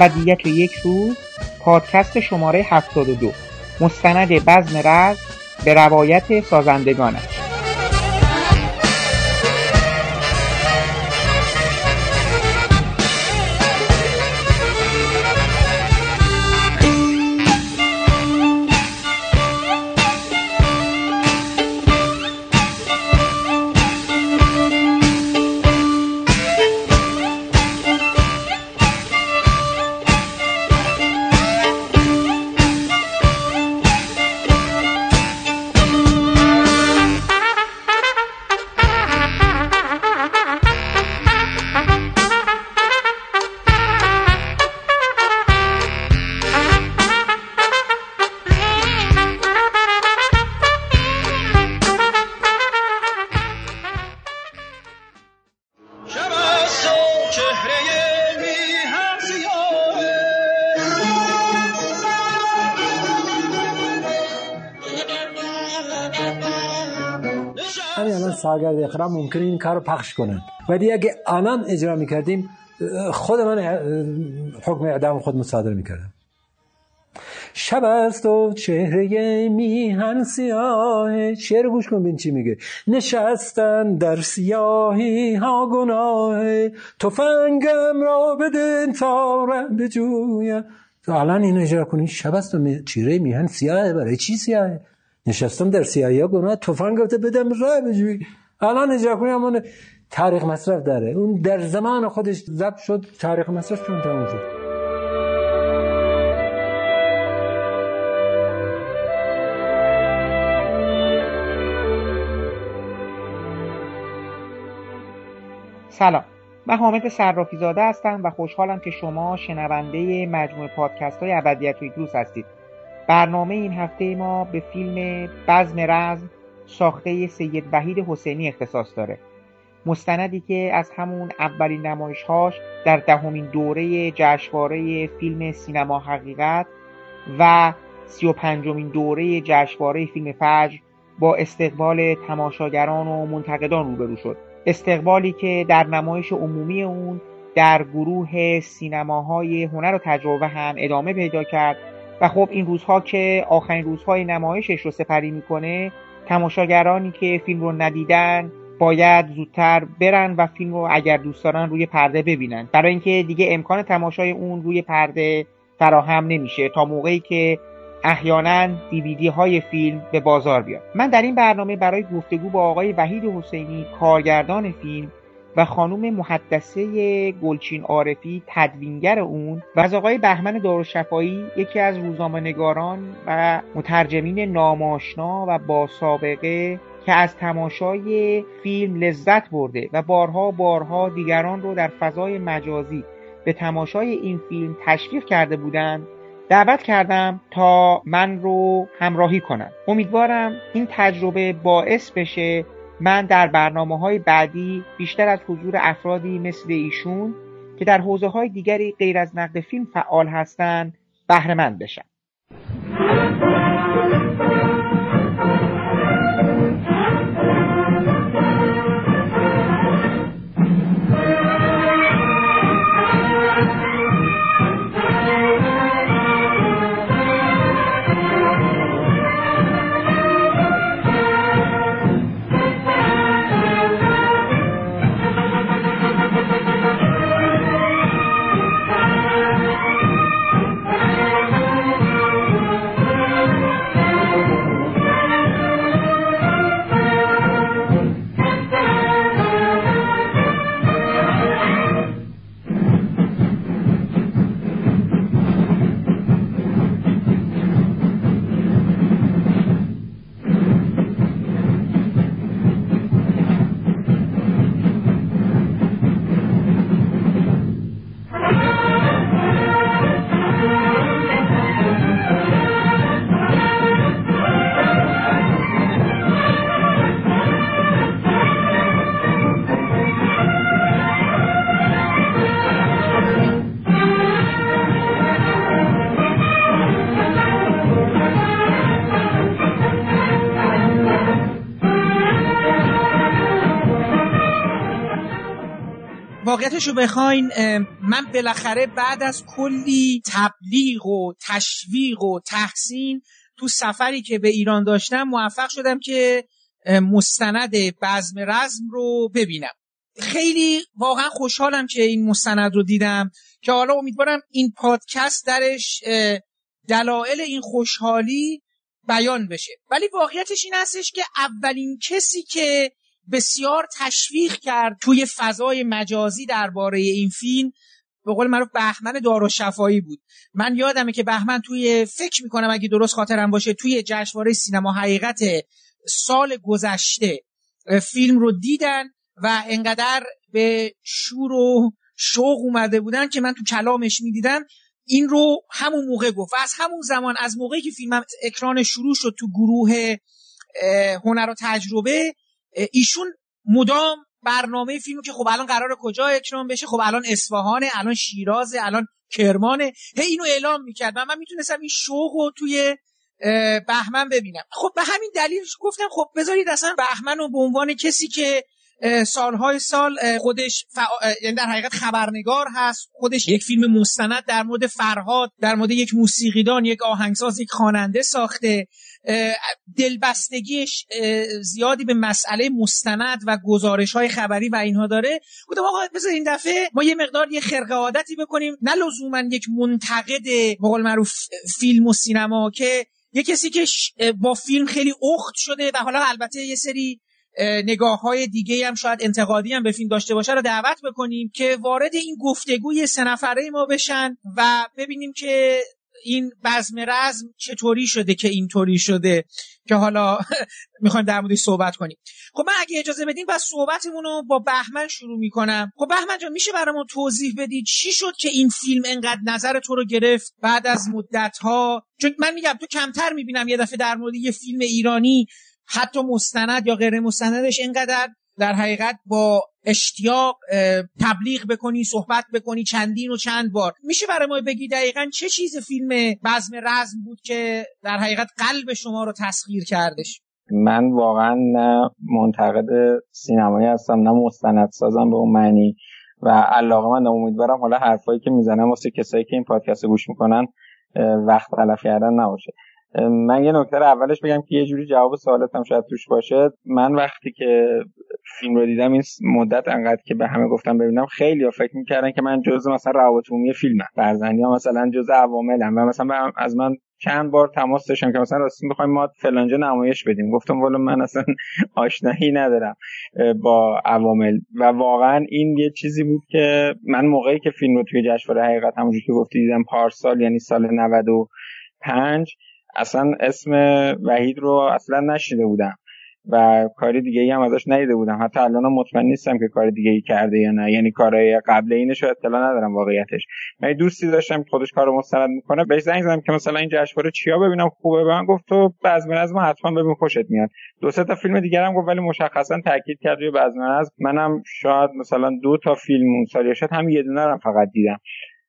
ابدیت یک روز پادکست شماره 72 مستند بزم رز به روایت سازندگانش. سرگرد اقرام ممکنه این کار رو پخش کنن. ولی اگه آنان اجرا می‌کردیم خود من حکم اعدام خود مصادره می‌کردم. شب است و چهره میهن سیاه شعر گوش کن بین چی میگه. نشستن در سیاهی ها گناه تفنگم را بدن تا به جویم الان این اجرا کنی؟ شب است و چهره میهن سیاه برای چی سیاهه؟ نشستم در سیاهی ها گناه تفنگ گفته بدم راه بجوی الان کنی همون تاریخ مصرف داره. اون در زمان خودش ضبط شد تاریخ مصرف چون تموم شد. سلام. من حامد صرافی زاده هستم و خوشحالم که شما شنونده مجموعه پادکست های ابدیت و هستید. برنامه این هفته ما به فیلم بزم رزم ساخته سید وحید حسینی اختصاص داره. مستندی که از همون اولین نمایشهاش در دهمین دوره جشنواره فیلم سینما حقیقت و سی و پنجمین دوره جشنواره فیلم فجر با استقبال تماشاگران و منتقدان روبرو شد. استقبالی که در نمایش عمومی اون در گروه سینماهای هنر و تجربه هم ادامه پیدا کرد. و خب این روزها که آخرین روزهای نمایشش رو سپری می‌کنه تماشاگرانی که فیلم رو ندیدن باید زودتر برن و فیلم رو اگر دوست دارن روی پرده ببینن. برای اینکه دیگه امکان تماشای اون روی پرده فراهم نمیشه تا موقعی که احیانا دیویدی های فیلم به بازار بیاد. من در این برنامه برای گفتگو با آقای وحید حسینی کارگردان فیلم و خانم محدثه گلچین عارفی تدوینگر اون و از آقای بهمن دارالشفایی یکی از روزنامه‌نگاران و مترجمین ناماشنا و با سابقه که از تماشای فیلم لذت برده و بارها بارها دیگران رو در فضای مجازی به تماشای این فیلم تشویق کرده بودند دعوت کردم تا من رو همراهی کنم امیدوارم این تجربه باعث بشه من در برنامه های بعدی بیشتر از حضور افرادی مثل ایشون که در حوزه های دیگری غیر از نقد فیلم فعال هستند بهرهمند بشم. واقعیتش رو بخواین من بالاخره بعد از کلی تبلیغ و تشویق و تحسین تو سفری که به ایران داشتم موفق شدم که مستند بزم رزم رو ببینم. خیلی واقعا خوشحالم که این مستند رو دیدم که حالا امیدوارم این پادکست درش دلایل این خوشحالی بیان بشه. ولی واقعیتش این هستش که اولین کسی که بسیار تشویق کرد توی فضای مجازی درباره این فیلم. به قول معروف بهمن دارالشفایی بود. من یادمه که بهمن توی فکر می‌کنم اگه درست خاطرم باشه توی جشنواره سینما حقیقت سال گذشته فیلم رو دیدن و انقدر به شور و شوق اومده بودن که من تو کلامش می‌دیدم این رو همون موقع گفت. و از همون زمان از موقعی که فیلم اکران شروع شد تو گروه هنر و تجربه ایشون مدام برنامه فیلمو که خب الان قرار کجا اکران بشه خب الان اصفهانه الان شیرازه الان کرمانه. هی اینو اعلام می‌کرد و من می‌تونستم این شوق رو توی بهمن ببینم. خب به همین دلیل گفتم خب بذارید اصلا بهمن رو به عنوان کسی که سالهای سال خودش یعنی در حقیقت خبرنگار هست خودش یک فیلم مستند در مورد فرهاد در مورد یک موسیقیدان یک آهنگساز یک خواننده ساخته. دلبستگیش زیادی به مسئله مستند و گزارش های خبری و اینها داره. گفتم آقا بذار این دفعه ما یه مقدار یه خرقه عادتی بکنیم. نه لزوما یک منتقد بقول معروف فیلم و سینما که یه کسی که با فیلم خیلی اخت شده و حالا البته یه سری نگاه های دیگه هم شاید انتقادی هم به فیلم داشته باشه رو دعوت بکنیم که وارد این گفتگوی سه نفره ما بشن و ببینیم که این بزم رزم چطوری شده که اینطوری شده که حالا می‌خوایم در موردش صحبت کنیم. خب من اگه اجازه بدین بس صحبتمون رو با بهمن شروع می‌کنم. خب بهمن جان میشه برامون توضیح بدید چی شد که این فیلم انقدر نظر تو رو گرفت بعد از مدت ها چون من میگم تو کمتر می‌بینم یه دفعه در مورد یه فیلم ایرانی حتی مستند یا غیر مستندش اینقدر در حقیقت با اشتیاق تبلیغ بکنی صحبت بکنی چندین و چند بار. میشه برای ما بگی دقیقا چه چیز فیلم بزم رزم بود که در حقیقت قلب شما رو تسخیر کردش؟ من واقعا نه منتقد سینمایی هستم نه مستند سازم به اون معنی و علاقه من امیدوارم حالا حرفایی که می‌زنم واسه کسایی که این پادکست گوش می‌کنن وقت تلف کردن نباشه. من یه نکته اولش بگم که یه جوری جواب سوالتم شاید توش باشه. من وقتی که فیلم رو دیدم این مدت انقدر که به همه گفتم ببینم خیلی ها فکر می‌کردن که من جز مثلا روابط عمومی فیلمم. فرزندی ها مثلا جز عواملم. و مثلا از من چند بار تماس داشتم که مثلا راستی می‌خوایم ما فلانجا نمایش بدیم. گفتم والا من اصلا آشنایی ندارم با عوامل. و واقعا این یه چیزی بود که من موقعی که فیلم رو توی جشنواره حقیقت همونجوری که گفتی دیدم پارسال یعنی سال 95 اصلا اسم وحید رو اصلا نشیده بودم و کاری دیگه ای هم ازش ندیده بودم. حتی الان مطمئن نیستم که کار دیگه ای کرده یا نه. یعنی کارهای قبل اینش رو اطلاع ندارم واقعیتش. من دوستی داشتم خودش کارو مستند می‌کنه بهش زنگ زدم که مثلا این جشنواره چیا ببینم خوبه؟ به من گفت تو بزم نظم حتما ببین خوشت میاد. دو سه تا فیلم دیگر هم گفت ولی مشخصا تاکید کرد روی بزم نظم. منم شاید مثلا دو تا فیلم اون سال هم یه دونه فقط دیدم.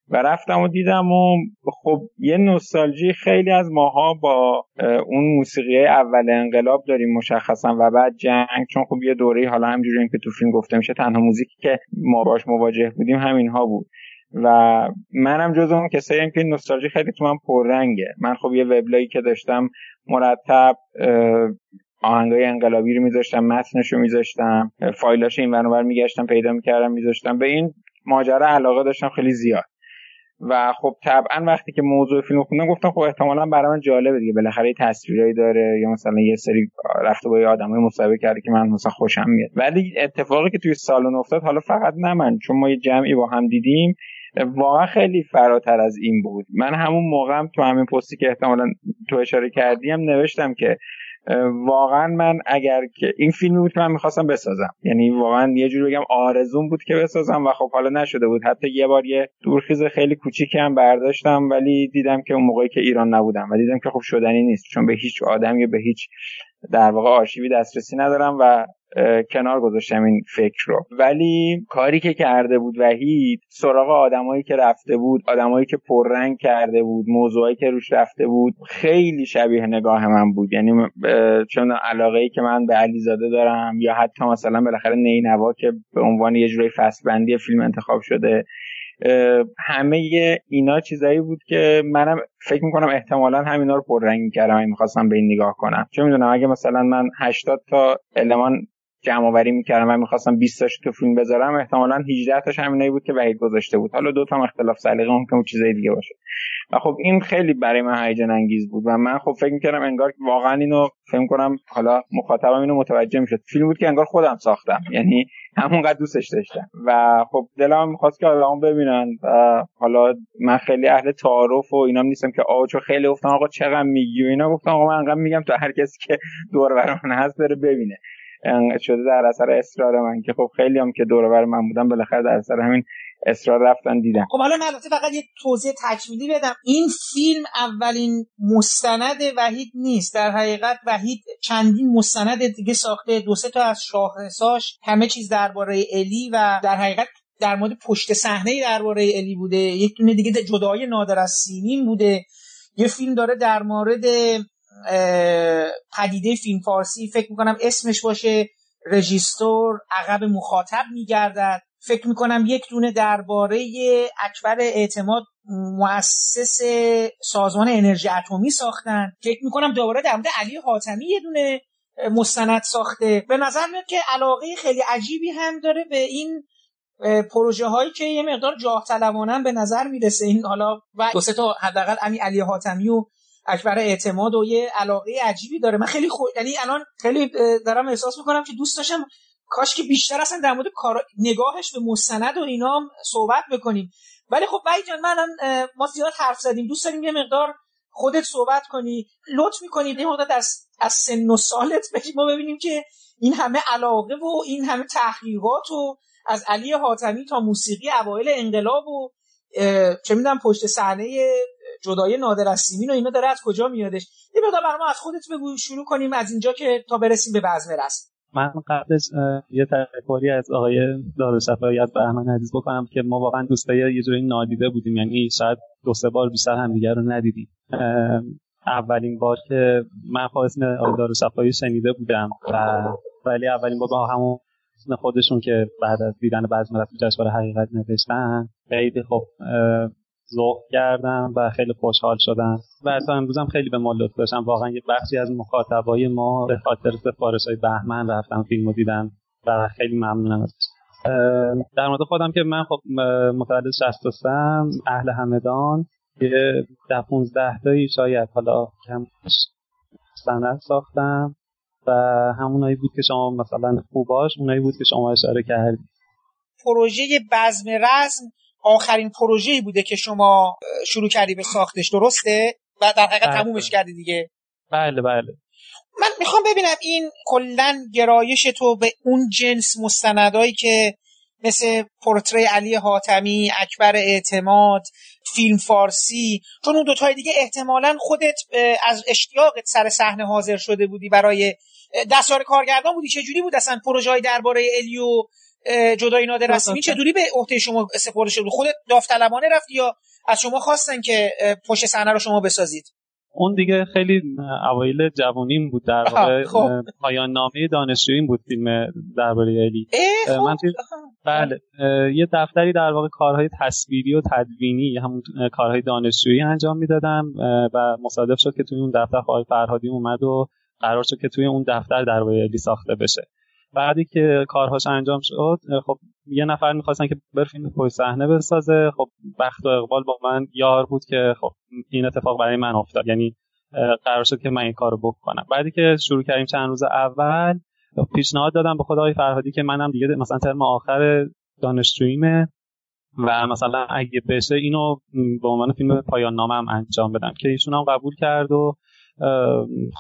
و رفتم و دیدم و خب یه نوستالژی خیلی از ماها با اون موسیقی اول انقلاب داریم مشخصا و بعد جنگ چون خب یه دوره حالا همجوری که تو فیلم گفته میشه تنها موزیکی که ما باش مواجه بودیم همینها بود. و منم جز اون کسایی که نوستالژی خیلی تو من پررنگه. من خب یه وبلاگی که داشتم مرتب آهنگای انقلابی رو میذاشتم متنش رو میذاشتم فایلاش این ور میگشتم پیدا می‌کردم میذاشتم. به این ماجرا علاقه داشتم خیلی زیاد. و خب طبعا وقتی که موضوع فیلم خوندم گفتم خب احتمالا برای من جالبه دیگه. بالاخره تصویرایی داره یا مثلا یه سری رفته با یه آدمای مصاحبه کرده که من مثلا خوشم میاد. ولی اتفاقی که توی سالن افتاد حالا فقط نه من چون ما یه جمعی با هم دیدیم واقعا خیلی فراتر از این بود. من همون موقعم تو همین پستی که احتمالا تو اشاره کردیم نوشتم که واقعا من اگر که این فیلمی بود که من می‌خواستم بسازم. یعنی واقعا یه جوری بگم آرزون بود که بسازم و خب حالا نشده بود. حتی یه بار یه دورخیز خیلی کوچیکی هم برداشتم ولی دیدم که اون موقعی که ایران نبودم و دیدم که خب شدنی نیست چون به هیچ آدمی به هیچ در واقع آرشیوی دسترسی ندارم و کنار گذاشتم این فکر رو. ولی کاری که کرده بود وحید سراغ آدمایی که رفته بود آدمایی که پررنگ کرده بود موضوعایی که روش رفته بود خیلی شبیه نگاه من بود. یعنی چون علاقه ای که من به علیزاده دارم یا حتی مثلا بالاخره نینوا که به عنوان یه جوری فصل بندی فیلم انتخاب شده. همه اینا چیزایی بود که منم فکر می‌کنم احتمالا همینا رو پررنگ می‌کردم اگه می‌خواستم به این نگاه کنم. چون می‌دونم اگه مثلا من 80 تا المان جمع آوری می‌کردم و می‌خواستم 20 تاش تو فیلم بذارم احتمالا 18 تاش همینایی بود که وحید گذاشته بود. حالا دو تا اختلاف سلیقه ممکن چیزای دیگه باشه. و خب این خیلی برای من هیجان انگیز بود و من خب فکر می‌کردم انگار واقعا اینو فکر کنم حالا مخاطبم اینو متوجه می‌شد. فیلم بود که انگار خودم ساختم. یعنی همونقدر دوستش داشتم. و خب دلم می‌خواست که آدمو ببینن و حالا من خیلی اهل تعارف و اینام نیستم که آقا چون خیلی گفتم آقا چقدر میگی و اینا گفتم آقا من انقدر میگم تا هر کسی که دور من هست بره ببینه. شده در اثر اصرار من که خب خیلی هم که دور بر من بودم بالاخره در اثر همین اصرار رفتن دیدم. خب حالا من فقط یه توضیح تکمیلی بدم. این فیلم اولین مستند وحید نیست. در حقیقت وحید چندین مستند دیگه ساخته. دو سه تا از شاخصاش همه چیز درباره الی و در حقیقت در مورد پشت صحنه درباره الی بوده. یک دونه دیگه جدای نادر از سیمین بوده. یه فیلم داره در مورد پدیده فیلم فارسی. فکر می‌کنم اسمش باشه. رژیستور عقب مخاطب میگردد. فکر می‌کنم یک دونه درباره اکبر اعتماد مؤسس سازمان انرژی اتمی ساختن. فکر می‌کنم دوباره در مورد علی حاتمی یه دونه مستند ساخته. به نظر میاد که علاقه خیلی عجیبی هم داره به این پروژه هایی که یه مقدار جاه به نظر می‌رسه. این حالا و دو سه تا حداقل امی علی حاتمی و اکبر اعتماد و یه علاقه عجیبی داره. من خیلی خو... یعنی الان خیلی دارم احساس می‌کنم که دوست داشتم کاش که بیشتر اصلا در مورد کار... نگاهش به مستند و اینا صحبت بکنیم. ولی خب بایی جان من ما زیاد حرف زدیم. دوست داریم یه مقدار خودت صحبت کنی. لطف می‌کنید یه مقدار از از سن و سالت بگیم ما ببینیم که این همه علاقه و این همه تحقیقات و از علی حاتمی تا موسیقی اوایل انقلاب و چه می‌دونم پشت صحنه جدای نادر از سیمین و اینا داره از کجا میادش. یه مقدار برام از خودت بگو شروع کنیم از اینجا که تا برسیم به بزم رسم من قبلش یه تشکری از آقای دارالشفایی از بهمن عزیز بکنم که ما واقعا دوستای یه جوری نادیده بودیم. یعنی شاید دو سه بار بیشتر همدیگه رو ندیدیم. اولین بار که من خواست آقای دارالشفایی شنیده بودم و ولی اولین بار با همون خودشون که بعد از دیدن بعض مرد جشنواره حقیقت نوشتن خیلی خب ذوق کردم و خیلی خوشحال شدم. و تا امروز هم خیلی به ما لطف داشتم واقعا یه بخشی از مخاطبای ما به خاطر سفارش های بهمن رفتم فیلم دیدن و خیلی ممنونم ازش. در مورد خودم که من خب متولد 63 اهل همدان. یه ده 15 تایی شاید حالا کم سند ساختم و همونایی بود که شما مثلا خوباش اونایی بود که شما اشاره کردید پروژه بزم رزم آخرین پروژه‌ای بوده که شما شروع کردی به ساختش درسته؟ و در حقیقت بله. تمومش کردی دیگه. بله بله. من می‌خوام ببینم این کلا گرایش تو به اون جنس مستندایی که مثل پورتری علی حاتمی اکبر اعتماد فیلم فارسی چون اون دوتای دیگه احتمالا خودت از اشتیاقت سر صحنه حاضر شده بودی برای دستیار کارگردان بودی. چه جوری بود اصلا پروژه های درباره الیو جدای نادر رسمی چطوری به عهده شما سپرده شد؟ خودت داوطلبانه رفتی یا از شما خواستن که پشت صحنه رو شما بسازید؟ اون دیگه خیلی اوایل جوانیم بود در واقع خب. پایان نامه دانشجویی بود فیلم درباره الی. خب. من بله یه دفتری در واقع کارهای تصویری و تدوینی همون کارهای دانشجویی انجام می‌دادم و مصادف شد که توی اون دفتر آقای فرهادی اومد و قرار شد که توی اون دفتر درباره الی ساخته بشه. بعدی که کارهاش انجام شد خب یه نفر می‌خواستن که بر فیلم پشت صحنه بسازه. خب بخت و اقبال با من یار بود که خب این اتفاق برای من افتاد. یعنی قرار شد که من این کارو بکنم. بعدی که شروع کردیم چند روز اول پیشنهاد دادم به خدای فرهادی که منم دیگه مثلا ترم آخر دانشجوییمه و مثلا اگه بشه اینو به عنوان فیلم پایان نامم انجام بدم که ایشون هم قبول کرد و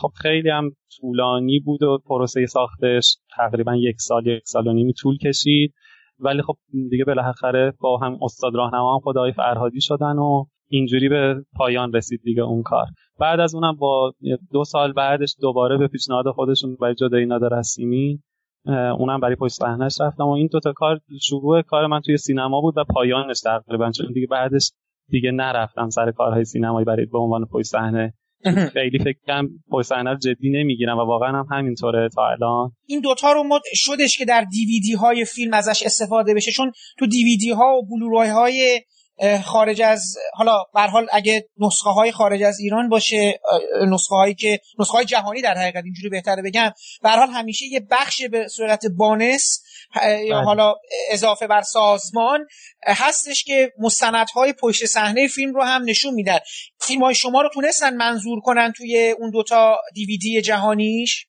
خب خیلی هم طولانی بود و پروسه ساختش. تقریبا یک سال یک سال و نیمی طول کشید. ولی خب دیگه بالاخره با هم استاد راهنما هم خدای فرهادی شدن و اینجوری به پایان رسید دیگه اون کار. بعد از اونم با دو سال بعدش دوباره به پیشنهاد خودشون برای جدایی نادر رسیمی اونم برای پشت صحنهش رفتم و این دوتا کار شروع کار من توی سینما بود و پایانش تقریبا چون دیگه بعدش دیگه نرفتم سر کارهای سینمایی برای به عنوان پشت صحنه خیلی فکر کنم پشت جدی نمی‌گیرم و واقعا هم همینطوره تا الان. این دوتا رو ما شدش که در دیویدی های فیلم ازش استفاده بشه چون تو دیویدی ها و بلوروی های خارج از حالا به حال اگه نسخه های خارج از ایران باشه نسخه هایی که نسخه های جهانی در حقیقت اینجوری بهتره بگم به حال همیشه یه بخش به صورت بانس یا بله. حالا اضافه بر سازمان هستش که مستندهای پشت صحنه فیلم رو هم نشون میدن فیلم های شما رو تونستن منظور کنن توی اون دوتا دیویدی جهانیش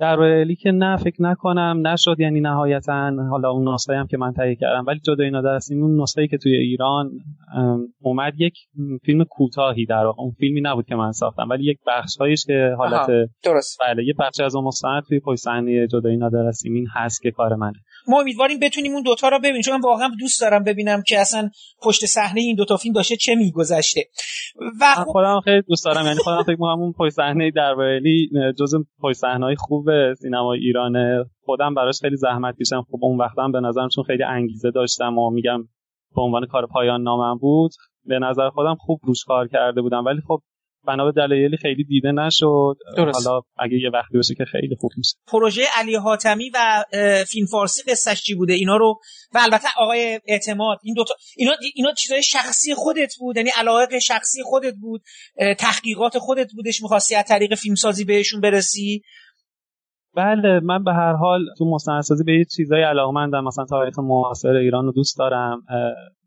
در ریلی که نه فکر نکنم نشد یعنی نهایتا حالا اون نسخه هم که من تهیه کردم. ولی جدا اینا در اون نسخه که توی ایران اومد یک فیلم کوتاهی در واقع. اون فیلمی نبود که من ساختم ولی یک بخش هایش که حالت درست. بله یه بخش از اون مستند توی پشت صحنه جدا اینا در این هست که کار منه. ما امیدواریم بتونیم اون دوتا رو ببینیم. چون من واقعا دوست دارم ببینم که اصلا پشت صحنه این دوتا فیلم داشته چه میگذشته. و خب خودم خیلی دوست دارم. یعنی خودم فکر می‌کنم اون پشت صحنه در جزء پشت صحنه‌های خوب سینما ایرانه. خودم براش خیلی زحمت کشیدم. خب اون وقتا به نظرم چون خیلی انگیزه داشتم و میگم به عنوان کار پایان نامم بود به نظر خودم خوب روش کار کرده بودم. ولی خب بنا به دلایلی خیلی دیده نشد. درست. حالا اگه یه وقتی باشه که خیلی خوب میشه پروژه علی حاتمی و فیلم فارسی قصهش چی بوده؟ اینا رو و البته آقای اعتماد این دو تا اینا اینا چیزای شخصی خودت بود یعنی علاقه شخصی خودت بود تحقیقات خودت بودش می‌خواستی از طریق فیلمسازی بهشون برسی؟ بله من به هر حال تو مستندسازی به یه چیزای علاقمندم. مثلا تاریخ معاصر ایران رو دوست دارم.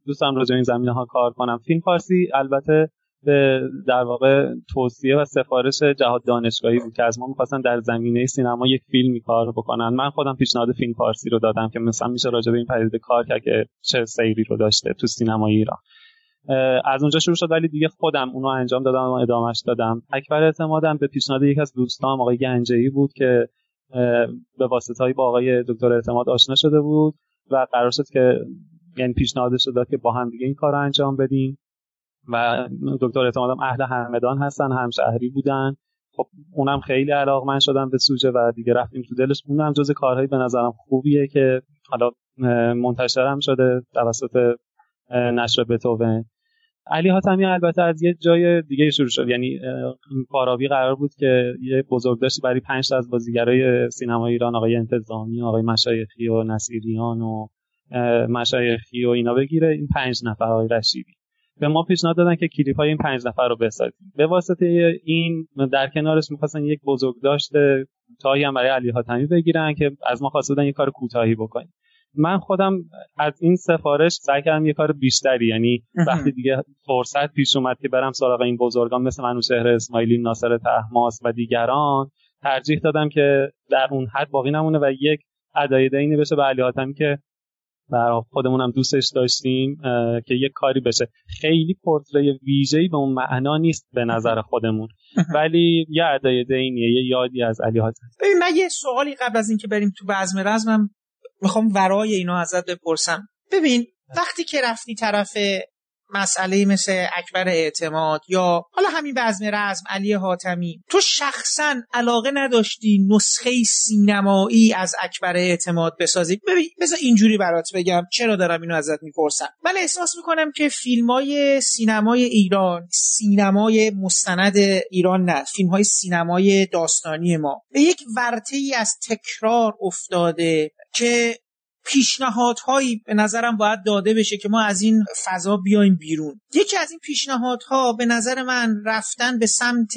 دوست دارم راجع این زمینه ها کار کنم. فیلم فارسی البته به در واقع توصیه و سفارش جهاد دانشگاهی بود که از ما می‌خواستن در زمینه سینما یک فیلمی کار بکنن. من خودم پیشنهاد فیلم فارسی رو دادم که مثلا میشه راجع به این پدیده کار کرد که چه سیری رو داشته تو سینمای ایران. از اونجا شروع شد ولی دیگه خودم اونو انجام دادم و ادامهش دادم. اکبر اعتمادم به پیشنهاد یک از دوستام آقای گنجهی بود که به واسطه با آقای دکتر اعتماد آشنا شده بود و قرار شد که یعنی پیشنهادش داد که با هم دیگه این کار رو انجام بدیم. و دکتر اعتمادم اهل همدان هستن همشهری بودن. خب اونم خیلی علاقمند شدم به سوژه و دیگه رفتیم تو دلش. اونم جز کارهایی به نظرم خوبیه که حالا منتشرم شده توسط نشر بتوون. علی حاتمی البته از یه جای دیگه شروع شد. یعنی پاراوی قرار بود که یه بزرگداشتی برای پنج تا از بازیگرای سینما ایران آقای انتظامی آقای مشایخی و نصیریان و مشایخی و اینا بگیره. این پنج نفر آقای رشیدی. به ما پیشنهاد دادن که کلیپ های این پنج نفر رو بسازیم. به واسطه این در کنارش می‌خواستن یک بزرگ داشته کوتاهی هم برای علی حاتمی بگیرن که از ما خواسته بودن یک کار کوتاهی بکنیم. من خودم از این سفارش سعی کردم یه کار بیشتری یعنی وقتی دیگه فرصت پیش اومد که برم سراغ این بزرگان مثل منوچهر اسماعیلی ناصر تحماس و دیگران ترجیح دادم که در اون حد باقی نمونه و یک ادای دینی بشه به علی حاتمی که برای خودمون هم دوستش داشتیم که یک کاری بشه. خیلی پورتری ویژه‌ای به اون معنا نیست به نظر خودمون. ولی یه ادای دینیه یه یادی از علی حاتمی ببین من یه سوالی قبل از اینکه بریم تو بزم رزمم می‌خوام ورای اینا ازت بپرسم. ببین وقتی که رفتی طرف مسئله مثل اکبر اعتماد یا حالا همین بزم رزم علی حاتمی. تو شخصا علاقه نداشتی نسخه سینمایی از اکبر اعتماد بسازی؟ ببین بذار اینجوری برات بگم. چرا دارم اینو ازت می‌پرسم؟ من احساس می‌کنم که فیلم های سینمای ایران سینمای مستند ایران نه فیلم های سینمای داستانی ما به یک ورطه ای از تکرار افتاده که پیشنهادهایی به نظرم باید داده بشه که ما از این فضا بیایم بیرون. یکی از این پیشنهادها به نظر من رفتن به سمت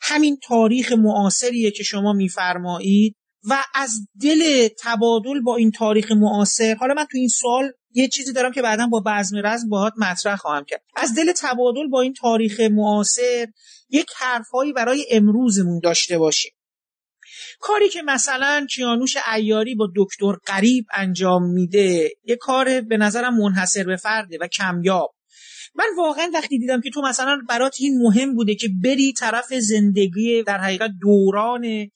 همین تاریخ معاصریه که شما میفرمایید و از دل تبادل با این تاریخ معاصر حالا من تو این سوال یه چیزی دارم که بعدا با بزم رزم باهات مطرح خواهم کرد. از دل تبادل با این تاریخ معاصر یک حرفهایی برای امروزمون داشته باشیم. کاری که مثلا کیانوش ایاری با دکتر قریب انجام میده یه کار به نظرم منحصر به فرده و کمیاب. من واقعا وقتی دیدم که تو مثلا برات این مهم بوده که بری طرف زندگی در حقیقت دوران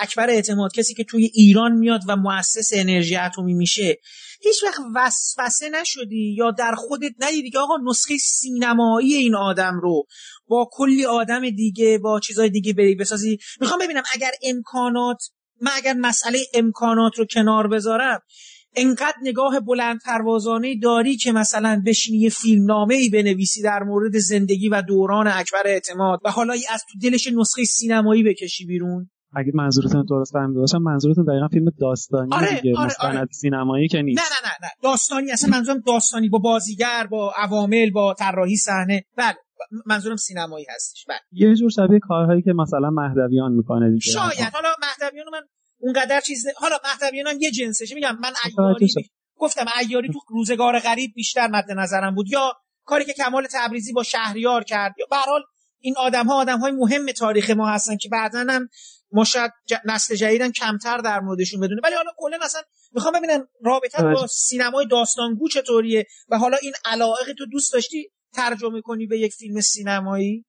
اکبر اعتماد کسی که توی ایران میاد و مؤسس انرژی اتمی میشه هیچ وقت وسوسه نشدی یا در خودت ندیدی که آقا نسخه سینمایی این آدم رو با کلی آدم دیگه با چیزای دیگه بری بسازی؟ می‌خوام ببینم اگر امکانات من اگر مسئله امکانات رو کنار بذارم انقدر نگاه بلند پروازانه داری که مثلا بشینی یه فیلمنامه ای بنویسی در مورد زندگی و دوران اکبر اعتماد و حالا از تو دلش نسخه سینمایی بکشی بیرون؟ اگه منظورتون درست فهمیده باشم منظورتون دقیقا فیلم داستانی آره، دیگه آره، مستند آره. سینمایی که نیست. نه نه نه نه. داستانی اصلا منظورم داستانی با بازیگر با عوامل با طراحی صحنه. بله منظورم سینمایی هستش. بله. یه جور شبیه کارهایی که مثلا مهدویان می‌کنه دیگه. شاید. حالا مهدویان من اونقدر چیز نه- حالا مهدویان هم یه جنسشه. میگم من متوجه ایاری. گفتم ایاری تو روزگار غریب بیشتر مد نظرم بود. یا کاری که کمال تبریزی با شهریار کرد. یا به حال این آدم ها آدم های مهم تاریخ ما هستن که بعدا هم ما شاید نسل جدیدم کمتر در موردشون بدونه. ولی حالا کلا اصلا می‌خوام ببینم رابطه با. سینمای داستانگو چطوریه و حالا این علاقه تو دوست داشتی ترجمه کنی به یک فیلم سینمایی؟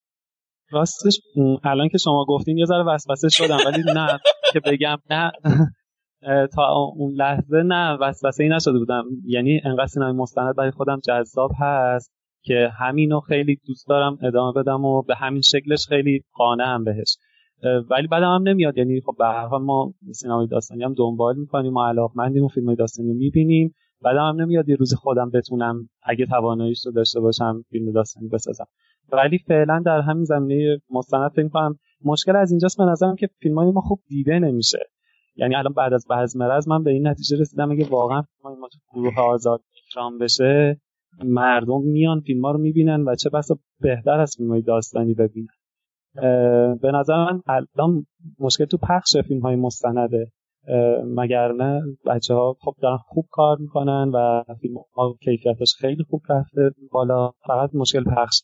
راستش الان که شما گفتین یه ذره وسوسه شدم ولی نه که بگم نه. تا اون لحظه نه وسوسه ای نشده بودم. یعنی انقدر سینمای مستند برای خودم جذاب هست. که همینو خیلی دوست دارم ادامه بدم و به همین شکلش خیلی قانعم بهش. اه، ولی بعدم هم نمیاد. یعنی خب به هر حال ما سینمای داستانی هم دنبال می‌کنیم و علاقمندیم و فیلم داستانی رو می‌بینیم. بعدم هم نمیاد یه روز خودم بتونم اگه تواناییش رو داشته باشم فیلم داستانی بسازم. ولی فعلا در همین زمینه مستند فکر کنم مشکل از اینجاست به نظرم که فیلم های ما خوب دیده نمیشه. یعنی الان بعد از بزم مرز من به این نتیجه رسیدم اگه واقعا فیلم ما تو گروه آزاد اکرام بشه مردم میان فیلم ها رو می‌بینن و چه بسا بهتر از فیلم های داستانی ببینن. به نظر من الان مشکل تو پخش فیلم های مستنده. مگر نه بچه ها خب دارن خوب کار می‌کنن و فیلم ها کیفیتش خیلی خوب رفته بالا. فقط مشکل پخش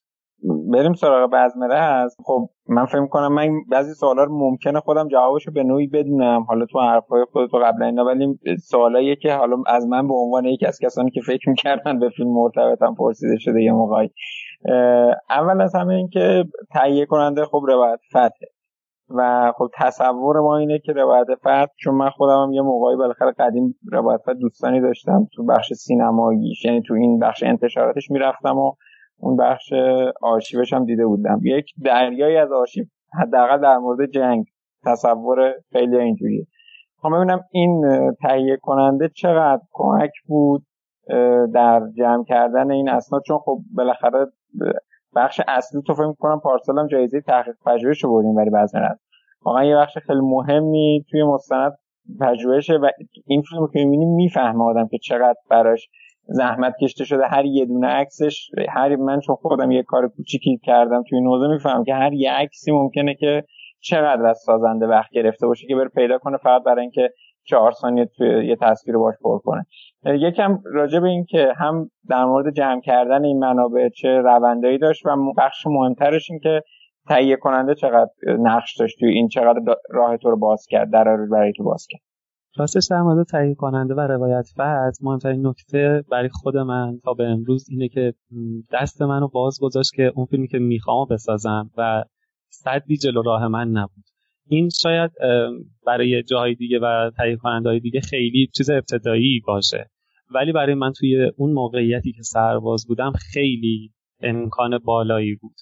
بریم سراغ بزمره هست خب من فکر کنم من بعضی سوالا رو ممکنه خودم جوابشو به نوعی بدونم. حالا تو حرفای خودت و قبلا اینا ولی سوالاییه که حالا از من به عنوان یکی از کسانی که فکر می‌کردن به فیلم مرتبطم پرسیده شده یه موقعی اول از همه این که تهیه کننده خب روایت فتحه. و خب تصور ما اینه که روایت فتح چون من خودم هم یه موقعی بالاخره قدیم روایت فتح دوستانی داشتم تو بخش سینماییش یعنی تو این بخش انتشاراتش می‌رفتم و اون بخش آرشیوش هم دیده بودم. یک دریایی از آرشیو حداقل در مورد جنگ تصور خیلی اینجوریه. خب ببینم این تهیه کننده چقدر کمک بود در جمع کردن این اسناد. چون خب بالاخره بخش اصلی تو فکر کنم پارسال هم جایزه تحقیق پژوهش رو بردیم برای بعضی واقعا یه بخش خیلی مهمی توی مستند پژوهشه و این فیلم که می‌بینی می‌فهمه آدم که چقدر براش زحمت کشته شده هر یه دونه عکسش هر من چون خودم یه کار کوچیکی کردم توی این حوزه می‌فهمم که هر یه عکسی ممکنه که چقدر از سازنده وقت گرفته باشه که بره پیدا کنه فقط برای اینکه چهار ثانیه توی یه تصویر باش پر کنه. یکم راجع به این که هم در مورد جمع کردن این منابع چه روندایی داشت و بخش مهمترش این که تهیه کننده چقدر نقش داشت توی این چقدر راه تو رو باز کرد در برای تو باز کرد. راستش در مورد تهیه کننده و روایت فتح مهمترین نکته برای خود من تا به امروز اینه که دست منو باز گذاشت که اون فیلمی که می‌خوام بسازم و صدی جلو راه من نبود. این شاید برای جاهای دیگه و تهیه کننده های دیگه خیلی چیز ابتدایی باشه. ولی برای من توی اون موقعیتی که سرباز بودم خیلی امکان بالایی بود.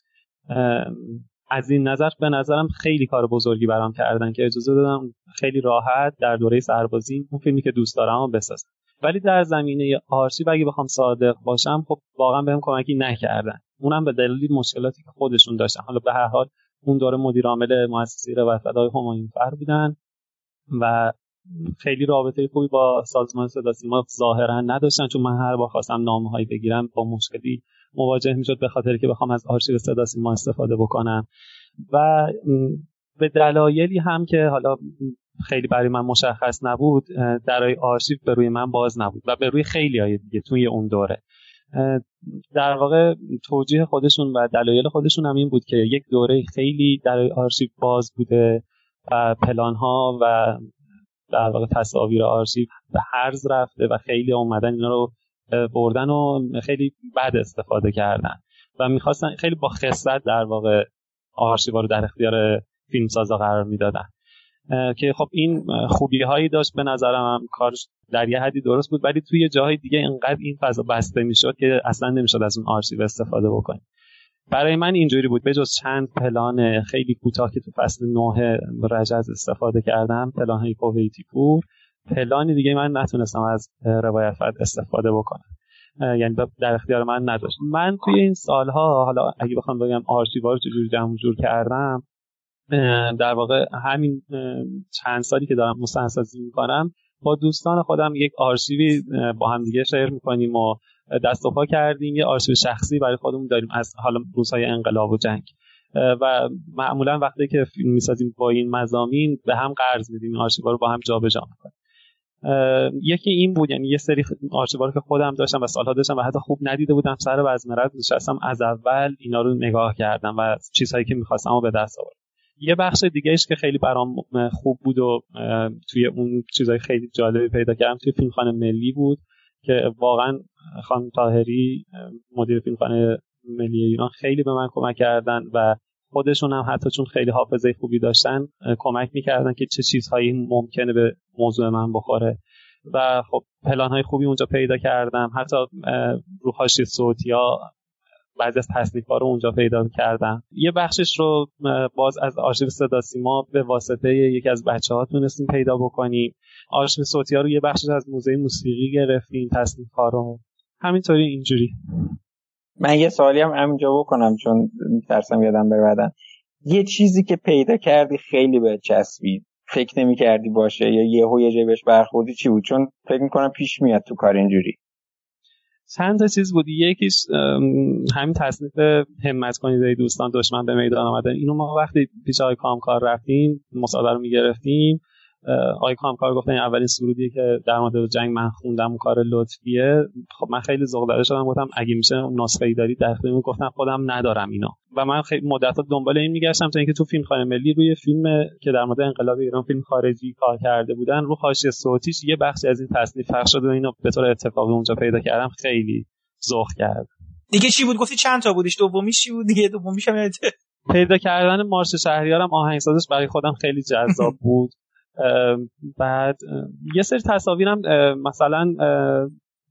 از این نظر به نظرم خیلی کار بزرگی برام کردن که اجازه دادم. خیلی راحت در دوره سربازی اون فیلمی که دوست دارم رو بسازم. ولی در زمینه آرشیو اگه بخوام صادق باشم خب واقعا بهم کمکی نکردن. اونم به دلیل مشکلاتی که خودشون داشتن. حالا به هر حال اون دوره مدیر عامل مؤسسه روایت های همایون فر بودن و خیلی رابطه خوبی با سازمان صدا سیما ظاهرا نداشتن. چون من هر بار خواستم نامه هایی بگیرم با مشکلی مواجه می‌شد به خاطر که بخوام از آرشیو صدا سیما استفاده بکنم. و به دلایلی هم که حالا خیلی برای من مشخص نبود درای آرشیو به روی من باز نبود و به روی خیلی های دیگه توی اون دوره. در واقع توجیه خودشون و دلایل خودشون هم این بود که یک دوره خیلی درای آرشیو باز بوده و پلان ها و در واقع تصاویر آرشیو به هرز رفته و خیلی اومدن اینا رو بردن و خیلی بد استفاده کردن. و می‌خواستن خیلی با خصلت در واقع آرشیوا رو در اختیار فیلمسازا قرار می‌دادن. که خب این خوبی هایی داشت به نظرم هم کارش در یه حدی درست بود ولی توی جاهای دیگه اینقدر این فضا بسته می‌شد که اصلا نمی‌شد از اون آرشیو استفاده بکنیم برای من اینجوری بود بجز چند پلان خیلی کوتاه که تو فصل نه رجز استفاده کردم پلان های کویتی پور پلانی دیگه من نتونستم از روایت استفاده بکنم. یعنی در اختیار من نداشت. من توی این سالها حالا اگه بخوام بگم آرشیوا رو چجوری جمع جور کردم در واقع همین چند سالی که دارم مستندسازی می‌کنم با دوستان خودم یک آرشیوی با هم دیگه شیر می‌کنیم و دست و پا کردیم. یه آرشیو شخصی برای خودمون داریم از حالا روزهای انقلاب و جنگ. و معمولا وقتی که فیلم می‌سازیم با این مزامین به هم قرض میدیم. آرشیوا رو با هم جابجا می‌کنیم. یکی این بود یعنی یه سری آرشیوا که خودم داشتم و سالها داشتم و حتی خوب ندیده بودم سر وزن رد نشستم از اول اینا رو نگاه کردم و چیزهایی که می‌خواستم به دست آوردم. یه بخش دیگهش که خیلی برام خوب بود و توی اون چیزهای خیلی جالبی پیدا کردم توی فیلمخانه ملی بود که واقعا خانم تاهری مدیر فیلمخانه ملی ایران خیلی به من کمک کردن و خودشون هم حتی چون خیلی حافظه خوبی داشتن کمک می‌کردن که چه چیزهایی ممکنه به موضوع من بخوره. و خب پلان های خوبی اونجا پیدا کردم. حتی رو حاشیه صوتی ها بعضی از تصنیف ها رو اونجا پیدا کردم. یه بخشش رو باز از آرشیو صدا سیما به واسطه یکی از بچه ها تونستیم پیدا بکنیم. آرشیو صوتی ها رو یه بخشش از موزه موسیقی گرفتیم تصنیف ها رو همینطوری اینجوری. من یه سوالی هم همینجا بکنم چون میترسم یادم بر یه چیزی که پیدا کردی خیلی به چسبید فکر نمی کردی باشه یا یهو یه جای بهش برخوردی چی بود؟ چون فکر می‌کنم پیش میاد تو کار اینجوری. چند تا چیز بود یکیش همین تصنیف همت کنید دوستان دشمن به میدان آمدن. اینو ما وقتی پیش آقای کامکار رفتیم مصاحبه رو می‌گرفتیم. آقای کامکار گفتن اولین سرودی که در مورد جنگ من خوندم کار لطفیه. خب من خیلی ذوق شدم گفتم اگه میشه نسخه ای دارید در گفتم خودم ندارم اینا و من خیلی مدت دنبال این میگشتم تا اینکه تو فیلم خانه ملی روی فیلم که در مورد انقلاب ایران فیلم خارجی کار کرده بودن رو حاشیه صوتیش یه بخشی از این تصنیف پخش شده و اینو به طور اتفاقی اونجا پیدا کردم خیلی ذوق کرد. دیگه چی بود؟ گفتی چند تا بودش دومیش چی بود دیگه؟ دومیش هم پیدا کردن مارش شهریارم آهنگسازش برای خودم خیلی جذاب بود. بعد یه سری تصاویرم مثلا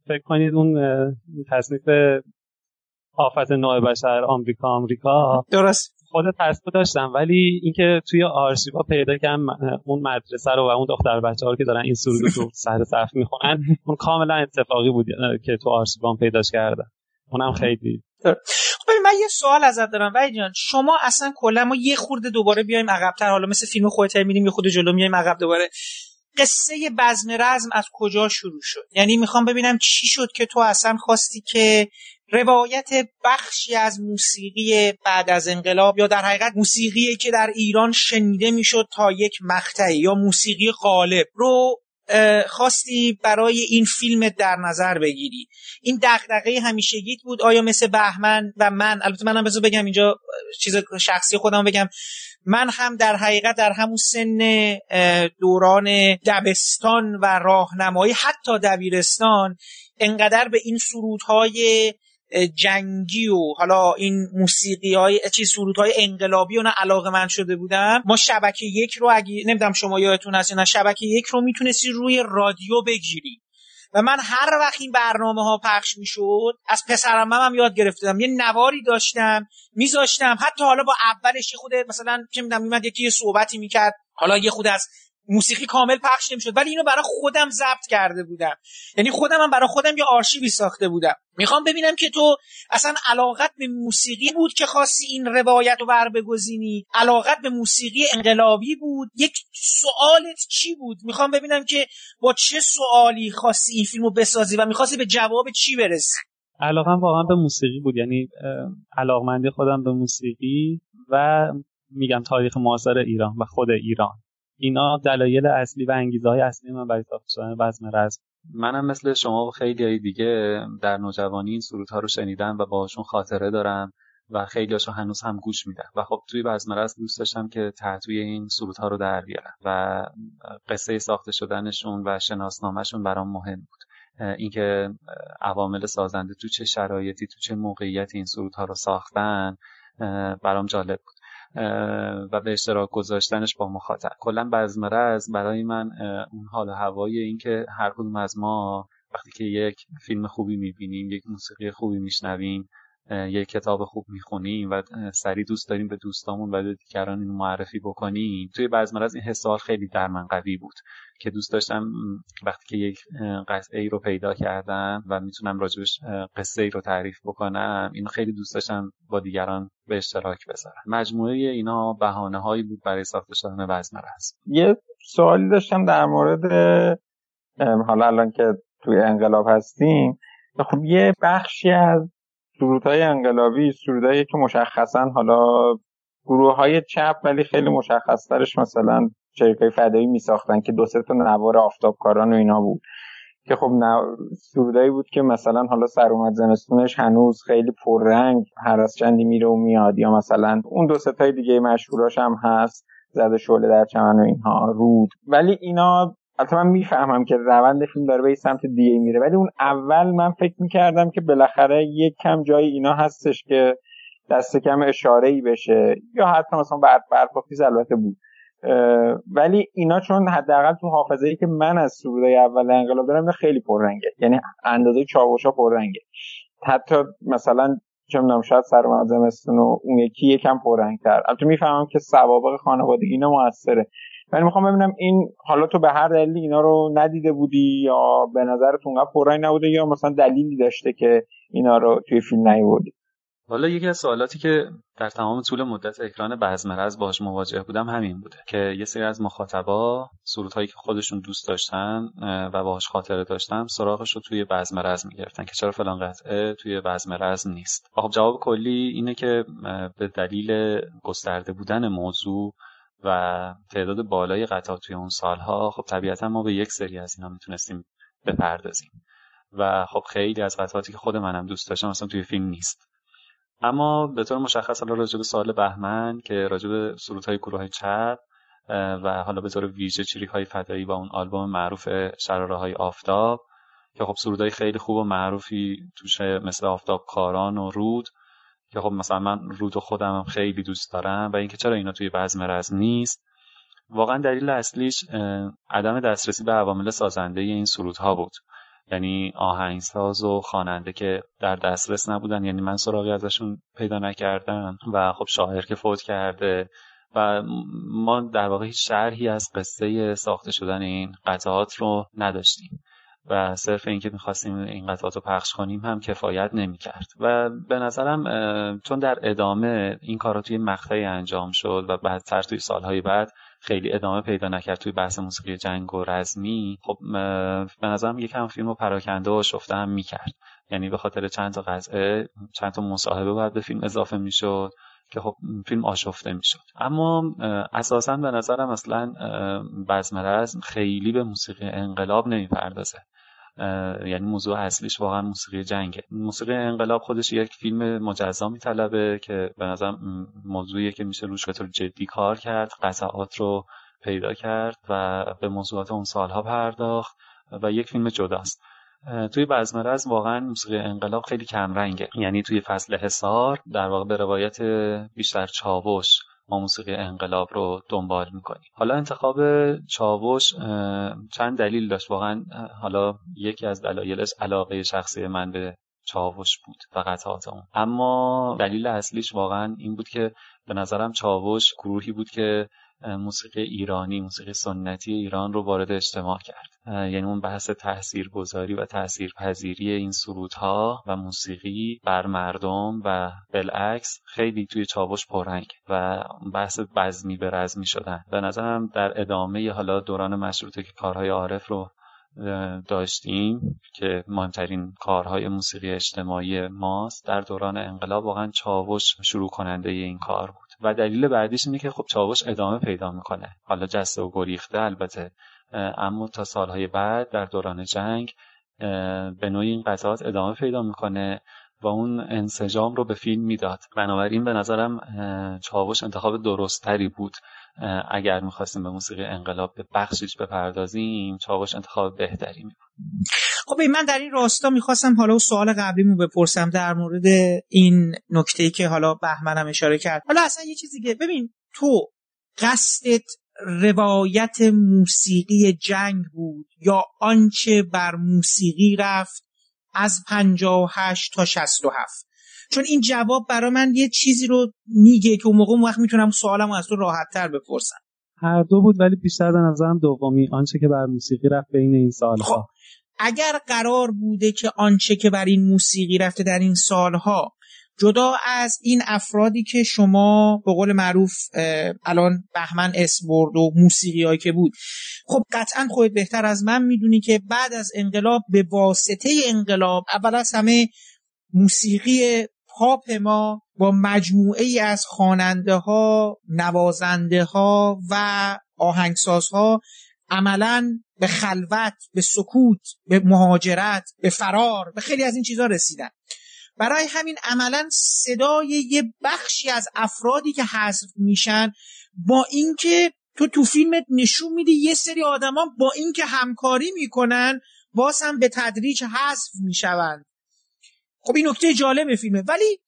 فکر کنید اون تصنیف آفت نوع بشر آمریکا آمریکا. درست. خود تصویر داشتم ولی اینکه توی آرشیوا پیدا کردم اون مدرسه رو و اون دختر بچه ها که دارن این سرود رو سر صف می‌خونن اون کاملا اتفاقی بود که تو آرشیوا پیداش کردم. اونم خیلی خب من یه سوال ازت دارم وای جان. شما اصلا کلا ما یه خورده دوباره بیایم عقبتر. حالا مثل فیلم خودت میریم یه خود جلو میایم عقب دوباره. قصه بزم رزم از کجا شروع شد؟ یعنی می‌خوام ببینم چی شد که تو اصلا خواستی که روایت بخشی از موسیقی بعد از انقلاب یا در حقیقت موسیقی که در ایران شنیده می‌شد تا یک مقطعی یا موسیقی غالب رو خواستی برای این فیلم در نظر بگیری. این دغدغه همیشگیت بود. آیا مثل بهمن و من البته منم بذار بگم اینجا چیز شخصی خودم بگم. من هم در حقیقت در همون سن دوران دبستان و راهنمایی حتی دبیرستان انقدر به این سرودهای جنگی و حالا این موسیقی های چیز سرود های انقلابی و نه علاقه من شده بودم. ما شبکه یک رو اگه نمی‌دونم شما یادتون هست نه شبکه یک رو می‌تونستی روی رادیو بگیری. و من هر وقت این برنامه ها پخش می‌شد از پسرم هم یاد گرفتم. یه نواری داشتم میذاشتم. حتی حالا با اولش خود مثلا چه می‌دونم میمد یکی یه صحبتی می‌کرد. حالا یه خود از موسیقی کامل پخش نمی‌شد. ولی اینو برای خودم ضبط کرده بودم. یعنی خودم هم برای خودم یه آرشیوی ساخته بودم. می‌خوام ببینم که تو اصلا علاقت به موسیقی بود که خواستی این روایت رو بر بگزینی علاقت به موسیقی انقلابی بود؟ یک سوالت چی بود؟ می‌خوام ببینم که با چه سوالی خواستی این فیلمو بسازی و می‌خواستی به جواب چی برسی؟ علاقم واقعا به موسیقی بود. یعنی علاقمندی خودم به موسیقی و میگم تاریخ معاصر ایران و خود ایران. اینا دلایل اصلی و انگیزه های اصلی من برای ساخته شدن وزن رزم. منم مثل شما و خیلی دیگه در نوجوانی این سرودها رو شنیدم و باهاشون خاطره دارم و خیلی هاشو هنوز هم گوش میدم. و خب توی بزم رزم دوست داشتم که تحتوی این سرودها رو در بیارم و قصه ساخته شدنشون و شناسنامهشون برام مهم بود. اینکه عوامل سازنده تو چه شرایطی تو چه موقعیتی این سرودها رو ساختن برام جالب بود. و به اشتراک گذاشتنش با مخاطب. کلا بزمره از برای من اون حال هوای اینکه هر کدوم از ما وقتی که یک فیلم خوبی می‌بینیم یک موسیقی خوبی میشنویم یک کتاب خوب می‌خونیم و سریع دوست داریم به دوستامون و به دیگران اینو معرفی بکنیم. توی بعض از این حسار خیلی در من قوی بود که دوست داشتم وقتی که یک قصه ای رو پیدا کردم و می‌تونم راجبش قصه ای رو تعریف بکنم اینو خیلی دوست داشتم با دیگران به اشتراک بذارم. مجموعه اینا بهانه هایی بود برای ساخته شدن بزمرز یه سوالی داشتم در مورد حالا الان که توی انقلاب هستیم خب یه بخشی از سرودهای انقلابی سرودهایی که مشخصا حالا گروه های چپ ولی خیلی مشخصترش مثلا شرکای فدایی می ساختن که دو سه تا نوار آفتابکاران و اینا بود. که خب سرودایی بود که مثلا حالا سر اومد زمستونش هنوز خیلی پررنگ هر از چندی میره و میاد. یا مثلا اون دو ستای دیگه مشهوراش هم هست زده شعله در چمن و اینها رود. ولی اینا البته من می‌فهمم که روند فیلم داره به سمت دیگه میره ولی اون اول من فکر می‌کردم که بالاخره یک کم جای اینا هستش که دست کم اشاره ای بشه یا حتی مثلا برف برپاکیز البته بود. ولی اینا چون حداقل تو حافظه ای که من از سرودای اول انقلاب دارم خیلی پررنگه. یعنی اندازه چاوشا پررنگه. حتی مثلا چه می‌دونم شاید سر و اون یکی یکم پررنگتر. البته می‌فهمم که سوابق خانوادگی اینا موثره. ولی می‌خوام ببینم این حالا تو به هر دلیلی اینا رو ندیده بودی یا به نظرت اونقدر پررنگ نبوده یا مثلا دلیلی داشته که اینا رو توی فیلم نیوردی؟ حالا یکی از سوالاتی که در تمام طول مدت اکران بزمرز باهاش مواجه بودم همین بوده که یه سری از مخاطبا سرودهایی که خودشون دوست داشتن و باهاش خاطره داشتن سراغش رو توی بزمرز می‌گرفتن که چرا فلان قطعه توی بزمرز نیست. خب جواب کلی اینه که به دلیل گسترده بودن موضوع و تعداد بالای قطعات توی اون سالها خب طبیعتا ما به یک سری از اینا می‌تونستیم بپردازیم. و خب خیلی از قطعاتی که خود منم دوست داشتم اصلا توی فیلم نیست. اما به طور مشخص حالا راجع به سوال بهمن که راجع به های گروه چپ و حالا به طور ویژه چریک های فدایی با اون آلبوم معروف شراره های آفتاب که خب سرودهای خیلی خوب و معروفی توشه مثل آفتاب کاران و رود که خب مثلا من رود خودم خیلی دوست دارم و اینکه چرا اینا توی بزم رز نیست واقعا دلیل اصلیش عدم دسترسی به عوامل سازنده این سرودها بود. یعنی آهنگساز و خواننده که در دسترس نبودن یعنی من سراغی ازشون پیدا نکردم و خب شاعر که فوت کرده و ما در واقع هیچ شرحی از قصه ساخته شدن این قطعات رو نداشتیم. و صرف اینکه می‌خواستیم این قطعات رو پخش کنیم هم کفایت نمی‌کرد. و به نظرم چون در ادامه این کارا توی مقطعی انجام شد و بعدتر توی سالهای بعد خیلی ادامه پیدا نکرد توی بحث موسیقی جنگ و رزمی خب به نظرم یکم فیلم رو پراکنده و شفته هم می‌کرد. یعنی به خاطر چند تا قطعه چند تا مصاحبه باید به فیلم اضافه می‌شد. که خب فیلم آشفته می‌شد. اما اساسا به نظرم اصلا بزمرز خیلی به موسیقی انقلاب نمی‌پردازه. یعنی موضوع اصلیش واقعا موسیقی جنگه. موسیقی انقلاب خودش یک فیلم مجزا میطلبه که به نظر موضوعیه که میشه روش به جدی کار کرد قطعات رو پیدا کرد و به موضوعات اون سالها پرداخت و یک فیلم جداست. توی بزمرز واقعا موسیقی انقلاب خیلی کمرنگه. یعنی توی فصل حصار در واقع به روایت بیشتر چاوش ما موسیقی انقلاب رو دنبال می‌کنیم. حالا انتخاب چاوش چند دلیل داشت. واقعا حالا یکی از دلایلش علاقه شخصی من به چاوش بود و قطعات اون. اما دلیل اصلیش واقعا این بود که به نظرم چاوش گروهی بود که موسیقی ایرانی موسیقی سنتی ایران رو وارد اجتماع کرد. یعنی اون بحث تاثیرگذاری و تاثیرپذیری این سرودها و موسیقی بر مردم و بالعکس خیلی توی چاوش پررنگ و بحث بزمی به رزمی شدن. به نظرم در ادامه حالا دوران مشروطه که کارهای عارف رو داشتیم که مهمترین کارهای موسیقی اجتماعی ماست در دوران انقلاب واقعا چاوش شروع کننده این کار بود. و دلیل بعدیش اینه که خب چاوش ادامه پیدا می‌کنه. حالا جسته و گریخته البته. اما تا سالهای بعد در دوران جنگ به نوعی این قطعات ادامه پیدا می‌کنه و اون انسجام رو به فیلم می‌داد. بنابراین به نظرم چاوش انتخاب درستتری بود. اگر می‌خواستیم به موسیقی انقلاب به بخشیش بپردازیم چاوش انتخاب بهتری می خب من در این راستا می‌خواستم حالا سوال قبلیمو بپرسم در مورد این نکته که حالا بهمنم اشاره کرد. حالا اصلا یه چیزی که ببین تو قصدت روایت موسیقی جنگ بود یا آنچه بر موسیقی رفت از 58 تا 67 چون این جواب برای من یه چیزی رو میگه که اون موقع وقت می‌تونم سوالم از تو راحت تر بپرسم. هر دو بود ولی بیشتر به نظرم دومی آنچه که بر موسیقی رفت بین این سالها. خب اگر قرار بوده که آنچه که بر این موسیقی رفته در این سالها جدا از این افرادی که شما به قول معروف الان بهمن اسم برد و موسیقی هایی که بود خب قطعا خودت بهتر از من می‌دونی که بعد از انقلاب به واسطه انقلاب اول از همه موسیقی پاپ ما با مجموعه ای از خواننده ها نوازنده ها و آهنگساز ها عملا به خلوت به سکوت به مهاجرت به فرار به خیلی از این چیزها رسیدن. برای همین عملا صدای یه بخشی از افرادی که حذف میشن با اینکه تو تو فیلمت نشون میدی یه سری آدما با اینکه همکاری می‌کنن باز هم به تدریج حذف می‌شوند. خب این نکته جالب فیلمه. ولی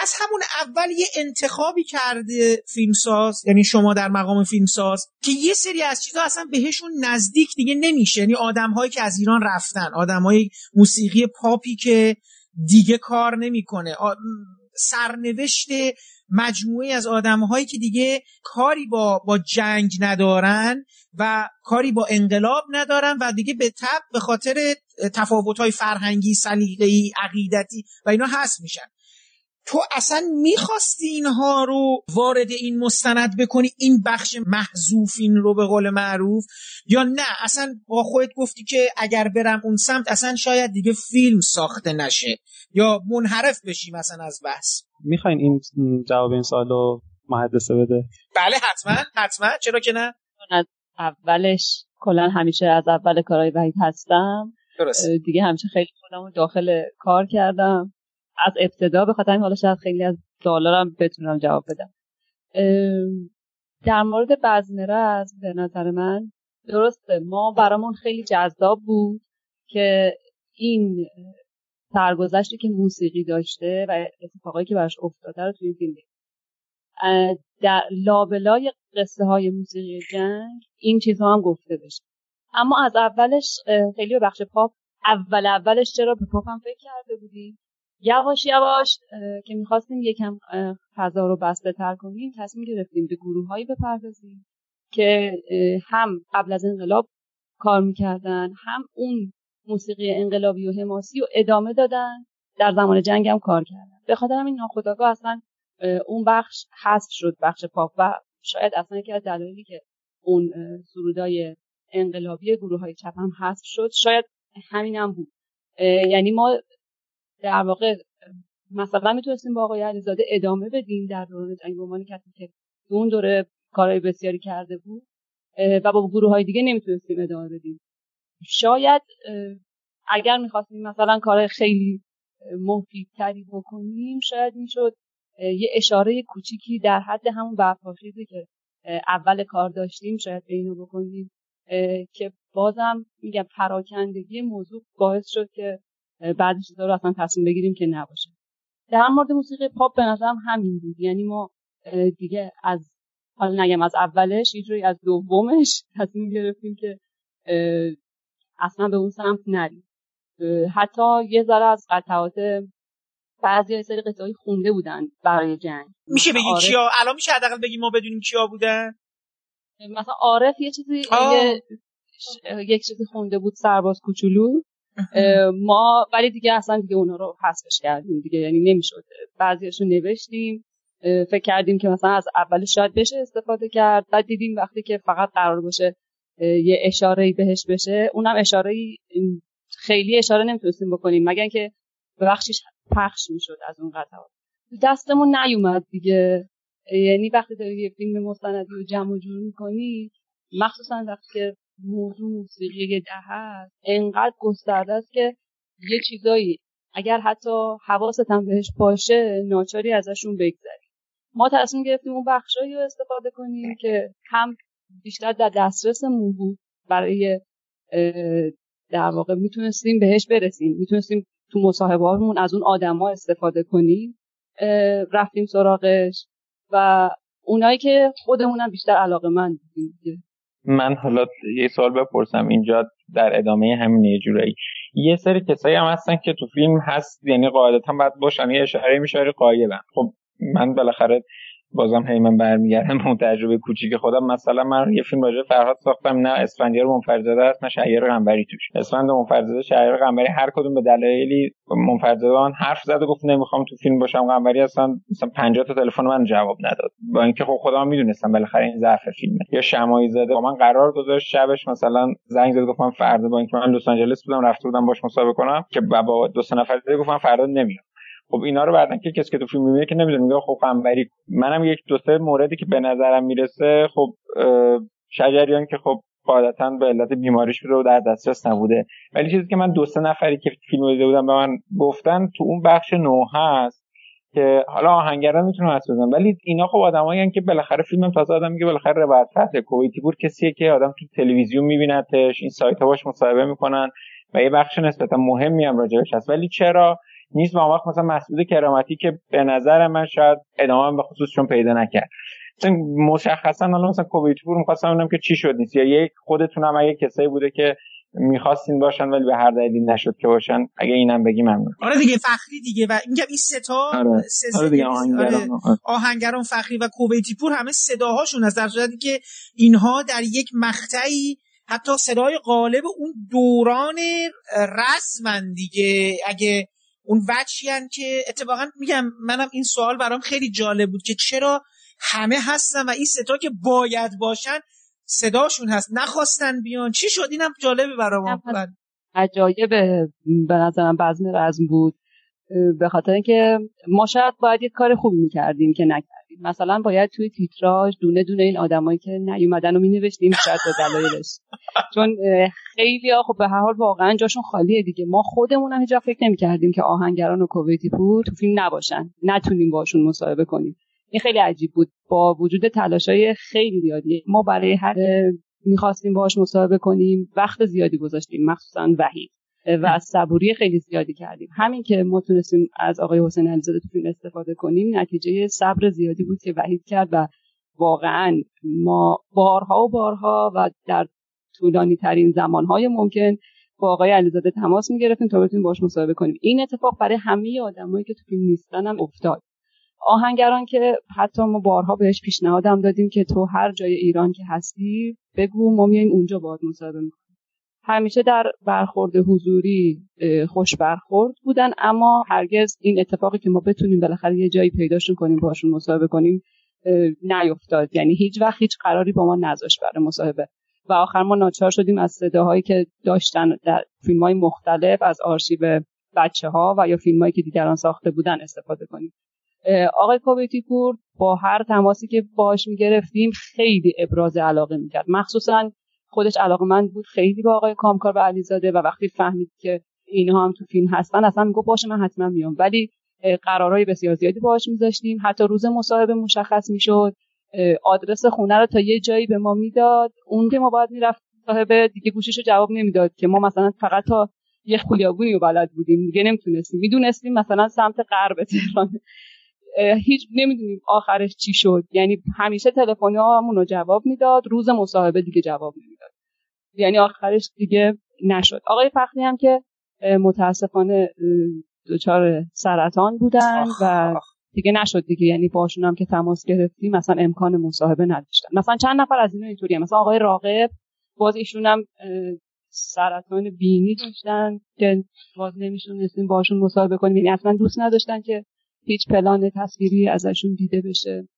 از همون اول یه انتخابی کرده فیلمساز یعنی شما در مقام فیلمساز که یه سری از چیزها اصلا بهشون نزدیک دیگه نمیشه. یعنی آدمهایی که از ایران رفتن آدمهای موسیقی پاپی که دیگه کار نمی‌کنه. سرنوشت مجموعه از آدمهایی که دیگه کاری با با جنگ ندارن و کاری با انقلاب ندارن و دیگه به تب به خاطر تفاوت‌های فرهنگی، سلیقه‌ای، عقیدتی و اینا هست میشن. تو اصلا می‌خواستی اینها رو وارد این مستند بکنی این بخش محذوفین رو به قول معروف؟ یا نه؟ اصلا با خودت گفتی که اگر برم اون سمت اصلا شاید دیگه فیلم ساخته نشه یا منحرف بشیم مثلا از بحث. می‌خواین این جواب این سوال رو محدثه بده؟ بله حتما حتما. چرا که نه؟ از اولش کلا همیشه از اول کارهای وحید هستم. درست. دیگه همیشه خیلی خودم داخل کار کردم. از ابتدا به خاطر حالا شاید خیلی از سوالارم بتونم جواب بدم. در مورد بزمرز به نظر من درسته. ما برامون خیلی جذاب بود که این سرگذشتی که موسیقی داشته و اتفاقایی که براش افتاده رو توی فیلم در لابلای قصه های موسیقی جنگ این چیزها هم گفته بشه. اما از اولش خیلی به بخش پاپ اول اولش چرا به پاپ فکر کرده بودیم؟ یواش یواش که می‌خواستیم یکم فضا رو بسته تر کنیم تصمیم گرفتیم به گروه هایی بپردازیم که هم قبل از انقلاب کار می‌کردن هم اون موسیقی انقلابی و حماسی و ادامه دادن در زمان جنگ هم کار کردن. به خاطر همین ناخداگاه اصلا اون بخش حذف شد بخش پاپ و شاید اصلا یکی از دلایلی که اون سرودای انقلابی گروه های چپ هم حذف شد شاید همین هم بود. یعنی ما در واقع مثلا می‌تونستیم با آقای علیزاده ادامه بدیم در دوران جنگ به کسی که اون دوره کارهای بسیاری کرده بود و با گروه های دیگه نمی‌تونستیم ادامه بدیم. شاید اگر می‌خواستیم مثلا کار خیلی مفیدتری بکنیم شاید می‌شد یه اشاره کوچیکی در حد همون برپاشیزی که اول کار داشتیم شاید به اینو بکنیم که بازم میگم پراکندگی موضوع باعث شد که بعد چیزا رو اصلا تصمیم بگیریم که نباشه. در مورد موسیقی پاپ به نظرم همین بود. یعنی ما دیگه از حالا نگم از اولش یه از دومش تصمیم گرفتیم که اصلا به اون سمت نریم. حتی یه ذره از قطعات بعضی از سری قطعه خونده بودن برای جنگ. میشه بگی کیا؟ الان میشه حداقل بگیم ما بدونیم کیا بودن؟ مثلا عارف یه چیزی یک چیزی خونده بود سرباز کوچولو. ما ولی دیگه اصلا دیگه اونا رو حذفش کردیم دیگه یعنی نمی‌شد. بعضیاشو نوشتیم فکر کردیم که مثلا از اول شاید بشه استفاده کرد. بعد دیدیم وقتی که فقط قرار باشه یه اشاره بهش بشه اونم اشاره خیلی اشاره نمی‌تونستیم بکنیم مگر اینکه بخشش پخش می‌شد از اون قطعات. دستمون نیومد دیگه. یعنی وقتی داری یه فیلم مستندی رو جمع جور می‌کنی مخصوصا وقتی که موضوع موسیقی ده هست انقدر گسترده است که یه چیزایی اگر حتی حواست هم بهش باشه ناچاری ازشون بگذری ما تصمیم گرفتیم اون بخشایی رو استفاده کنیم که هم بیشتر در دسترسمون بود برای در واقع می‌تونستیم بهش برسیم. می‌تونستیم تو مصاحبه از اون آدما استفاده کنیم رفتیم سراغش و اونایی که خودمونم بیشتر علاقه من بودیم من حالا یه سوال بپرسم. اینجا در ادامه همین یه جورایی. یه سری کسایی هم هستن که تو فیلم هست یعنی قاعدتا باید باشن. یه اشاره میشه قایبن. خب من بالاخره بازم هی من برمیگردم اون تجربه کوچیک خودم. مثلا من یه فیلم راجع فرهاد ساختم نه اسفندیار منفردزاده است نه شهریار قنبری توش. اسفند منفردزاده شهریار قنبری هر کدوم به دلایلی منفردزاده من حرف زد و گفت نمی‌خوام تو فیلم باشم قنبری اصلا مثلا 50 تا تلفن من جواب نداد. با اینکه خب خودم می‌دونستم بالاخره این ظرف فیلمه. یا شمایی زاده با من قرار گذاشت شبش مثلا زنگ زد گفتم فردا با اینکه من لس آنجلس بودم رفته بودم باش مصاحبه کنم که با دو سه نفر دیگه گفتم فردا نمیام. خب اینا رو بعدن که کسی که تو فیلم می‌بینه که نمی‌دونه میگه خب قنبری منم یک دو سه موردی که به نظرم می‌رسه خب شجریان که خب قاعدتا به علت بیماریش بوده و در دسترس نبوده. ولی چیزی که من دو سه نفری که فیلم دیده بودم به من گفتن تو اون بخش نو هست که حالا آهنگران می‌تونن حس بزنن ولی اینا خب آدمایی که بالاخره فیلم تازه آدم میگه بالاخره روایت کویتی پور کسیه که آدم تو تلویزیون میبینتش این سایت ها باش مصاحبه می‌کنن و یه بخش نسبتا مهمی هم راجعش هست. ولی چرا؟ نیست و وقت مثلا مسعود کرامتی که به نظر من شاید ادامه به خصوص چون پیدا نکرد. مثلا مشخصا حالا مثلا کویت پور می‌خواستم ببینم که چی شد نیست. یا یک خودتون هم اگه کسایی بوده که می‌خواستین باشن ولی به هر دلیلی نشد که باشن اگه اینم بگی ممنون. آره دیگه فخری دیگه و میگم این سه تا آره. آره دیگه آهنگران. آره. آهنگران فخری و کویتی پور همه صداهاشون از در صورتی که اینها در یک مقطعی حتی صدای غالب اون دوران رسمن دیگه. اگه اون وجهی که اتفاقا میگم منم این سوال برام خیلی جالب بود که چرا همه هستن و این ستا که باید باشن صداشون هست. نخواستن بیان. چی شد؟ اینم جالبه برام. عجایب به نظرم بزن رزم بود. به خاطر اینکه ما شاید باید یه کار خوبی می‌کردیم که نکردیم. مثلا باید توی تیتراژ دونه دونه این آدمایی که نیومدن رو مینوشتیم شاید به دلایلش چون خیلی ها خب به هر حال واقعا جاشون خالیه دیگه. ما خودمون هم فکر نمی‌کردیم که آهنگران و کویتی پور تو فیلم نباشن. نتونیم باشون مصاحبه کنیم. این خیلی عجیب بود. با وجود تلاشای خیلی زیادی. ما برای هر می‌خواستیم باهاش مصاحبه کنیم. وقت زیادی گذاشتیم. مخصوصا وحید. و صبوری خیلی زیادی کردیم. همین که ما تونستیم از آقای حسین علیزاده تو فیلم استفاده کنیم نتیجه صبر زیادی بود که وحید کرد و واقعا ما بارها و بارها و در طولانی ترین زمانهای ممکن با آقای علیزاده تماس می‌گرفتیم تا بتونیم باش مصاحبه کنیم. این اتفاق برای همه آدمایی که تو فیلم نیستن هم افتاد. آهنگران که حتی ما بارها بهش پیشنهادم دادیم که تو هر جای ایران که هستی بگو ما میایم اونجا باهات مصاحبه همیشه در برخورد حضوری خوش برخورد بودن اما هرگز این اتفاقی که ما بتونیم بالاخره یه جایی پیداشون کنیم باشون مصاحبه کنیم نیفتاد. یعنی هیچ وقت هیچ قراری با ما نذاشت برای مصاحبه. و آخر ما ناچار شدیم از صداهایی که داشتن در فیلم های مختلف از آرشیو بچه ها و یا فیلم هایی که دیگران ساخته بودن استفاده کنیم. آقای کوبیتی پور با هر تماسی که باش می‌گرفتیم خیلی ابراز علاقه می‌کرد. مخصوصا خودش علاقمند بود خیلی با آقای کامکار و علیزاده و وقتی فهمید که اینها هم تو فیلم هستن اصلا می‌گفت باشه من حتما میام. ولی قرارهای بسیار زیادی باهاش میذاشتیم. حتی روز مصاحبه مشخص می‌شد. آدرس خونه رو تا یه جایی به ما می‌داد. اون که ما باید می‌رفت صاحب دیگه گوشش رو جواب نمی‌داد که ما مثلا فقط تا یه خلیابونی رو بلد بودیم. دیگه نمی‌تونستیم. می‌دونستیم مثلا سمت غرب تهران. هیچ نمی‌دونیم آخرش چی شد. یعنی همیشه تلفنی رو جواب می‌داد. روز مصاحبه دیگه جواب نمی‌داد. یعنی آخرش دیگه نشد. آقای فخری هم که متاسفانه دچار سرطان بودن و دیگه نشد دیگه. یعنی باشون هم که تماس گرفتیم مثلا امکان مصاحبه نداشتن. مثلا چند نفر از اینا اینطوریه. مثلا آقای راقب باز ایشون هم سرطان بینی داشتن که باز نمیشونستیم باشون مصاحبه کنیم. یعنی اصلا دوست نداشتن که هیچ پلان تصویری ازشون دیده بشه.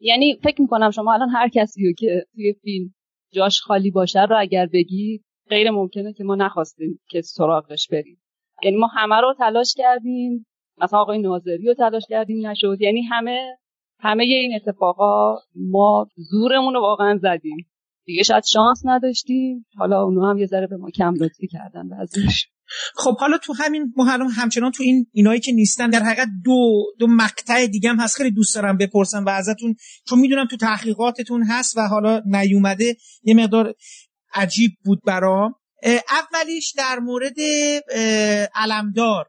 یعنی فکر می‌کنم شما الان هر کسی رو که توی فیلم جاش خالی باشه رو اگر بگی غیر ممکنه که ما نخواستیم که سراغش بریم. یعنی ما همه رو تلاش کردیم. مثلا آقای ناظری رو تلاش کردیم نشد یعنی همه همه این اتفاقا ما زورمون رو واقعا زدیم. دیگه شاید شانس نداشتیم. حالا اونو هم یه ذره به ما کم لطفی کردن بعضیش. خب حالا تو همین محرم همچنان تو این اینایی که نیستن در حقیقت دو دو مقطع دیگه هم هست. خیلی دوست دارم بپرسم و ازتون چون می‌دونم تو تحقیقاتتون هست و حالا نیومده یه مقدار عجیب بود برام. اولیش در مورد علمدار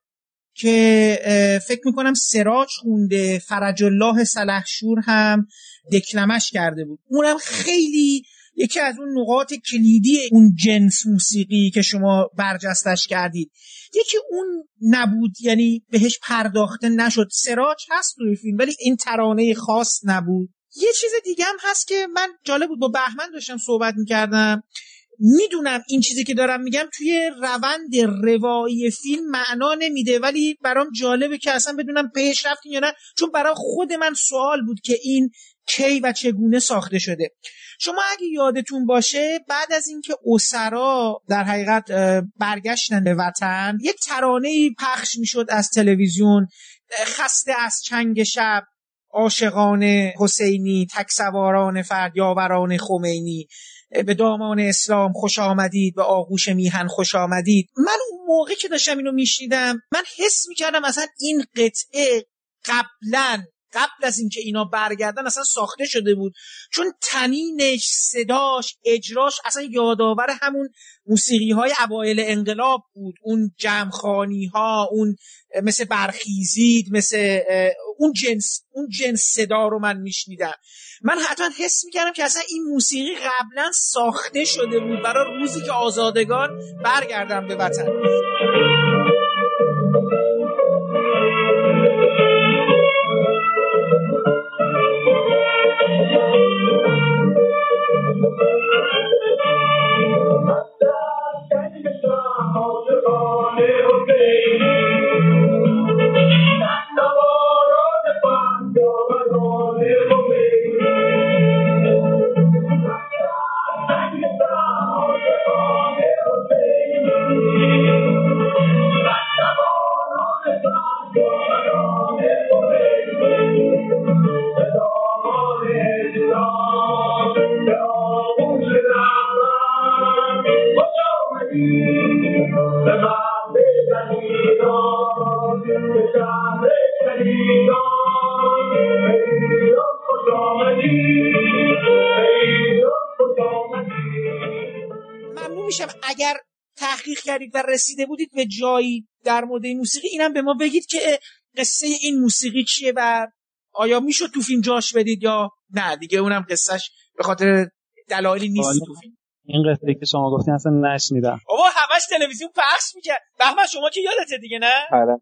که فکر می‌کنم سراج خونده فرج الله سلحشور هم دکلمش کرده بود. اونم خیلی یکی از اون نقاط کلیدی اون جنس موسیقی که شما برجستش کردید. یکی اون نبود یعنی بهش پرداخته نشد. سراج هست روی فیلم ولی این ترانه خاص نبود. یه چیز دیگه هم هست که من جالب بود. با بهمن داشتم صحبت می‌کردم. می‌دونم این چیزی که دارم میگم توی روند روایی فیلم معنا نمیده ولی برام جالبه که اصلا بدونم پیش رفتین یا نه. چون برای خود من سوال بود که این کی و چگونه ساخته شده. شما اگه یادتون باشه بعد از اینکه اسرا در حقیقت برگشتن به وطن یک ترانه پخش می‌شد از تلویزیون. خسته از چنگ شب عاشقان حسینی تکسواران فردیاوران خمینی. به دامان اسلام خوش آمدید به آغوش میهن خوش آمدید. من اون موقع که داشتم اینو میشنیدم من حس می‌کردم اصلا این قطعه قبلا قبل از اینکه اینا برگردن اصلا ساخته شده بود. چون تنینش صداش اجراش اصلا یادآور همون موسیقی های اوایل انقلاب بود. اون جمخانی ها اون مثل برخیزید مثل اون جنس اون جنس صدا رو من میشنیدم. من حتما حس می‌کردم که اصلا این موسیقی قبلا ساخته شده بود. برای روزی که آزادگان برگردم به وطن. و رسیده بودید به جایی در مورد این موسیقی اینم به ما بگید که قصه این موسیقی چیه و آیا می‌شد تو فیلم جاش بدید یا نه؟ دیگه اونم قصهش به خاطر دلایلی نیست تو فیلم. این قصه که شما گفتین اصلا نشنیدم. بابا همش تلویزیون پخش می‌کرد. بهمن شما که یادته دیگه نه؟ آره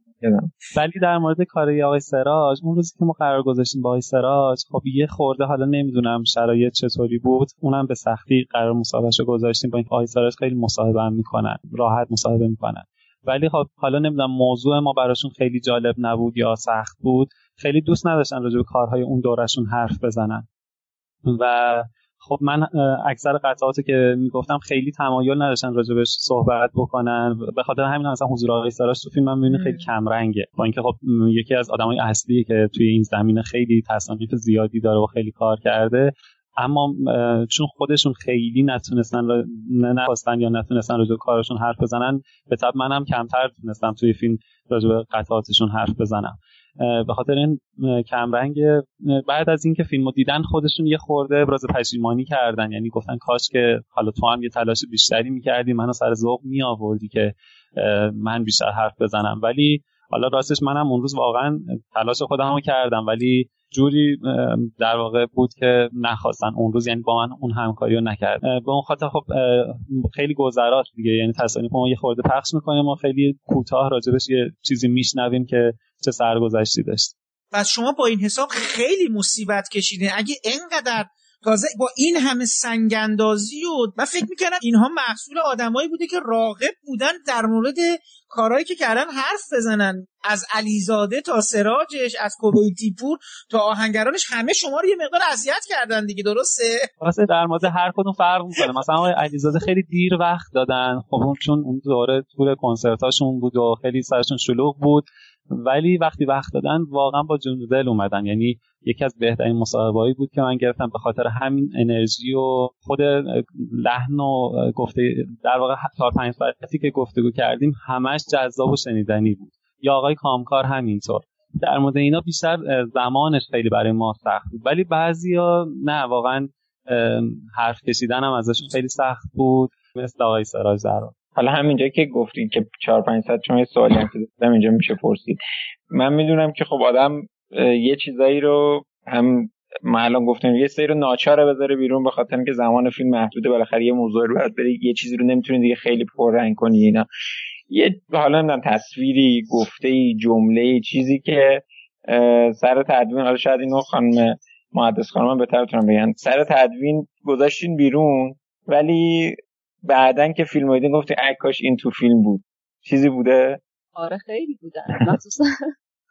ولی در مورد کار آقای سراج اون روزی که ما قرار گذاشتیم با آقای سراج خب یه خورده حالا نمی‌دونم شرایط چطوری بود اونم به سختی قرار مصاحبهش گذاشتیم با این آقای سراج خیلی مصاحبه هم می‌کنن راحت مصاحبه می‌کنن. ولی خب حالا نمی‌دونم موضوع ما براشون خیلی جالب نبود یا سخت بود. خیلی دوست نداشتن راجع به کارهای اون دورشون حرف بزنن. و خب من اکثر قطعاتی که می‌گفتم خیلی تمایل نداشتن راجبش صحبت بکنن. به خاطر همین مثلا حضور آقای سراج تو فیلم من خیلی کم رنگه با اینکه خب یکی از آدمای اصلی که توی این زمینه خیلی تصانیف زیادی داره و خیلی کار کرده. اما چون خودشون خیلی نتونستن نخواستن یا نتونستن راجع کارشون حرف بزنن به طب منم کمتر تونستم توی فیلم راجع به قطعاتشون حرف بزنم. به خاطر این کمرنگ بعد از اینکه فیلمو دیدن خودشون یه خورده ابراز پشیمانی کردن. یعنی گفتن کاش که حالا تو هم یه تلاش بیشتری می‌کردی منو سر ذوق می که من بیشتر حرف بزنم. ولی حالا راستش منم اون روز واقعا تلاش خودم رو کردم ولی جوری در واقع بود که نخواستن اون روز یعنی با من اون همکاری رو نکرد. به اون خاطر خب خیلی گذرات دیگه. یعنی تصانیف ما یه خورده پخش می‌کنیم و خیلی کوتاه راجبش یه چیزی میشنویم که چه سرگذشتی داشت. پس شما با این حساب خیلی مصیبت کشیدین. اگه اینقدر تازه با این همه سنگندازی و من فکر می‌کردم اینها محصول آدمایی بوده که راغب بودن در مورد کارهایی که کردن حرف بزنن. از علیزاده تا سراجش از کوبیتی پور تا آهنگرانش همه شما رو یه مقدار اذیت کردن دیگه درسته؟ واسه در مورد هر کدوم فرق می‌کنه. مثلا علیزاده خیلی دیر وقت دادن. خب چون اون دوره طول کنسرتاشون بود و خیلی سرشون شلوغ بود. ولی وقتی وقت دادن واقعا با جون دل اومدن. یعنی یکی از بهترین مصاحبه‌ای بود که من گرفتم به خاطر همین انرژی و خود لحن و گفته در واقع چهار پنج ساعتی که گفتگو کردیم همش جذاب و شنیدنی بود. یا آقای کامکار همینطور. در مورد اینا بیشتر زمانش خیلی برای ما سخت بود. ولی بعضیا نه واقعا حرف کشیدن هم ازشون خیلی سخت بود. مثل آقای سراج زرا حالا همینجا که گفتید که 4 5 ساعت چون یه سوالی هم که اینجا میشه پرسید. من می‌دونم که خب آدم یه چیزایی رو هم ما الان گفتیم یه سری رو ناچاره بذاره بیرون به خاطر اینکه زمان فیلم محدوده بالاخره یه موضوع رو باید بری یه چیزی رو نمی‌تونی دیگه خیلی پررنگ کنی اینا. یه حالا نمی‌دونم تصویری گفته ای جمله چیزی که سر تدوین حالا شاید اینو خانم محدث خانم بهتر بتونم بگن. سر تدوین گذاشتین بیرون ولی بعدن که فیلم دیدین گفتی ای کاش این تو فیلم بود. چیزی بوده؟ آره خیلی بوده. مخصوصا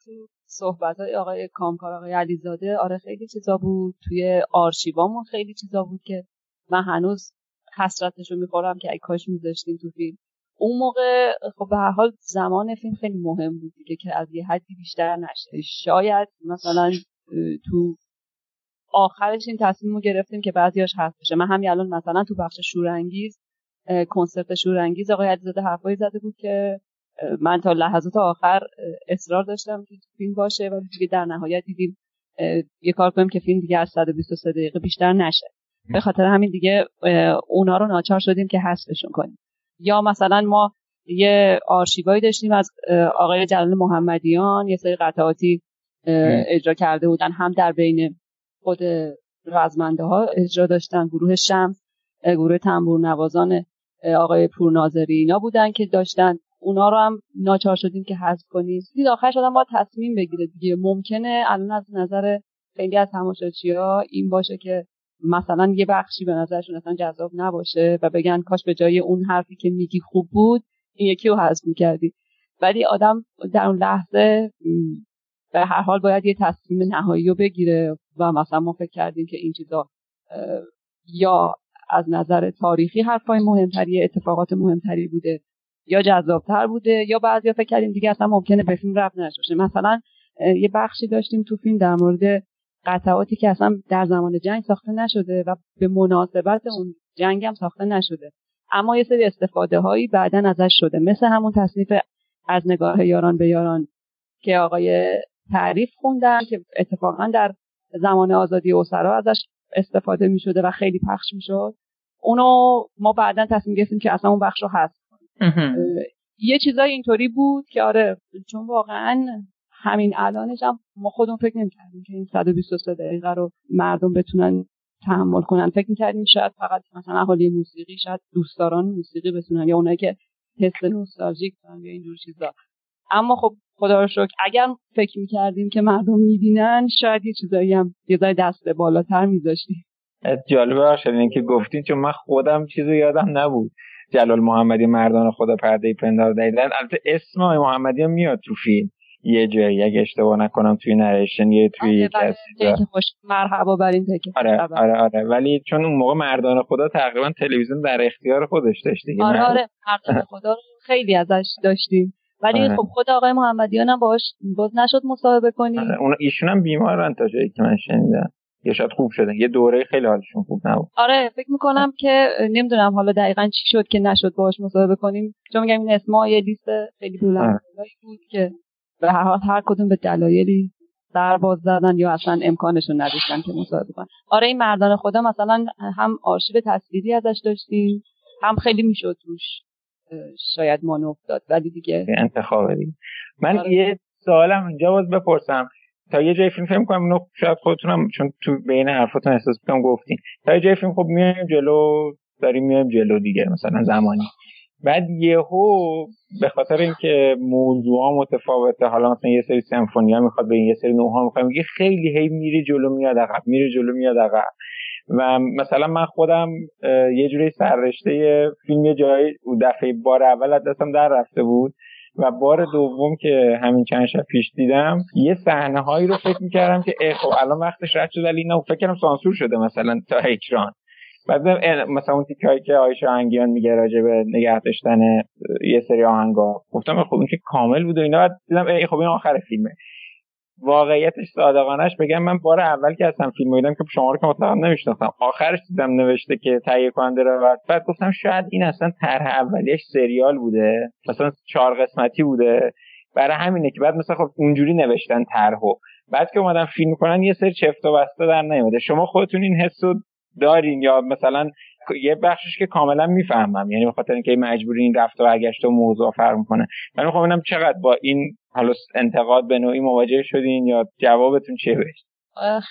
تو صحبت های آقای کامکار آقای علیزاده آره خیلی چیزا بود. توی آرشیوامون خیلی چیزا بود که من هنوز حسرتش رو می‌خورم که ای کاش میذاشتیم تو فیلم. اون موقع خب به هر حال زمان فیلم خیلی مهم بود دیگه که از یه حدی بیشتر نشه. شاید مثلا تو آخرش این تصمیم رو گرفتیم که بعضیاش حذف بشه. من همین الان مثلا تو بخش شورانگیز کنسرت شورانگیز آقای علیزاده حرفایی زده بود که من تا لحظات آخر اصرار داشتم که فیلم باشه ولی دیگه در نهایت دیدیم یه کار کنیم که فیلم دیگه از 123 دقیقه بیشتر نشه. به خاطر همین دیگه اونا رو ناچار شدیم که حذفشون کنیم. یا مثلا ما یه آرشیوایی داشتیم از آقای جلال محمدیان یه سری قطعاتی اجرا کرده بودن. هم در بین خود رزمنده ها اجرا داشتن گروه شمس گروه تنبور نوازان آقای پورناظری اینا بودن که داشتن. اونا رو هم ناچار شدیم که حذف کنیم. دید آخرش آدم باید تصمیم بگیره دیگه. ممکنه الان از نظر خیلی از تماشاچی ها این باشه که مثلا یه بخشی به نظرشون اصلا جذاب نباشه و بگن کاش به جای اون حرفی که میگی خوب بود این یکی رو حذف می‌کردی. ولی آدم در اون لحظه به هر حال باید یه تصمیم نهایی رو بگیره و مثلا ما فکر کردیم که این چیزا یا از نظر تاریخی حرفای مهمتری اتفاقات مهمتری بوده یا جذابتر بوده یا بعضی فکر کردیم دیگه اصلا ممکنه به فیلم رفت نشه مثلا یه بخشی داشتیم تو فیلم در مورد قطعاتی که اصلا در زمان جنگ ساخته نشده و به مناسبت اون جنگ هم ساخته نشده. اما یه سری استفاده هایی بعدا ازش شده. مثل همون تصنیف از نگاه یاران به یاران که آقای تعریف خوندن که اتفاقا در زمان آزادی اسرا ازش استفاده می شده و خیلی پخش می شد اونو ما بعدا تصمیم گرفتیم که اصلا اون بخش رو حذف کنیم. یه چیزای اینطوری بود که آره چون واقعا همین الانش هم ما خودمون فکر نمی‌کردیم که این 123 دقیقه رو مردم بتونن تحمل کنن. فکر می‌کردیم شاید فقط مثلا اهالی موسیقی شاید دوستداران موسیقی بتونن یا اونایی که حس نوستالژیک دارن یا اینجور چیزا. اما خب خدا رو شکر اگر فکر می‌کردیم که مردم می‌بینن شاید یه چیزایی هم یه دست بالاتر میذاشتیم. جالبه شد که گفتین چون من خودم چیزی یادم نبود. جلال محمدی مردان خدا پرده پندار دیدن البته اسم محمدی هم میاد تو فیلم. یه جایی اگه اشتباه نکنم توی نریشن یه توی آره که خوش مرحبا بر این آره آره آره. ولی چون اون موقع مردان خدا تقریبا تلویزیون در اختیار خودش داشت دیگه آره آره. مردان خدا خیلی ازش داشتیم. ولی آره. خب خود آقای محمدیان هم باش باز نشد مصاحبه کنیم. آره. اون ایشون هم بیمارن تا جایی که من شنیدم. یا شاید خوب شدن یه دوره خیلی حالشون خوب نبود. آره فکر می‌کنم که نمی‌دونم حالا دقیقا چی شد که نشد باش مصاحبه کنیم چون میگم این اسما یه لیست خیلی بلند بود که به هر حال هر کدوم به دلایلی در باز زدن یا اصلا امکانش رو نداشتن که مصاحبه کنن. آره این مردان خدا مثلا هم آرشیو تصویری ازش داشتیم هم خیلی می‌شد روش شاید مانو داد ولی دیگه انتخاب من آره. یه سوالم اینجا باز بپرسم. تا یه جای فیلم فهم کنم اینو شاید خودتونم چون تو بین حرفاتون احساس کنم گفتین. تا یه جای فیلم خب میایم جلو داریم میایم جلو دیگه مثلا زمانی. بعد یهو به خاطر اینکه موضوع متفاوته حالا مثلا یه سری سمفونیا می‌خواد به یه سری نوها می‌خواد میگه خیلی هی میره جلو میاد عقب میره جلو میاد عقب. و مثلا من خودم یه جوری سررشته فیلم یه جایی دفعه بار اول از دستم در رفته بود. و بار دوم که همین چند شب پیش دیدم یه صحنه هایی رو فکر می‌کردم که خب الان وقتش رد شد ولی فکر کردم سانسور شده مثلا تا اکران بعد مثلا اون تیکایی که آیشا انگیان میگه راجع به نگه داشتن یه سری آهنگا. گفتم خب این که کامل بود و اینا. بعد دیدم ای خب این آخر فیلمه. واقعیتش صادقانش بگم من بار اول که اصلا فیلم دیدم که شما رو که مطلقا نمیشناختم آخرش دیدم نوشته که تهیه کننده رو بعد گفتم شاید این اصلا طرح اولیش سریال بوده. مثلا چهار قسمتی بوده. برای همینه که بعد مثلا خب اونجوری نوشتن طرحو بعد که اومدن فیلم کنن یه سری چفت و بسته در نیومده. شما خودتون این حسو دارین یا مثلا یه بخشش که کاملا می‌فهمم. یعنی بخاطر اینکه مجبوری این رفت و برگشت و موضوع فرق می‌کنه. من خب چقدر با این حالا انتقاد به نوعی مواجه شدین یا جوابتون چیه بهش؟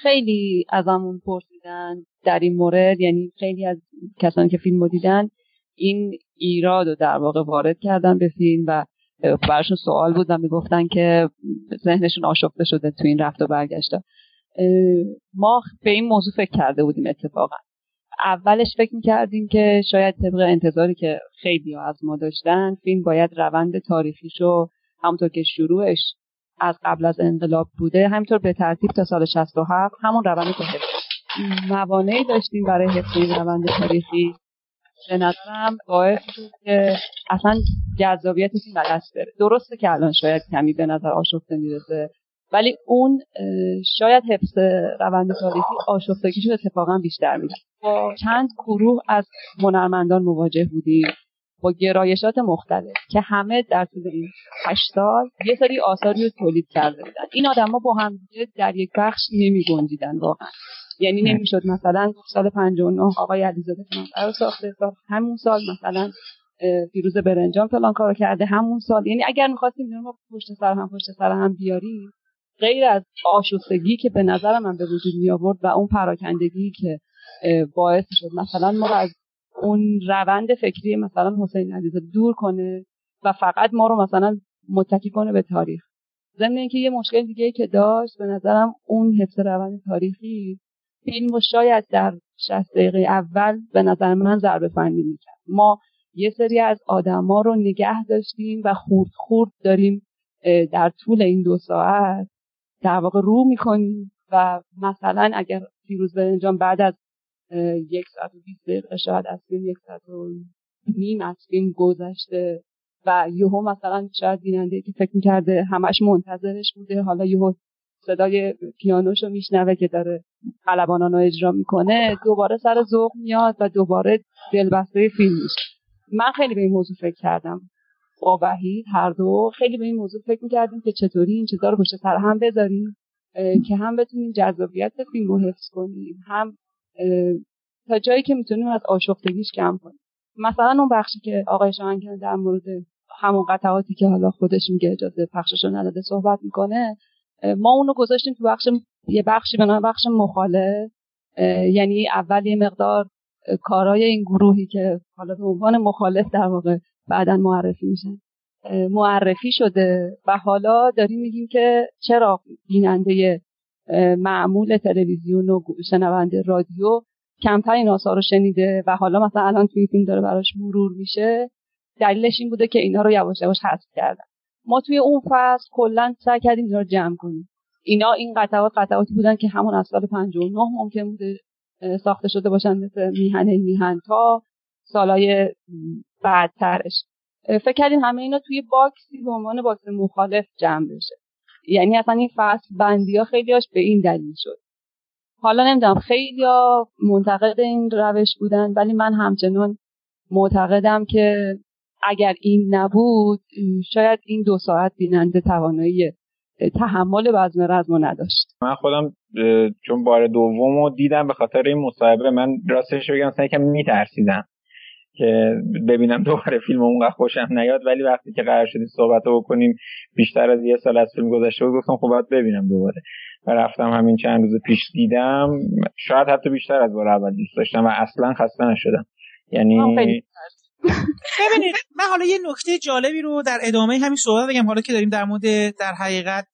خیلی ازمون پرسیدن در این مورد. یعنی خیلی از کسانی که فیلم رو دیدن این ایراد رو در واقع وارد کردن به فیلم و براشون سوال بود و می‌گفتن که ذهنشون آشفته شده تو این رفت و برگشت. ما به این موضوع فکر کرده بودیم اتفاقا. اولش فکر می‌کردیم که شاید طبق انتظاری که خیلی از ما داشتن فیلم باید روند تاریخیشو همونطور که شروعش از قبل از انقلاب بوده همینطور به ترتیب تا سال 67 همون روند که موانعی داشتیم برای حفظ این روند تاریخی. به نظرم باعث شد که اصلا جذابیت این دست بره. درسته که الان شاید کمی به نظر آشفته می‌رسه. ولی اون شاید حفظ روند تاریخی آشفتگیش اتفاقا بیشتر میده با چند گروه از هنرمندان مواجه بودیم با گرایشات مختلف که همه در طول این هشت سال یه سری آثاری رو تولید کرده بودن. این آدما با هم در یک بخش نمی گنجیدن واقعا. یعنی نمی‌شد مثلا سال 59 آقای علیزاده فلان ساخته همون سال مثلا فیروز برنجان فلان کارو کرده همون سال. یعنی اگر می‌خواستیم ما پشت سر هم پشت سر هم بیاریم غیر از آشفتگی که به نظر من به وجود می آورد و اون پراکندگی که باعث شد مثلا ما از اون روند فکری مثلا حسین علیزاده دور کنه و فقط ما رو مثلا متکی کنه به تاریخ. ضمن اینکه یه مشکل دیگه که داشت به نظرم اون حفظ روند تاریخی فیلم رو شاید در 60 دقیقه اول به نظر من ضربه فنی می‌کرد. ما یه سری از آدما رو نگه داشتیم و خورد خورد داریم در طول این دو ساعت در واقع رو می‌کنیم و مثلا اگر فیروز برنجان بعد از یک ساعت و بیست دقیقه شاید از فیلم یک ساعت و نیم از فیلم گذشته و یهو مثلا شاید بیننده که فکر می‌کرده همش منتظرش بوده. حالا یهو صدای پیانوشو میشنوه که داره قلبانانو اجرا می‌کنه دوباره سر ذوق میاد و دوباره دلبسته فیلم میشه. من خیلی به این موضوع فکر کردم. با وحید هر دو. خیلی به این موضوع فکر می‌کردیم که چطوری این چیزا رو پشت سر هم بذاریم که هم بتونیم جذابیت فیلم رو حفظ کنیم هم تا جایی که می‌تونیم از آشفتگیش کم کنیم. مثلا اون بخشی که آقای شاهنگن در مورد همون قطعاتی که حالا خودش میگه اجازه پخشش نداده صحبت می‌کنه ما اونو گذاشتیم تو بخش یه بخشی به نام بخش مخالف یعنی اول یه مقدار کارای این گروهی که حالا به عنوان مخالف در واقع بعدا معرفی میشن. معرفی شده و حالا داریم میگیم که چرا بیننده معمول تلویزیون و شنونده رادیو کمتر این آثار رو شنیده و حالا مثلا الان توی فیلم داره براش مرور میشه. دلیلش این بوده که اینا رو یواش یواش حذف کردن. ما توی اون فصل کلا سعی کردیم اینا رو جمع کنیم. اینا این قطعات قطعاتی بودن که همون از سال 59 ممکن بوده ساخته شده باشن مثل میهنه میهن تا سالای بعدترش فکر کردیم همه اینا توی box ی به عنوان box مخالف جمع بشه. یعنی اصلا این فصل بندی ها خیلی هاش به این دلیل شد. حالا نمی‌دونم خیلی منتقد این روش بودن ولی من همچنان معتقدم که اگر این نبود شاید این دو ساعت بیننده توانایی تحمل وزن رزم نداشت. من خودم چون بار دوم رو دیدم به خاطر این مصاحبه من راستش بگم مثلا یکم میترسیدم. که ببینم دوباره فیلم اونقدر خوشم نیاد ولی وقتی که قرار شدیم صحبت رو بکنیم بیشتر از یه سال از فیلم گذشته بود گفتم خب باید ببینم دوباره. و رفتم همین چند روز پیش دیدم. شاید حتی بیشتر از بار اول دوست داشتم و اصلا خسته نشدم. یعنی ببینید من حالا یه نکته جالبی رو در ادامه همین صحبت بگم حالا که داریم در مورد در حقیقت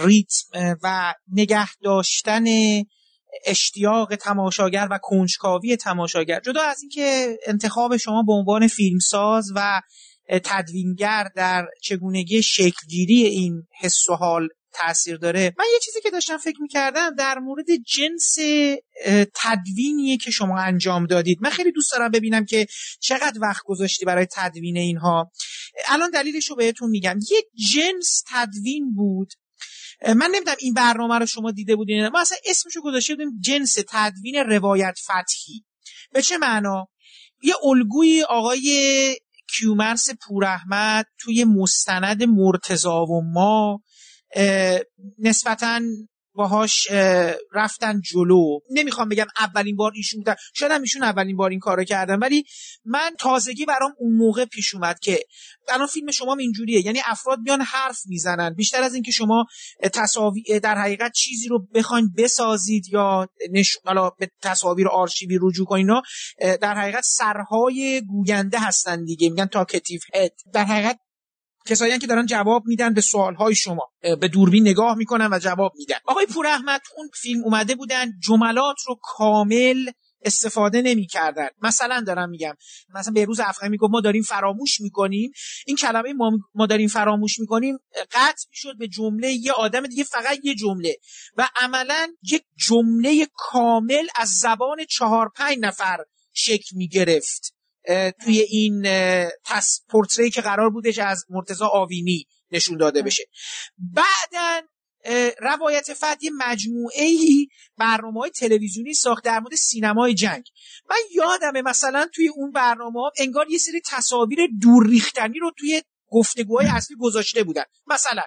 ریتم و نگه داشتن اشتیاق تماشاگر و کنجکاوی تماشاگر جدا از اینکه انتخاب شما به عنوان فیلمساز و تدوینگر در چگونگی شکلگیری این حس و حال تاثیر داره من یه چیزی که داشتم فکر می‌کردم در مورد جنس تدوینیه که شما انجام دادید. من خیلی دوست دارم ببینم که چقدر وقت گذاشتی برای تدوین اینها. الان دلیلش رو بهتون میگم. یک جنس تدوین بود من نمی‌دونم این برنامه رو شما دیده بودین ما اصلا اسمشو گذاشته بودیم جنس تدوین روایت فتحی. به چه معنا؟ یه الگوی آقای کیومرس پوراحمد توی مستند مرتزا و ما نسبتا باهاش رفتن جلو. نمی‌خوام بگم اولین بار ایشون بودن شاید هم ایشون اولین بار این کارو کردن ولی من تازگی برام اون موقع پیش اومد که الان فیلم شما اینجوریه. یعنی افراد بیان حرف می‌زنن. بیشتر از اینکه شما تصاوی در حقیقت چیزی رو بخواین بسازید یا نش... به تصاویر آرشیوی رجوع کنین در حقیقت سرهای گوینده هستن دیگه. میگن تاکتیو هد در حقیقت کسایی که دارن جواب میدن به سوالهای شما به دوربین نگاه می‌کنن و جواب میدن. آقای پور احمد اون فیلم اومده بودن جملات رو کامل استفاده نمی‌کردن. مثلا دارم میگم مثلا به روز افغانی میگم ما داریم فراموش می‌کنیم. این کلمه ما, ما داریم فراموش می‌کنیم قطع می‌شد به جمله یه آدم دیگه فقط یه جمله. و عملا یک جمله کامل از زبان چهار پنج نفر شکل می‌گرفت. توی این پس پورتری که قرار بودش از مرتزا آوینی نشون داده بشه. بعدا روایت فت یه مجموعه ای برنامه های تلویزیونی ساخت در مورد سینمای جنگ. من یادمه مثلا توی اون برنامه ها انگار یه سری تصاویر دور ریختنی رو توی گفتگوهای اصلی گذاشته بودن. مثلا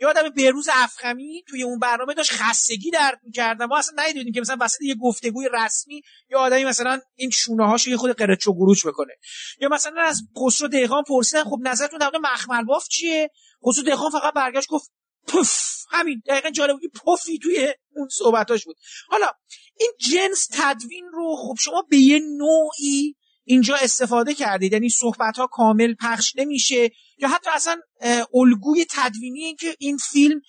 یادم بهروز افخمی توی اون برنامه داشت خستگی درد می‌کرد ما اصلا ندیدیم که مثلا وسط یه گفتگوی رسمی یا آدمی مثلا این شونه هاشو یه خود قرچ و گروچ بکنه. یا مثلا از خسرو دهقان پرسیدن خب نظرتون در مخمل باف چیه؟ خسرو دهقان فقط برگشت گفت پف همین دقیقا جالب پفی توی اون صحبتاش بود. حالا این جنس تدوین رو خب شما به یه نوعی اینجا استفاده کردید. یعنی صحبت ها کامل پخش نمیشه. یا حتی اصلا الگوی تدوینی این که این فیلم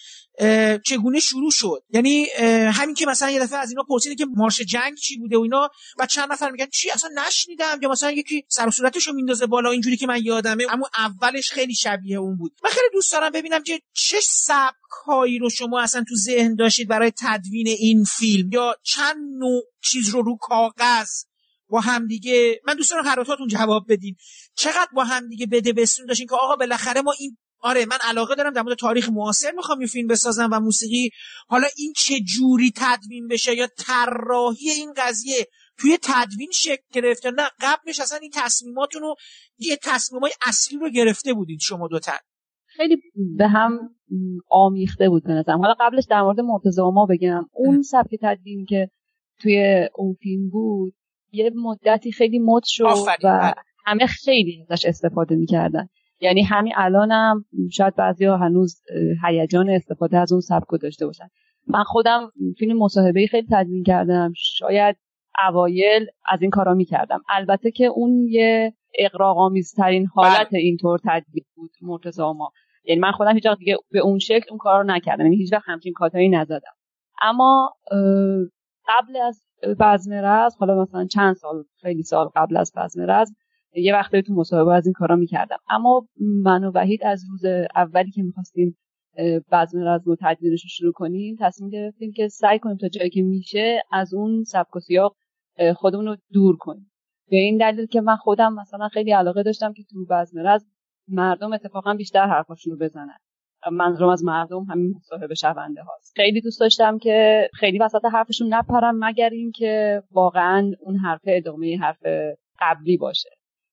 چگونه شروع شد. یعنی همین که مثلا یه دفعه از اینا پرسیده که مارش جنگ چی بوده و اینا و چند نفر میگن چی؟ اصلا نشنیدم. یا مثلا یکی سر و صورتشو میندازه بالا اینجوری که من یادمه. اما اولش خیلی شبیه اون بود. من خیلی دوست دارم ببینم که چه سبکایی رو شما اصلا تو ذهن داشتید برای تدوین این فیلم. یا چند نوع چیز رو رو کاغذ با همدیگه من دوست دارم هر جواب بدین. چقدر با همدیگه بده بستون داشتین که آقا بالاخره ما این آره من علاقه دارم در مورد تاریخ معاصر می‌خوام یه فیلم بسازم و موسیقی. حالا این چه جوری تدوین بشه یا طراحی این قضیه توی تدوین شکل گرفت یا نه قبلش اصلا این تصمیماتون رو یه تصمیمای اصلی رو گرفته بودید شما دوتا. خیلی به هم آمیخته بود به نظرم. حالا قبلش در مورد مرتضی ما بگم. اون سبک تدوین که توی اون فیلم بود یه مدتی خیلی مد شد و. همه خیلی ازش استفاده می‌کردن. یعنی همین الانم شاید بعضی ها هنوز هیجان استفاده از اون سبک داشته باشن. من خودم فیلم مصاحبه خیلی تدوین کردم. شاید اوایل از این کارا می‌کردم. البته که اون یه اقراق‌آمیزترین حالت بله. اینطور تدوین بود مرتضی ما یعنی من خودم هیچ دیگه به اون شکل اون کار رو نکردم. یعنی هیچ وقت همچین کاتایی نزدم. اما قبل از بزم رز حالا مثلا چند سال خیلی سال قبل از بزم رز یه وقتی تو مصاحبه از این کارا می‌کردم. اما من و وحید از روز اولی که می‌خواستیم بزم رز رو تدوینش رو شروع کنیم تصمیم گرفتیم که سعی کنیم تا جایی که میشه از اون سبک و سیاق خودمون رو دور کنیم. به این دلیل که من خودم مثلا خیلی علاقه داشتم که تو بزم رز مردم اتفاقا بیشتر حرفاشون رو بزنن. منظورم از مردم همین مصاحبه شونده هاست. خیلی دوست داشتم که خیلی وسط حرفشون نپرم مگر اینکه واقعا اون حرف ادامه حرف قبلی باشه.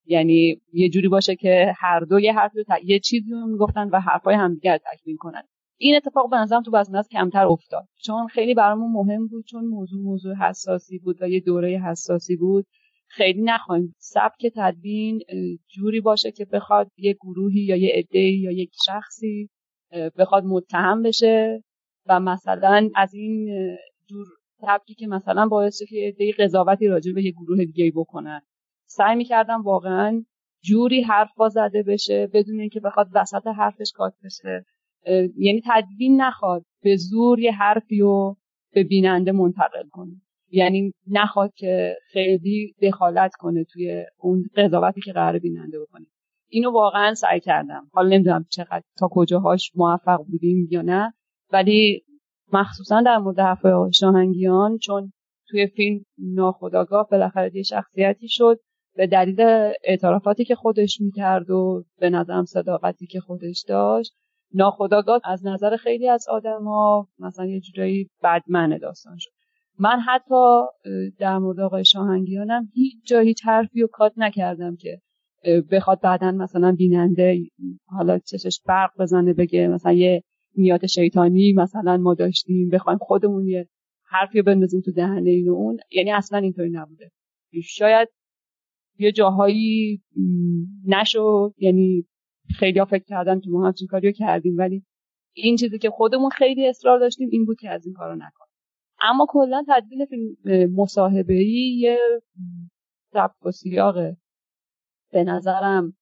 یعنی یه جوری باشه که هر دو یه حرفی یه چیزی رو می‌گفتن و حرفای همدیگر تکمیل کنن. این اتفاق به نظرم تو از کمتر افتاد. چون خیلی برامون مهم بود چون موضوع موضوع حساسی بود و یه دوره حساسی بود. خیلی نخواهیم سبک تدوین جوری باشه که بخواد یه گروهی یا یه عده یا یک شخصی بخواد متهم بشه و مثلا از این جور سبکی که مثلا باعث که یه قضاوتی راجع به یه گروه دیگه بکنن. سعی می‌کردم واقعا جوری حرفا زده بشه بدون اینکه بخواد وسط حرفش کات بشه. یعنی تدوین نخواد به زور یه حرفی رو به بیننده منتقل کنه. یعنی نخواد که خیلی دخالت کنه توی اون قضاوتی که قرار بیننده بکنه. اینو واقعا سعی کردم. حالا نمی‌دونم چقدر تا کجاهاش موفق بودیم یا نه ولی مخصوصا در مورد حرف شاهنگیان چون توی فیلم ناخداگاه بالاخره یه شخصیتی شد به دلیل اعترافاتی که خودش می‌کرد و به نظرم صداقتی که خودش داشت ناخداگاه از نظر خیلی از آدما مثلا یه جورایی بدمنه داستان شد. من حتی در مورد آقای شاهنگیانم هیچ جا هیچ حرفی و کات نکردم که بخواد بعدا مثلا بیننده حالا چشش برق بزنه بگه مثلا یه نیات شیطانی مثلا ما داشتیم بخوایم خودمون یه حرفی بندازیم تو دهنه این و اون. یعنی اصلا اینطوری نبوده. شاید یه جاهایی نشد یعنی خیلی ها فکر کردن که ما همچین کاریو کردیم ولی این چیزی که خودمون خیلی اصرار داشتیم این بود که از این کارو نکنیم. اما کلا تدوین مصاحبه ای یه سبک و سیاقه به نظرم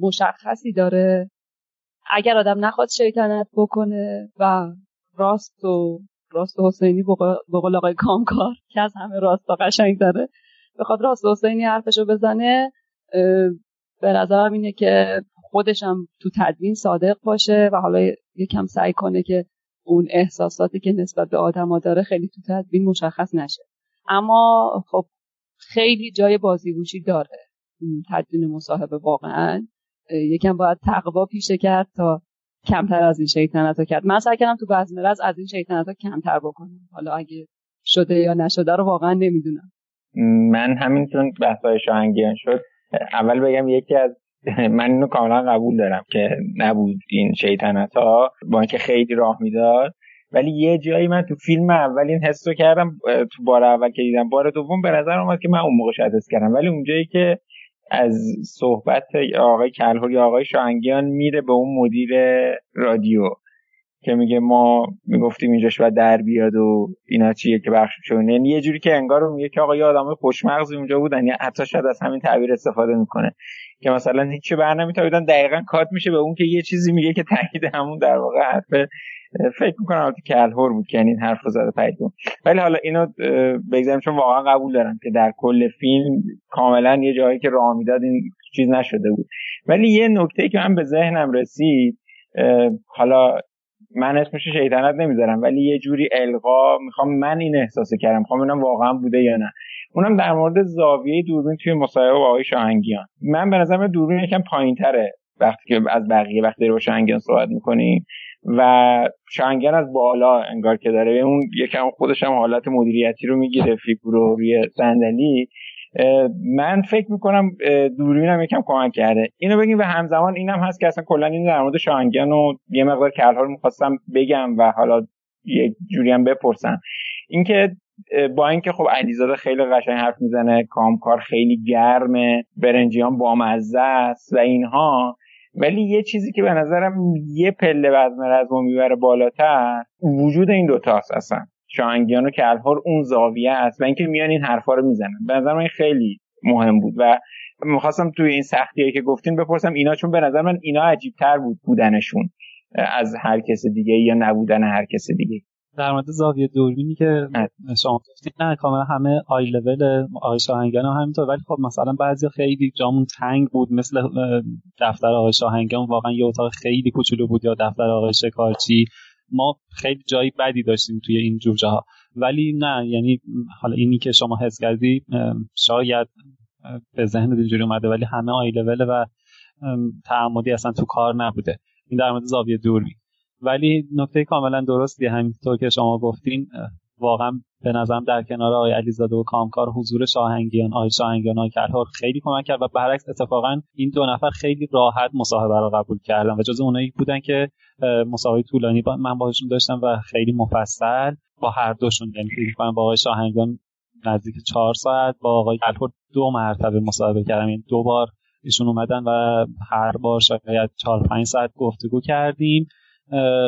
مشخصی داره. اگر آدم نخواد شیطنت بکنه و راست و راست و حسینی به قول آقای کامکار که از همه راست و قشنگ داره بخواد راست و حسینی حرفشو بزنه به نظرم اینه که خودشم تو تدوین صادق باشه و حالا یکم سعی کنه که اون احساساتی که نسبت به آدما داره خیلی تو تدوین مشخص نشه. اما خب خیلی جای بازیگوشی داره. تدوین مصاحبه واقعا یکم باید تقوا پیشه کرد تا کمتر از این شیطنت کرد. من سعی کردم تو بعضی مرز از این شیطنت ها کمتر بکنم. حالا اگه شده یا نشده رو واقعا نمی‌دونم. من همینطور بحثای شاهنگیان شد. اول بگم یکی از من اینو کاملا قبول دارم که نبود این شیطنت ها با اینکه خیلی راه می‌داد. ولی یه جایی من تو فیلم اول این حس رو کردم تو بار اول که دیدم بار دوم به نظر اومد که من اون موقع شاید کردم. ولی اونجایی که از صحبت آقای کلهور یا آقای شاهنگیان میره به اون مدیر رادیو که میگه ما می‌گفتیم اینجاش باید در بیاد و اینا چیه که بخش شونه یعنی یه جوری که انگار میگه که آقا یه آدمای خوشمغزی اونجا بودن. یا حتی شاید از همین تعبیر استفاده می‌کنه. که مثلا هیچی بر نمیتابیدن. دقیقا کات میشه به اون که یه چیزی میگه که تایید همون در واقع حرف فکر می‌کنم البته کلهور بود که یعنی این حرف زده تایید ولی حالا اینو بگذاریم چون واقعا قبول دارم که در کل فیلم کاملا یه جایی که راه می‌داد این چیز نشده بود. ولی یه نکته که من به ذهنم رسید حالا من اسمش شیطنت نمی‌ذارم ولی یه جوری القا می‌خوام من این احساس کردم می‌خوام ببینم واقعا بوده یا نه. اونم در مورد زاویه دوربین توی مصاحبه با آقای شاهنگیان. من به نظرم دوربین یکم پایینتره. وقتی که از بقیه وقتی رو شاهنگیان صحبت می‌کنیم و شاهنگیان از بالا انگار که داره. اون یکم خودش هم حالت مدیریتی رو می‌گیره فیگور رو روی صندلی. من فکر می‌کنم دوربین هم یکم کمک کرده. اینو بگیم و همزمان اینم هست که اصلا کلا این در مورد شاهنگیان و یه مقدار کلها رو می‌خواستم بگم و حالا یه جوری هم بپرسم. اینکه با اینکه خب علیزاده خیلی قشنگ حرف می‌زنه کامکار خیلی گرمه برنجیان بامزه است و اینها ولی یه چیزی که به نظرم یه پله وزن رزمو می‌بره بالاتر وجود این دوتاست اصلا. شاهنگیان و کلهار اون زاویه است و اینکه میان این حرفا رو می‌زنن. به نظر من خیلی مهم بود و می‌خواستم توی این سختیه که گفتین بپرسم اینا چون به نظر من اینا عجیب تر بود بودنشون از هر کس دیگه یا نبودن هر کس دیگه. در مورد زاویه دوربینی که شما گفتید نه کاملا همه آی لول آقای شاهنگان هم همینطور. ولی خب مثلا بعضی خیلی جامون تنگ بود مثل دفتر آقای شاهنگان واقعا یه اتاق خیلی کوچولو بود یا دفتر آقای شکارچی. ما خیلی جایی بدی داشتیم توی این جور جاها. ولی نه یعنی حالا اینی که شما حس کردی شاید به ذهن اینجوری اومده ولی همه آی لول و تعمدی اصلا تو کار نبوده. این در مورد زاویه دوربین. ولی نکته کاملا درستی همینطور که شما گفتین واقعا به نظرم در کنار آقای علیزاده و کامکار حضور شاهنگیان آقای شاهنگیان آقای خیلی کمک کرد و برعکس اتفاقا این دو نفر خیلی راحت مصاحبه رو قبول کردن و جز اونایی بودن که مصاحبه طولانی با من باهاشون داشتم و خیلی مفصل با هر دوشون. یعنی با آقای شاهنگیان نزدیک چهار ساعت با آقای کلهور دو مرتبه مصاحبه کردم. یعنی دو بار ایشون اومدن و هر بار شاید چهار پنج ساعت گفتگو کردیم.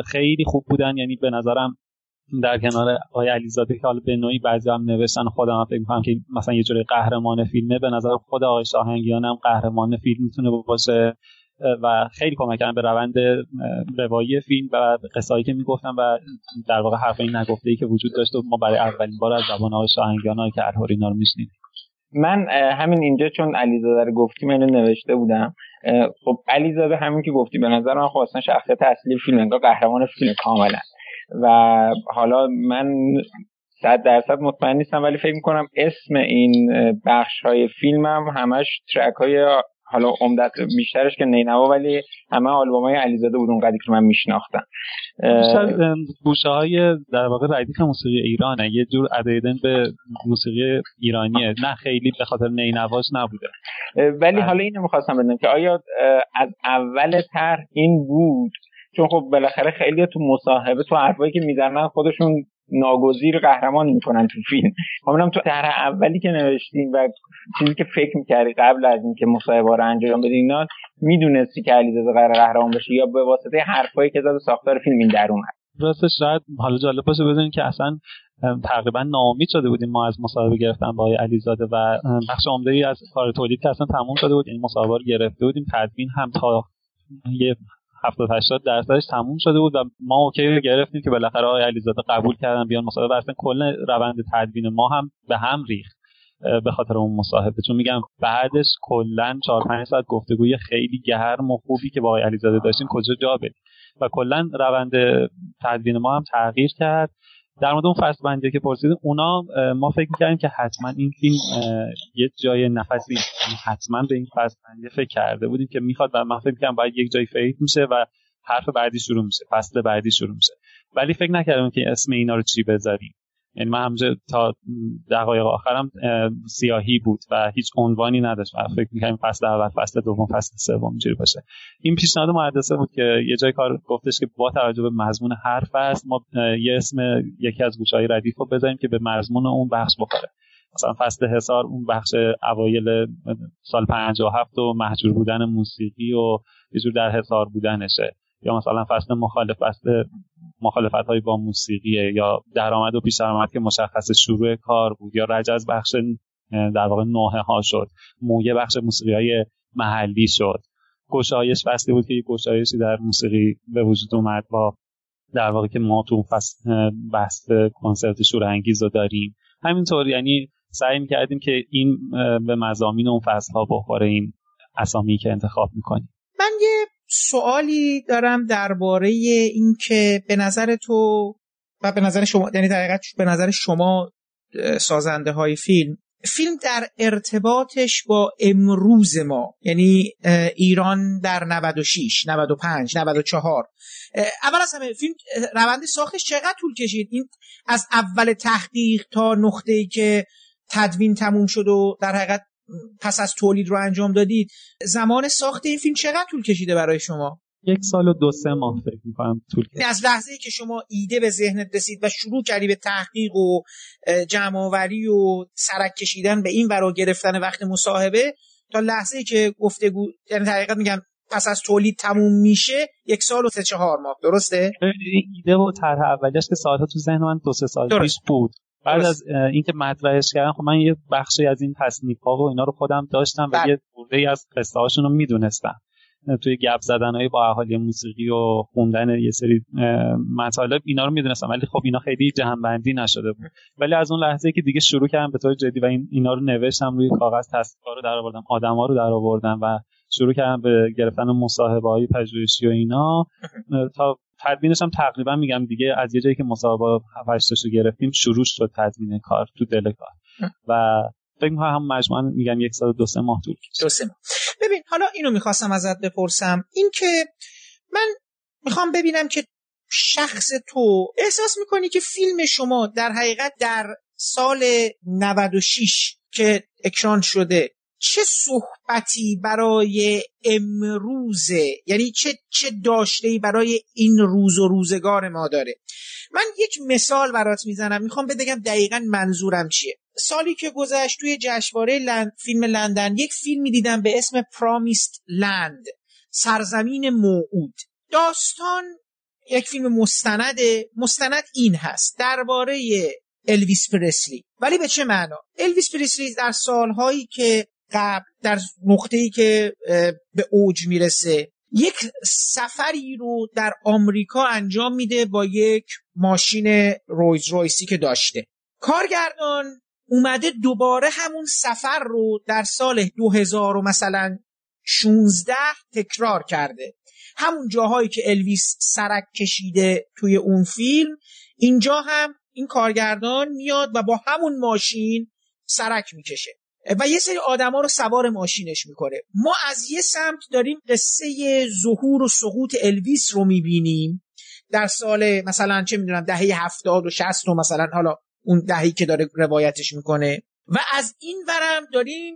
خیلی خوب بودن. یعنی به نظرم در کنار آقای علیزاده که حالا به نوعی بعضی هم نوشتن خودم هم فکر می‌کنم که مثلا یه جوری قهرمان فیلمه به نظر خود آقای شاهنگیان هم قهرمان فیلم می‌تونه باشه. و خیلی کمک کردن به روند روایی فیلم و قصایی که می‌گفتن و در واقع حرف این نگفته ای که وجود داشت و ما برای اولین بار از زبان آقای شاهنگیان که الهوری اینا رو میشنیدیم. من همین اینجا چون علیزاده رو گفتی من نوشته بودم. خب علیزاده همین که گفتی به نظر من خب اصلا شخصیت اصلی فیلم انگار قهرمان فیلم کاملا. و حالا من صد درصد مطمئن نیستم ولی فکر می‌کنم اسم این بخش های فیلم هم همش ترک های حالا عمدت بیشترش که نینوا ولی همه آلبوم های علیزاده بود اونقدری که من میشناختم. گوشه های در واقع ردیف موسیقی ایرانه. یه جور عدیدن به موسیقی ایرانیه. نه خیلی به خاطر نینواش نبوده. ولی حالا اینو می‌خواستم بدونم که آیا از اول تر این بود؟ چون خب بالاخره خیلی تو مصاحبه تو حرفایی که می‌زنن خودشون ناگزیر قهرمان می‌کنن تو فیلم. خب تو در اولی که نوشتیم و چیزی که فکر می‌کردی قبل از اینکه مصاحبه رو انجام بدی اینا می‌دونستی که علیرضا قرار قهرمان بشه یا به واسطه حرفایی که زد ساختار فیلم این درون هست راستش شاید حالا جالب باشه بدونین که اصلا تقریبا ناامید شده بودیم ما از مصاحبه گرفتن با آقای علیزاده و بخش عمده ای از کار تولید که اصلا تموم شده بود. این یعنی مصاحبه رو گرفته بودیم. تدوین هم تا یه 70 80 درصدش تموم شده بود و ما اوکی رو گرفتیم که بالاخره آقای علیزاده قبول کردن بیان مصاحبه. اصلا کل روند تدوین ما هم به هم ریخت به خاطر اون مصاحبه. چون میگم بعدش کلا 4 5 ساعت گفتگوی خیلی گرم و خوبی که با آقای علیزاده داشتیم کجا جا بدیم و کلا روند تدوین ما هم تغییر کرد. در مورد اون فصل بندی که پرسیدیم اونا ما فکر می‌کردیم که حتما این فیلم یه جای نفسی حتما به این فصل بندی فکر کرده بودیم که می‌خواد و من فکر باید یک جای فیت میشه و حرف بعدی شروع میشه فصل بعدی شروع میشه. ولی فکر نکردم که اسم اینا رو چی بذاریم. یعنی من همجا تا دقایق آخرم سیاهی بود و هیچ عنوانی نداشت. و فکر می‌کنم فصل اول فصل دوم فصل سوم اینجوری باشه. این پیشنهاد مهندسه بود که یه جای کار گفتش که با توجه به مضمون هر فصل ما یه اسم یکی از گوشهای ردیف رو بذاریم که به مضمون اون بخش بخوره. مثلا فصل حصار اون بخش اوایل سال 57 و محجور بودن موسیقی و یه جور در حصار بودنشه. یا مثلا فصل مخالف فصل مخالفت های با موسیقی یا درآمد و پیش درآمد که مشخص شروع کار بود یا رجز بخش در واقع نوحه ها شد مویه بخش موسیقی های محلی شد. گشایش فصلی بود که یک گشایشی در موسیقی به وجود اومد با در واقع که ما تو فصل بحث کنسرت شورانگیز رو داریم. همینطور یعنی سعی می‌کردیم که این به مزامین اون فصل ها بخوره این اسامی که انتخاب می‌کنیم. من یه سوالی دارم درباره اینکه به نظر تو و به نظر شما یعنی در به نظر شما سازنده های فیلم فیلم در ارتباطش با امروز ما یعنی ایران در 96 95 94 اول از همه فیلم روند ساختش چقدر طول کشید؟ این از اول تحقیق تا نقطه ای که تدوین تموم شد و در حقیقت پس از تولید رو انجام دادید زمان ساخت این فیلم چقدر طول کشیده برای شما؟ یک سال و دو سه ماه فکر می‌کنم طول کشید. از لحظه ای که شما ایده به ذهنت رسید و شروع کردی به تحقیق و جمعآوری و سرک کشیدن به این ورا گرفتن وقت مصاحبه تا لحظه ای که گفتگو یعنی حقیقت میگم پس از تولید تموم میشه یک سال و سه چهار ماه درسته؟ ایده و طرح اولیش که ساعتها تو ذهن من دو سه سال پیش بود. بعد از اینکه مطرحش کردم خب من یه بخشی از این تصنیف ها و اینا رو خودم داشتم و بله. یه برده ای از قصه هاشون رو می‌دونستم. توی گپ زدن های با اهالی موسیقی و خوندن یه سری مطالب اینا رو می‌دونستم. ولی خب اینا خیلی جهنبندی نشده بود. ولی از اون لحظه که دیگه شروع کردم به طور جدی و این اینا رو نوشتم روی کاغذ تصویر رو در آوردم آدما رو در آوردم و شروع کردم به گرفتن مصاحبه های پژوهشی و اینا. تا تدوینش هم تقریبا میگم دیگه از یه جایی که مصاحبه 7 رو گرفتیم شروع شد تدوین کار تو دل کار. و فکر می‌کنم هم مجموعا میگم یک سال دو سه ماه طول کشید. دو سه ماه. ببین حالا اینو می‌خواستم ازت بپرسم. اینکه من می‌خوام ببینم که شخص تو احساس می‌کنی که فیلم شما در حقیقت در سال 96 که اکران شده چه صحبتی برای امروزه؟ یعنی چه چه داشته برای این روز و روزگار ما داره؟ من یک مثال برات می‌زنم. می‌خوام بدگم دقیقا منظورم چیه. سالی که گذشت توی جشنواره لند، فیلم لندن یک فیلمی دیدم به اسم پرامیست لند سرزمین موعود. داستان یک فیلم مستنده مستند این هست درباره الویس پرسلی ولی به چه معنا؟ الویس پرسلی در سالهایی که قبل در ای که به اوج می‌رسه. یک سفری رو در آمریکا انجام میده با یک ماشین رویز رویسی که داشته. کارگردان اومده دوباره همون سفر رو در سال 2000 و مثلا 16 تکرار کرده. همون جاهایی که الویس سرک کشیده توی اون فیلم اینجا هم این کارگردان میاد و با همون ماشین سرک می‌کشه. و یه سری آدما رو سوار ماشینش می‌کنه. ما از یه سمت داریم قصه ظهور و سقوط الویس رو می‌بینیم. در سال مثلا چه می‌دونم دهه هفتاد و شست و مثلا حالا اون دهی که داره روایتش می‌کنه. و از این ورم داریم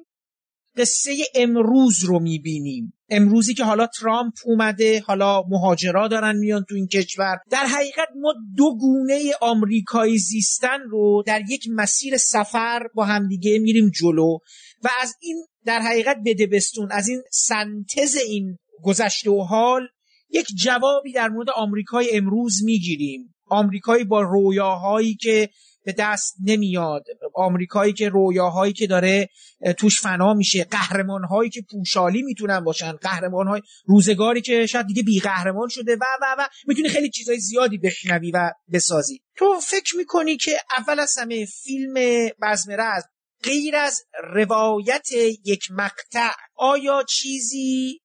قصه امروز رو می‌بینیم. امروزی که حالا ترامپ اومده حالا مهاجرا دارن میان تو این کشور. در حقیقت ما دو گونه آمریکایی زیستن رو در یک مسیر سفر با همدیگه میریم جلو و از این در حقیقت بدبستون از این سنتز این گذشته و حال یک جوابی در مورد آمریکای امروز می‌گیریم. آمریکایی با رویاهایی که به دست نمیاد. آمریکایی که رویاهایی که داره توش فنا میشه قهرمانهایی که پوشالی می‌تونن باشن قهرمانهای روزگاری که شاید دیگه بی قهرمان شده و و و می‌تونی خیلی چیزهای زیادی بشنوی و بسازی. تو فکر می‌کنی که اول از همه فیلم بزمرز غیر از روایت یک مقطع آیا چیزی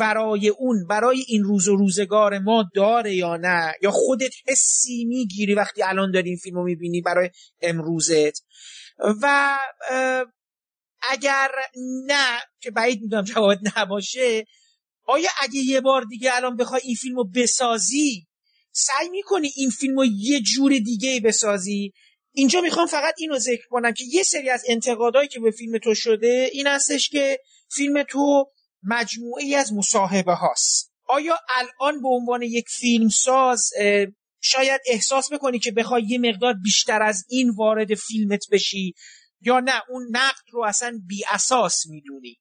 ورای اون برای این روز و روزگار ما داره یا نه؟ یا خودت حسی می‌گیری وقتی الان داری این فیلم رو می‌بینی برای امروزت؟ و اگر نه که بعید می‌دونم جواب نباشه آیا اگه یه بار دیگه الان بخوای این فیلم رو بسازی سعی می‌کنی این فیلم رو یه جور دیگه بسازی؟ اینجا می‌خوام فقط اینو ذکر کنم که یه سری از انتقادهایی که به فیلم تو شده این هستش که فیلم تو مجموعه از مصاحبه هاست آیا الان به عنوان یک فیلمساز شاید احساس بکنی که بخوای یه مقدار بیشتر از این وارد فیلمت بشی یا نه؟ اون نقد رو اصلا بی اساس می‌دونی.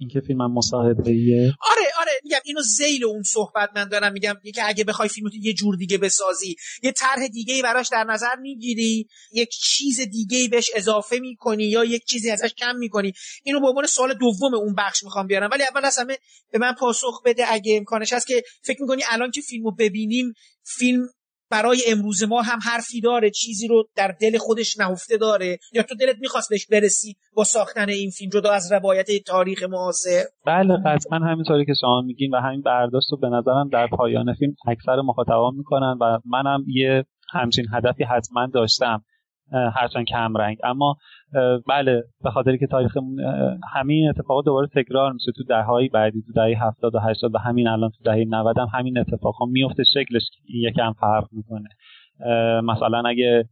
اینکه فیلم هم مصاحبه ایه آره آره میگم اینو زیل اون صحبت من دارم میگم که اگه بخوای فیلمتو یه جور دیگه بسازی یه طرح دیگه ای براش در نظر می‌گیری یک چیز دیگه ای بهش اضافه می‌کنی یا یک چیزی ازش کم می‌کنی. اینو به عنوان سوال دوم اون بخش می‌خوام بیارم. ولی اول از همه به من پاسخ بده اگه امکانش هست که فکر می‌کنی الان که فیلمو ببینیم فیلم برای امروز ما هم حرفی داره چیزی رو در دل خودش نهفته داره. یا تو دلت می‌خواست بهش برسی با ساختن این فیلم جدا از روایت تاریخ معاصر؟ بله قطعا همینطوری که شما میگین و همین برداشت رو به نظرم در پایان فیلم اکثر مخاطبان می‌کنن و منم یه همچین هدفی حتما داشتم هرچند کم رنگ. اما بله به خاطر که تاریخمون همین اتفاقات دوباره تکرار میشه. تو دههای بعدی تو دهه 70 و 80 و همین الان تو دهه 90 هم همین اتفاقا میفته شکلش یکم فرق می‌کنه. مثلا اگه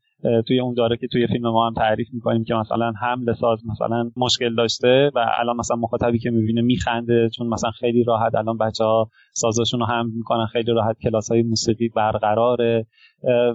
توی اون داره که توی فیلم ما هم تعریف می‌کنیم که مثلا حمل ساز مثلا مشکل داشته و الان مثلا مخاطبی که می‌بینه میخنده چون مثلا خیلی راحت الان بچه ها سازشون رو حمل می‌کنن خیلی راحت کلاس های موسیقی برقراره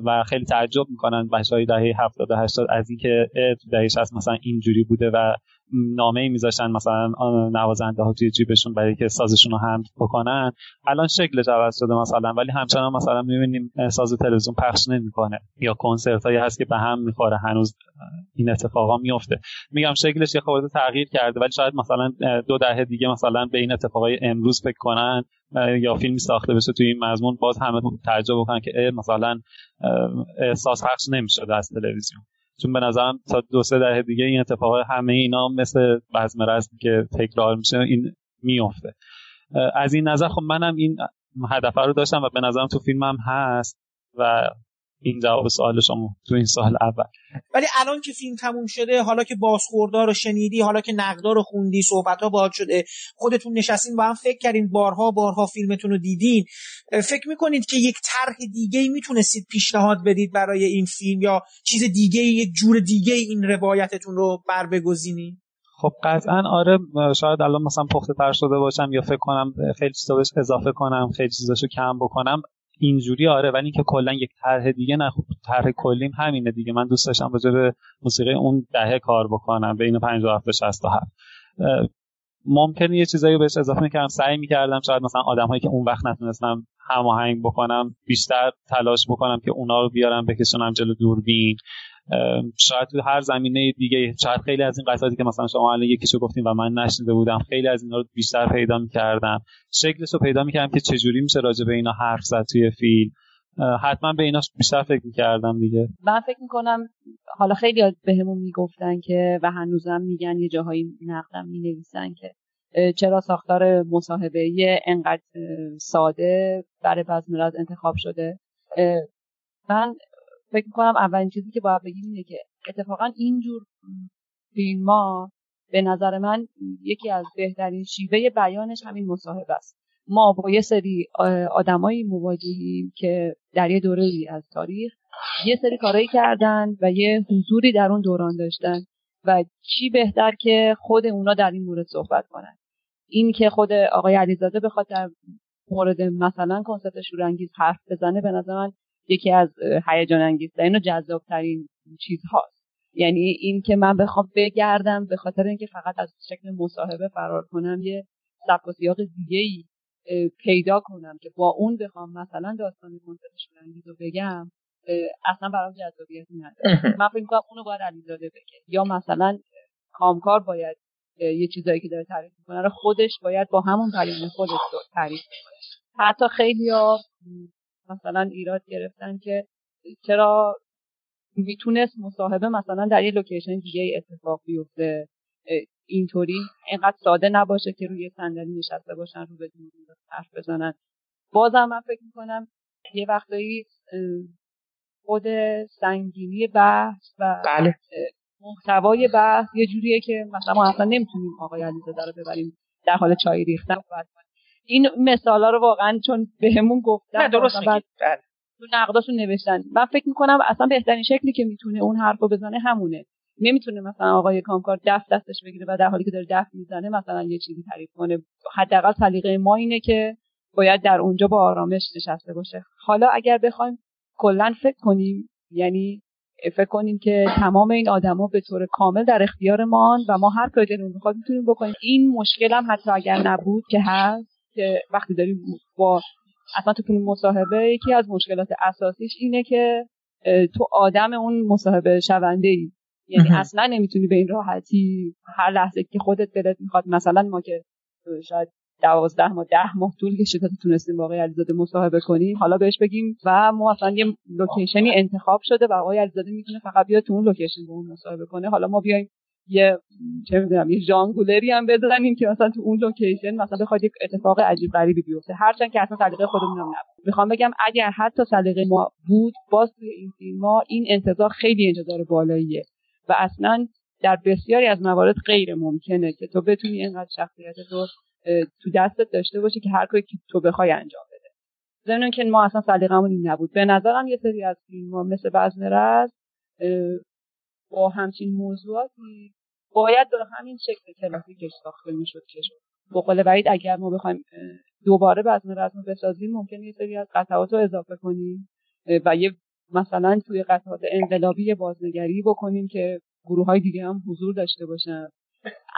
و خیلی تعجب می‌کنن بچه های دهه 70 80 از اینکه دهه 60 مثلا اینجوری بوده و نامه ای میذاشتن مثلا نوازنده ها توی جیبشون برای که سازشون رو هم بکنن. الان شکلش عوض شده مثلا ولی همچنان مثلا می‌بینیم ساز تلویزیون پخش نمی‌کنه یا کنسرت هایی هست که به هم می‌خوره هنوز این اتفاقا میفته میگم شکلش یه خورده تغییر کرده ولی شاید مثلا دو دهه دیگه مثلا به این اتفاقای امروز فکر کنن یا فیلمی ساخته بشه توی این مضمون باز همه تعجب بکنن که مثلا احساس پخش نمی‌شده از تلویزیون. چون به نظرم تا دو سه دهه دیگه این اتفاق همه اینا مثل بزم رزم که تکرار میشه این میفته. از این نظر خب منم این هدف رو داشتم و به نظرم تو فیلمم هست و این جواب سوال شما تو این سال اول. ولی الان که فیلم تموم شده حالا که بازخوردار رو شنیدی حالا که نقدار رو خوندی صحبت ها باید شده خودتون نشستین با هم فکر کردین بارها بارها فیلمتون رو دیدین. فکر می‌کنید که یک طرح دیگه می‌تونستید پیشنهاد بدید برای این فیلم یا چیز دیگه یک جور دیگه این روایتتون رو بر بگزینید خب قطعا آره شاید الان مثلا پخته تر شده باشم یا فکر کنم خیلی چیزا بهش اضافه کنم خیلی چیزاشو کم بکنم. اینجوری آره ولی اینکه کلا یک طرح دیگه نه خب طرح کلیم همینه دیگه. من دوست داشتم راجع به موسیقی اون دهه کار بکنم بین 57 تا 67 ممکنه یه چیزایی بهش اضافه می‌کردم. سعی می‌کردم شاید مثلا آدمهایی که اون وقت نتونستم هماهنگ بکنم بیشتر تلاش بکنم که اونا رو بیارم بکشونم جلو دوربین. شاید تو هر زمینه دیگه شاید خیلی از این قطعاتی که مثلا شما الان یکیشو گفتیم و من نشنیده بودم خیلی از اینا رو بیشتر پیدا می‌کردم. شکلش رو پیدا می‌کردم که چجوری میشه راجع به اینا حرف زد توی فیلم. حتما به اینا بیشتر فکر می‌کردم دیگه. من فکر می‌کنم حالا خیلی بهمون می‌گفتن که و هنوزم میگن یه جاهایی نقدم می‌نویسن که چرا ساختار مصاحبه انقدر ساده برای بزمراز انتخاب شده. من فکر می‌کنم اولین چیزی که باید بگیم اینه که اتفاقا اینجور فیلم ها به نظر من یکی از بهترین شیوه بیانش همین مصاحبه است. ما با یه سری آدمایی مواجهیم که در یه دوره از تاریخ یه سری کارایی کردن و یه حضوری در اون دوران داشتن و چی بهتر که خود اونا در این مورد صحبت کنن. این که خود آقای علیزاده بخواد در مورد مثلا کنسرت شورانگیز حرف بزنه به نظر من یکی از هیجان انگیزترین و جذابترین چیز هاست یعنی این که من بخوام بگردم به خاطر اینکه فقط از شکل مصاحبه فرار کنم یه سبک و سیاق دیگه ای پیدا کنم که با اون بخوام مثلا داستان کنسرت شورانگیز رو بگم اصلا برام جذابیتی نداره. من فکر کنم اونو باید علیزاده بگه. یا مثلا کامکار باید یه چیزایی که داره تعریف می‌کنه رو خودش باید با همون کلمه خودش تعریف کنه حتی خیلی ها مثلا ایراد گرفتن که چرا می‌تونست مصاحبه مثلا در یه لوکیشن دیگه اتفاق بیفته اینطوری اینقدر ساده نباشه که روی صندلی نشسته باشن رو بدون حرف بزنن بازم من فکر می‌کنم یه وقتایی خود سنگینی بحث و بله. محتوای بحث یه جوریه که مثلا ما اصلا نمی‌تونیم آقای علیزاده رو ببریم در حال چای ریختن این مثالا رو واقعا چون بهمون گفتن درست بعد بله. تو نقداشون نوشتن. من فکر می‌کنم اصلا بهترین شکلی که می‌تونه اون حرف رو بزنه همونه. نمی‌تونه مثلا آقای کامکار دف دستش بگیره و در حالی که داره دف می‌زنه مثلا یه چیزی تعریف کنه. حداقل سلیقه ما اینه که باید در اونجا با آرامش نشسته باشه. حالا اگر بخوایم کلا فکر کنیم یعنی فکر کنیم که تمام این آدما به طور کامل در اختیارمان و ما هر کاری دلمون می‌خواد می‌تونیم بکنیم. این مشکل هم حتی اگر نبود که هست که وقتی داریم با اصلا تو مصاحبه یکی از مشکلات اساسیش اینه که تو آدم اون مصاحبه شونده ای. یعنی اصلا نمی‌تونی به این راحتی هر لحظه که خودت دلت می‌خواد مثلا ما که شاید دوازده ماه ده ماه طول کشید تا تونستیم با آقای علیزاده مصاحبه کنیم حالا بهش بگیم و ما اصلا یه location ی انتخاب شده و آقای علیزاده می‌تونه فقط بیاد تو اون location با اون مصاحبه کنه. حالا ما بیایم یه چه می‌دونم یه ژانگولری هم بزنیم که مثلا تو اون location مثلا بخواد یک اتفاق عجیب غریبی بیفته. هرچند که اصلا سلیقه خودمون هم نبود. می‌خوام بگم اگر حتی سلیقه ما بود باز توی این فیلم این انتظار خیلی انتظار بالاییه. و اصلا در بسیاری از موارد غیر ممکنه که تو بتونی اینقدر شخصیت تو تو دستت داشته باشی که هر کاری که تو بخوای انجام بده. ضمن که ما اصلا سلیقمون این نبود. به نظرم یه سری از فیلم ها مثل بزن با همچین موضوعاتی باید به همین شکل کلاسیکش ساخته می‌شد که شد بقول بعید اگر ما بخوایم دوباره بزن رزم بسازیم ممکن یه سری از قطعات رو اضافه کنیم و یه مثلا توی قطعات انقلابی بازنگری بکنیم که گروه های دیگه هم حضور داشته باشن.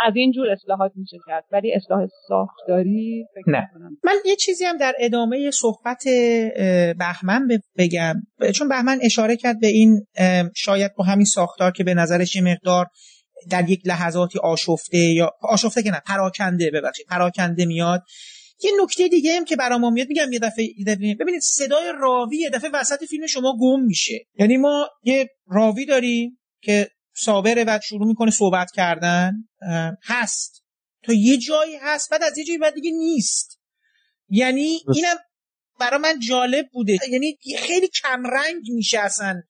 از این جور اصلاحات میشه کرد. ولی اصلاح ساختاری فکر نه. من یه چیزی هم در ادامه صحبت بهمن بگم. چون بهمن اشاره کرد به این شاید با همین ساختار که به نظرش مقدار در یک لحظاتی آشفته یا آشفته که نه پراکنده ببخشید پراکنده میاد. یه نکته دیگه هم که برام میاد میگم یه دفعه, یه دفعه ببینید صدای راوی یه دفعه وسط فیلم شما گم میشه. یعنی ما یه راوی داریم که صابره و شروع می‌کنه صحبت کردن هست. تا یه جایی هست بعد از یه جایی بعد دیگه نیست. یعنی اینم برای من جالب بوده. یعنی خیلی کمرنگ میشه اصلا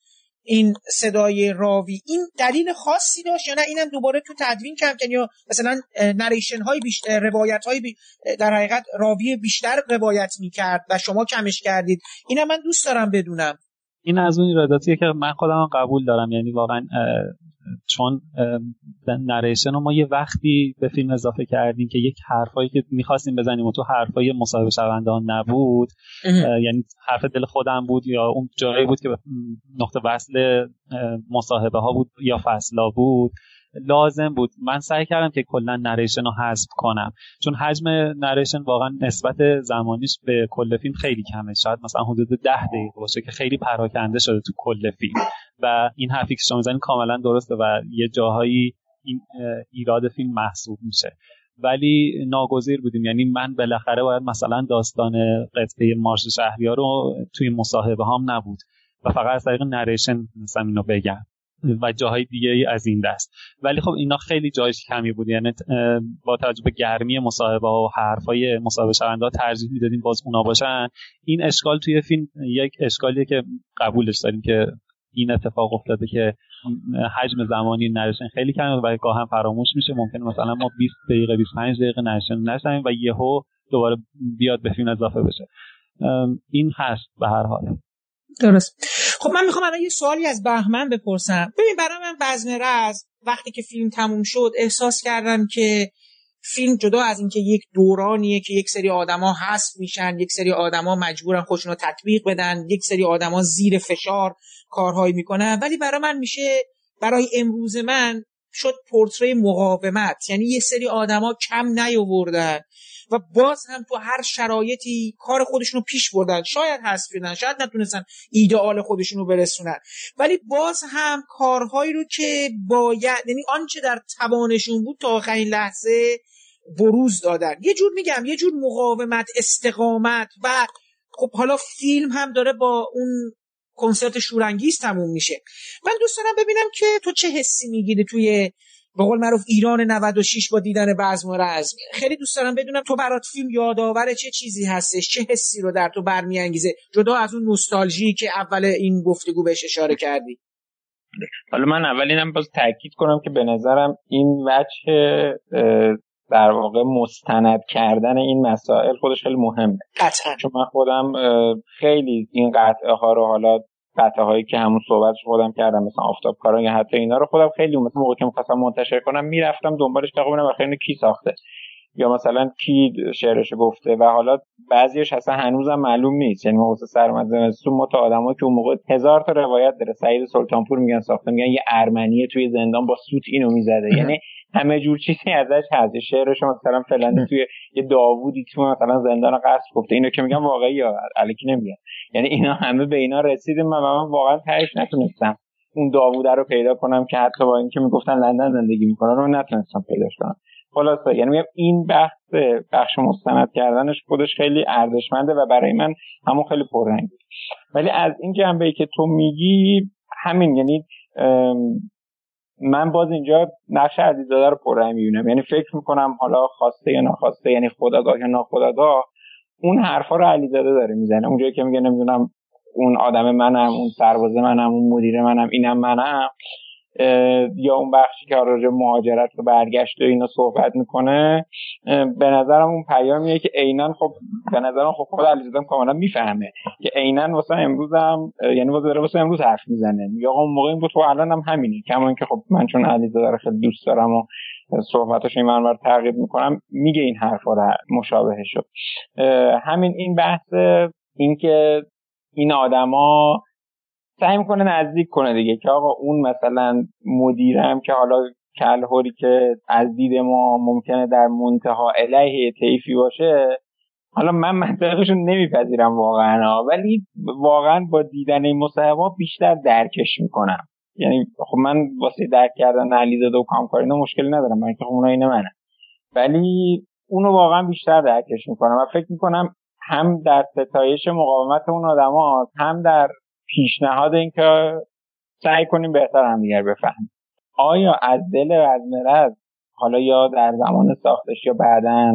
این صدای راوی. این دلیل خاصی داشت یا نه؟ اینم دوباره تو تدوین کم کن یا مثلا نریشن های بیشتر روایت های بی... در حقیقت راوی بیشتر روایت می‌کرد و شما کمش کردید. اینم من دوست دارم بدونم. این از اون ایراداتیه که من خودم قبول دارم. یعنی واقعا چون نریشن رو ما یه وقتی به فیلم اضافه کردیم که یک حرفایی که می‌خواستیم بزنیم و تو حرفای مصاحبه شوندان نبود یعنی حرف دل خودم بود یا اون جایی بود که نقطه وصل مصاحبه ها بود یا فصلا بود. لازم بود. من سعی کردم که کلا نریشن رو حذف کنم. چون حجم نریشن واقعا نسبت زمانیش به کل فیلم خیلی کمه. شاید مثلا حدود ده دقیقه باشه که خیلی پراکنده شده تو کل فیلم. و این حرفی که شما می‌زنید کاملا درسته و یه جاهایی این ایراد فیلم محسوب میشه. ولی ناگزیر بودیم. یعنی من بالاخره باید مثلا داستان قطعه مارش شهریار رو توی مصاحبه هم نبود. و فقط از طریق نریشن مثلا اینو بگم. و جاهای دیگه از این دست. ولی خب اینا خیلی جایش کمی بود. یعنی با توجه به گرمی مصاحبه و حرفای مصاحبه شونده ترجیح می‌دادیم باز اونا باشن. این اشکال توی فیلم یک اشکالیه که قبولش داریم که این اتفاق افتاده که حجم زمانی نرشن خیلی کمه و هم فراموش میشه. ممکنه مثلا ما 20 دقیقه 25 دقیقه نرشن نشنیم و یهو دوباره بیاد به فیلم اضافه بشه. این هست به هر حال. درست. خب من می‌خوام الان یه سوالی از بهمن بپرسم. ببین برای من بزم رز وقتی که فیلم تموم شد احساس کردم که فیلم جدا از اینکه یک دورانیه که یک سری آدما حذف میشن یک سری آدما مجبورن خودشون رو تطبیق بدن یک سری آدما زیر فشار کارهایی می‌کنن. ولی برای من میشه برای امروز من شد پورتری مقاومت. یعنی یه سری آدما کم نیاوردن. و باز هم تو هر شرایطی کار خودشون پیش بردن. شاید حذف شدن شاید نتونستن ایدئال خودشون رو برسونن. ولی باز هم کارهایی رو که باید یعنی آنچه در توانشون بود تا آخرین لحظه بروز دادن. یه جور میگم یه جور مقاومت استقامت و خب حالا فیلم هم داره با اون کنسرت شورانگیز تموم میشه. من دوست دارم ببینم که تو چه حسی می‌گیری توی به قول معروف ایران 96 با دیدن بزم و رزم. خیلی دوست دارم بدونم تو برات فیلم یادآور چه چیزی هستش چه حسی رو در تو برمیانگیزه جدا از اون نوستالژی که اول این گفتگو بهش اشاره کردی. حالا من اول اینم باز تاکید کنم که به نظرم این وجه در واقع مستند کردن این مسائل خودش خیلی مهمه. قطعا. چون من خودم خیلی این قطعه ها رو حالا قطعه هایی که همون صحبتش خودم کردم مثلا آفتاب کاران یا حتی اینا رو خودم خیلی مثلا موقع که منتشر کنم می‌رفتم دنبالش تا ببینم آخر کی ساخته. یا مثلا کی شعرش گفته و حالا بعضیش اصلا هنوزم معلوم نیست. یعنی مثلا سرمد زمستون ما تا آدمایی که اون موقع هزار تا روایت داره. سعید سلطانپور میگن ساخته میگن یه ارمنی توی زندان با سوت اینو می‌زده. یعنی همه جور چیزی ازش هست. شعرش مثلا فلانی توی یه داوودی تو مثلا زندان قصر گفته. اینو که میگم واقعی یا الکی نمیگم یعنی اینا همه به اینا رسیدیم. من, من واقعا تهش نتونستم اون داووده رو پیدا کنم که حتی با اینکه می‌گفتن لندن زندگی می‌کنه رو نتونستم پیداش کنم. خلاصه. یعنی این بحث بخش مستند کردنش خودش خیلی ارزشمنده و برای من همون خیلی پررنگه. ولی از این جنبه ای که تو میگی همین یعنی من باز اینجا نقش عزیزاده رو پررنگ می‌بینم. یعنی فکر می‌کنم حالا خواسته یا ناخواسته یعنی خداگاه یا ناخداگاه اون حرفا رو علیزاده داره می‌زنه. اونجایی که میگه نمی‌دونم اون آدم منم اون سرباز منم اون مدیر منم اینم منم. یا اون بخشی که راجع مهاجرت و برگشت و اینا صحبت می‌کنه به نظرم اون پیامیه که عینا خب به نظرم خب خود علیزاده کاملا می‌فهمه که عینا واسه امروز هم یعنی واسه داره واسه امروز حرف می‌زنه. یا اون موقع این بود و الان هم همینه. کما اینکه خب من چون علیزاده رو خیلی دوست دارم و صحبتش این منور تغییر می‌کنم میگه این حرفا رو مشابه شد همین این بحث اینکه این آدما سعی می‌کنه نزدیک کنه دیگه که آقا اون مثلا مدیرم که حالا کلهوری که از دید ما ممکنه در منتها علیه طیفی باشه حالا من منطقشون نمیپذیرم واقعا ولی واقعا با دیدن این مصاحبه بیشتر درکش می‌کنم. یعنی خب من واسه درک کردن علیزاده و کامکار اینا مشکلی ندارم من که خب اونا اینه منه ولی اونو واقعا بیشتر درکش می‌کنم و فکر می‌کنم هم در ستایش مقاومت اون آدمات هم در پیشنهاد اینکه سعی کنیم بهتر هم دیگر بفهمیم. آیا از دل رزمرز حالا یا در زمان ساختش یا بعدا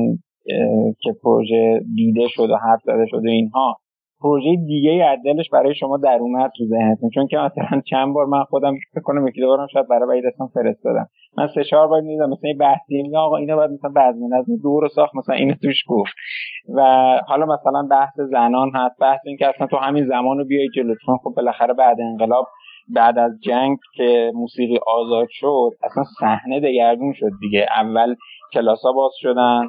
که پروژه دیده شد و حرف زده شد و اینها پروژه دیگه از دلش برای شما در اومد تو ذهنتون. چون که مثلا چند بار من خودم فکر کنم یکی دو بارم شاید برای بعید فرستادم. من سه چهار بار دیدم مثلا این بحثی میگه آقا اینو بعد مثلا بعضی نظم دور ساخت مثلا اینو توش گفت. و حالا مثلا بحث زنان هست بحث این که اصلا تو همین زمانو بیای جلو. چون خب بالاخره بعد انقلاب بعد از جنگ که موسیقی آزاد شد اصلا صحنه دگرگون شد دیگه. اول کلاسا باز شدن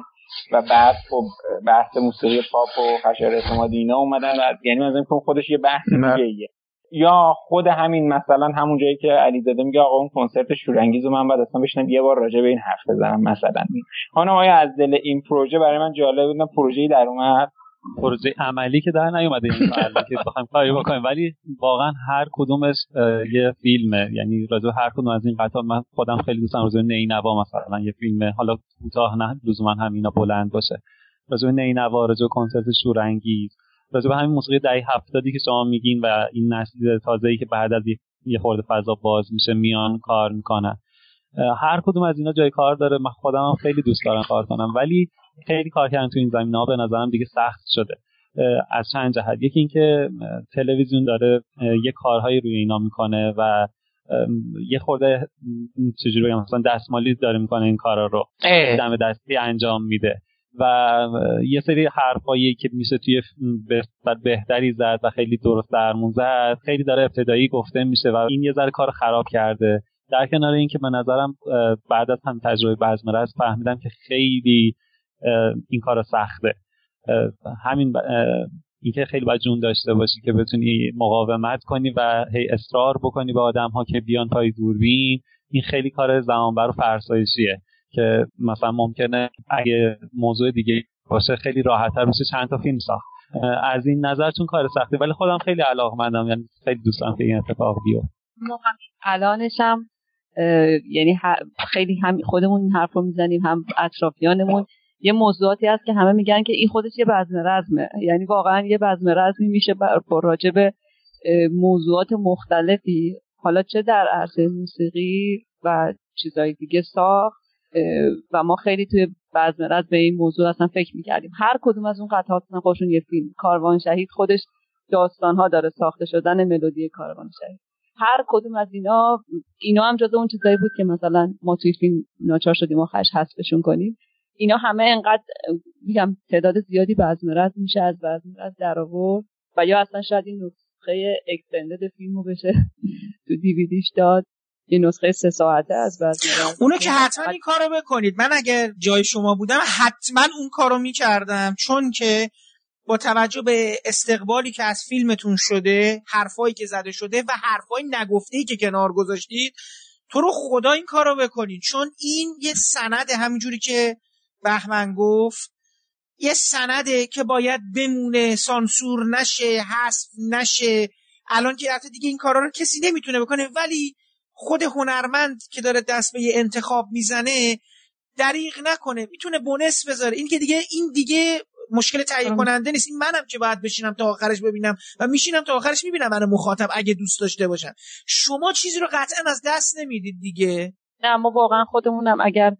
و بعد خب بحث موسیقی پاپ و خشر اعتمادی اینا اومدن و یعنی مثلا که خودش یه بحث دیگه یا خود همین مثلا همون جایی که علیزاده میگه آقا اون کنسرت شورانگیز من بعد اصلا بشنم یه بار راجع به این حرف بزنم مثلا. خانم آیا از دل این پروژه برای من جالب بود پروژه‌ای در اومد. پروژه عملی که در نیومده این که بخوایم کاری بکنیم. ولی واقعا هر کدومش یه فیلمه. یعنی راجع هر کدوم از این قطعات من خودم خیلی دوستم راجع نینوا مثلا یه فیلمه. حالا کوتاه نه لزوما همینا بلند باشه. راجع نینوا راجع کنسرت شورانگیز راجع به همین موسیقی دهه هفتادی که شما میگین و این نسل تازه‌ای که بعد از یه خورده فضا باز میشه میان کار می‌کنن. هر کدوم از اینا جای کار داره. من خودم هم خیلی دوست دارم کار کنم. ولی خیلی کار کردن تو این زمین. ها به نظرم دیگه سخت شده. از چند جهت. یکی اینکه تلویزیون داره یه کارهایی روی اینا می‌کنه و یه خورده چجوری بگم مثلا دستمالی داره می‌کنه این کارا رو. دم دستی انجام میده. و یه سری حرفایی که میشه توی بهتری زد و خیلی درست درمون زد خیلی داره ابتدایی گفته میشه و این یه ذره کار خراب کرده. در کنار اینکه به نظرم بعد از هم تجربه بزمره فهمیدم که خیلی این کار سخته. همین اینکه خیلی باید جون داشته باشی که بتونی مقاومت کنی و هی اصرار بکنی به آدم ها که بیان پای دوربین. این خیلی کار زمانبر و فرسایشیه که مثلا ممکنه اگه موضوع دیگه باشه خیلی راحتتر بشه چند تا فیلم ساخت. از این نظر چون کار سخته ولی خودم خیلی علاقمندم یعنی خیلی دوستم که این اتفاق بیفته. الانش هم یعنی خیلی هم خودمون این حرف رو می‌زنیم هم اطرافیانمون. یه موضوعاتی هست که همه میگن که این خودش یه بزم رزمه. یعنی واقعا یه بزم رزمی میشه با راجع به موضوعات مختلفی. حالا چه در عرصه موسیقی و چیزهای دیگه ساخت و ما خیلی توی بزم رزم به این موضوع اصلا فکر می‌کردیم. هر کدوم از اون قطعات خودشون یه فیلم. کاروان شهید خودش داستان ها داره ساخته شدن ملودی کاروان شهید. هر کدوم از اینا اینا هم جز اون چیزایی بود که مثلا ما توی فیلم ناچار شدیم و خش حذفشون کنیم. اینا همه انقدر میگم تعداد زیادی بزمرز میشه از بزمرز در آورد و یا اصلا شاید این نسخه اکستندد فیلمو بشه تو دیویدیش داد. یه نسخه سه ساعته از بزمرز اونو که حتما این کارو بکنید. من اگر جای شما بودم حتما اون کارو می‌کردم. چون که با توجه به استقبالی که از فیلمتون شده حرفایی که زده شده و حرفای نگفته که کنار گذاشتید تو رو خدا این کارو بکنید. چون این یه سند همینجوری که بهمن گفت یه سنده که باید بمونه سانسور نشه حذف نشه. الان که رفته دیگه این کارا رو کسی نمی‌تونه بکنه. ولی خود هنرمند که داره دست به یه انتخاب می‌زنه دریغ نکنه. می‌تونه بونس بذاره. این که دیگه این دیگه مشکل تهیه کننده نیست. این منم که باید بشینم تا آخرش ببینم و میشینم تا آخرش می‌بینم من مخاطب اگه دوست داشته باشم. شما چیزی رو قطعا از دست نمی‌دید دیگه. نه ما واقعا خودمونم اگر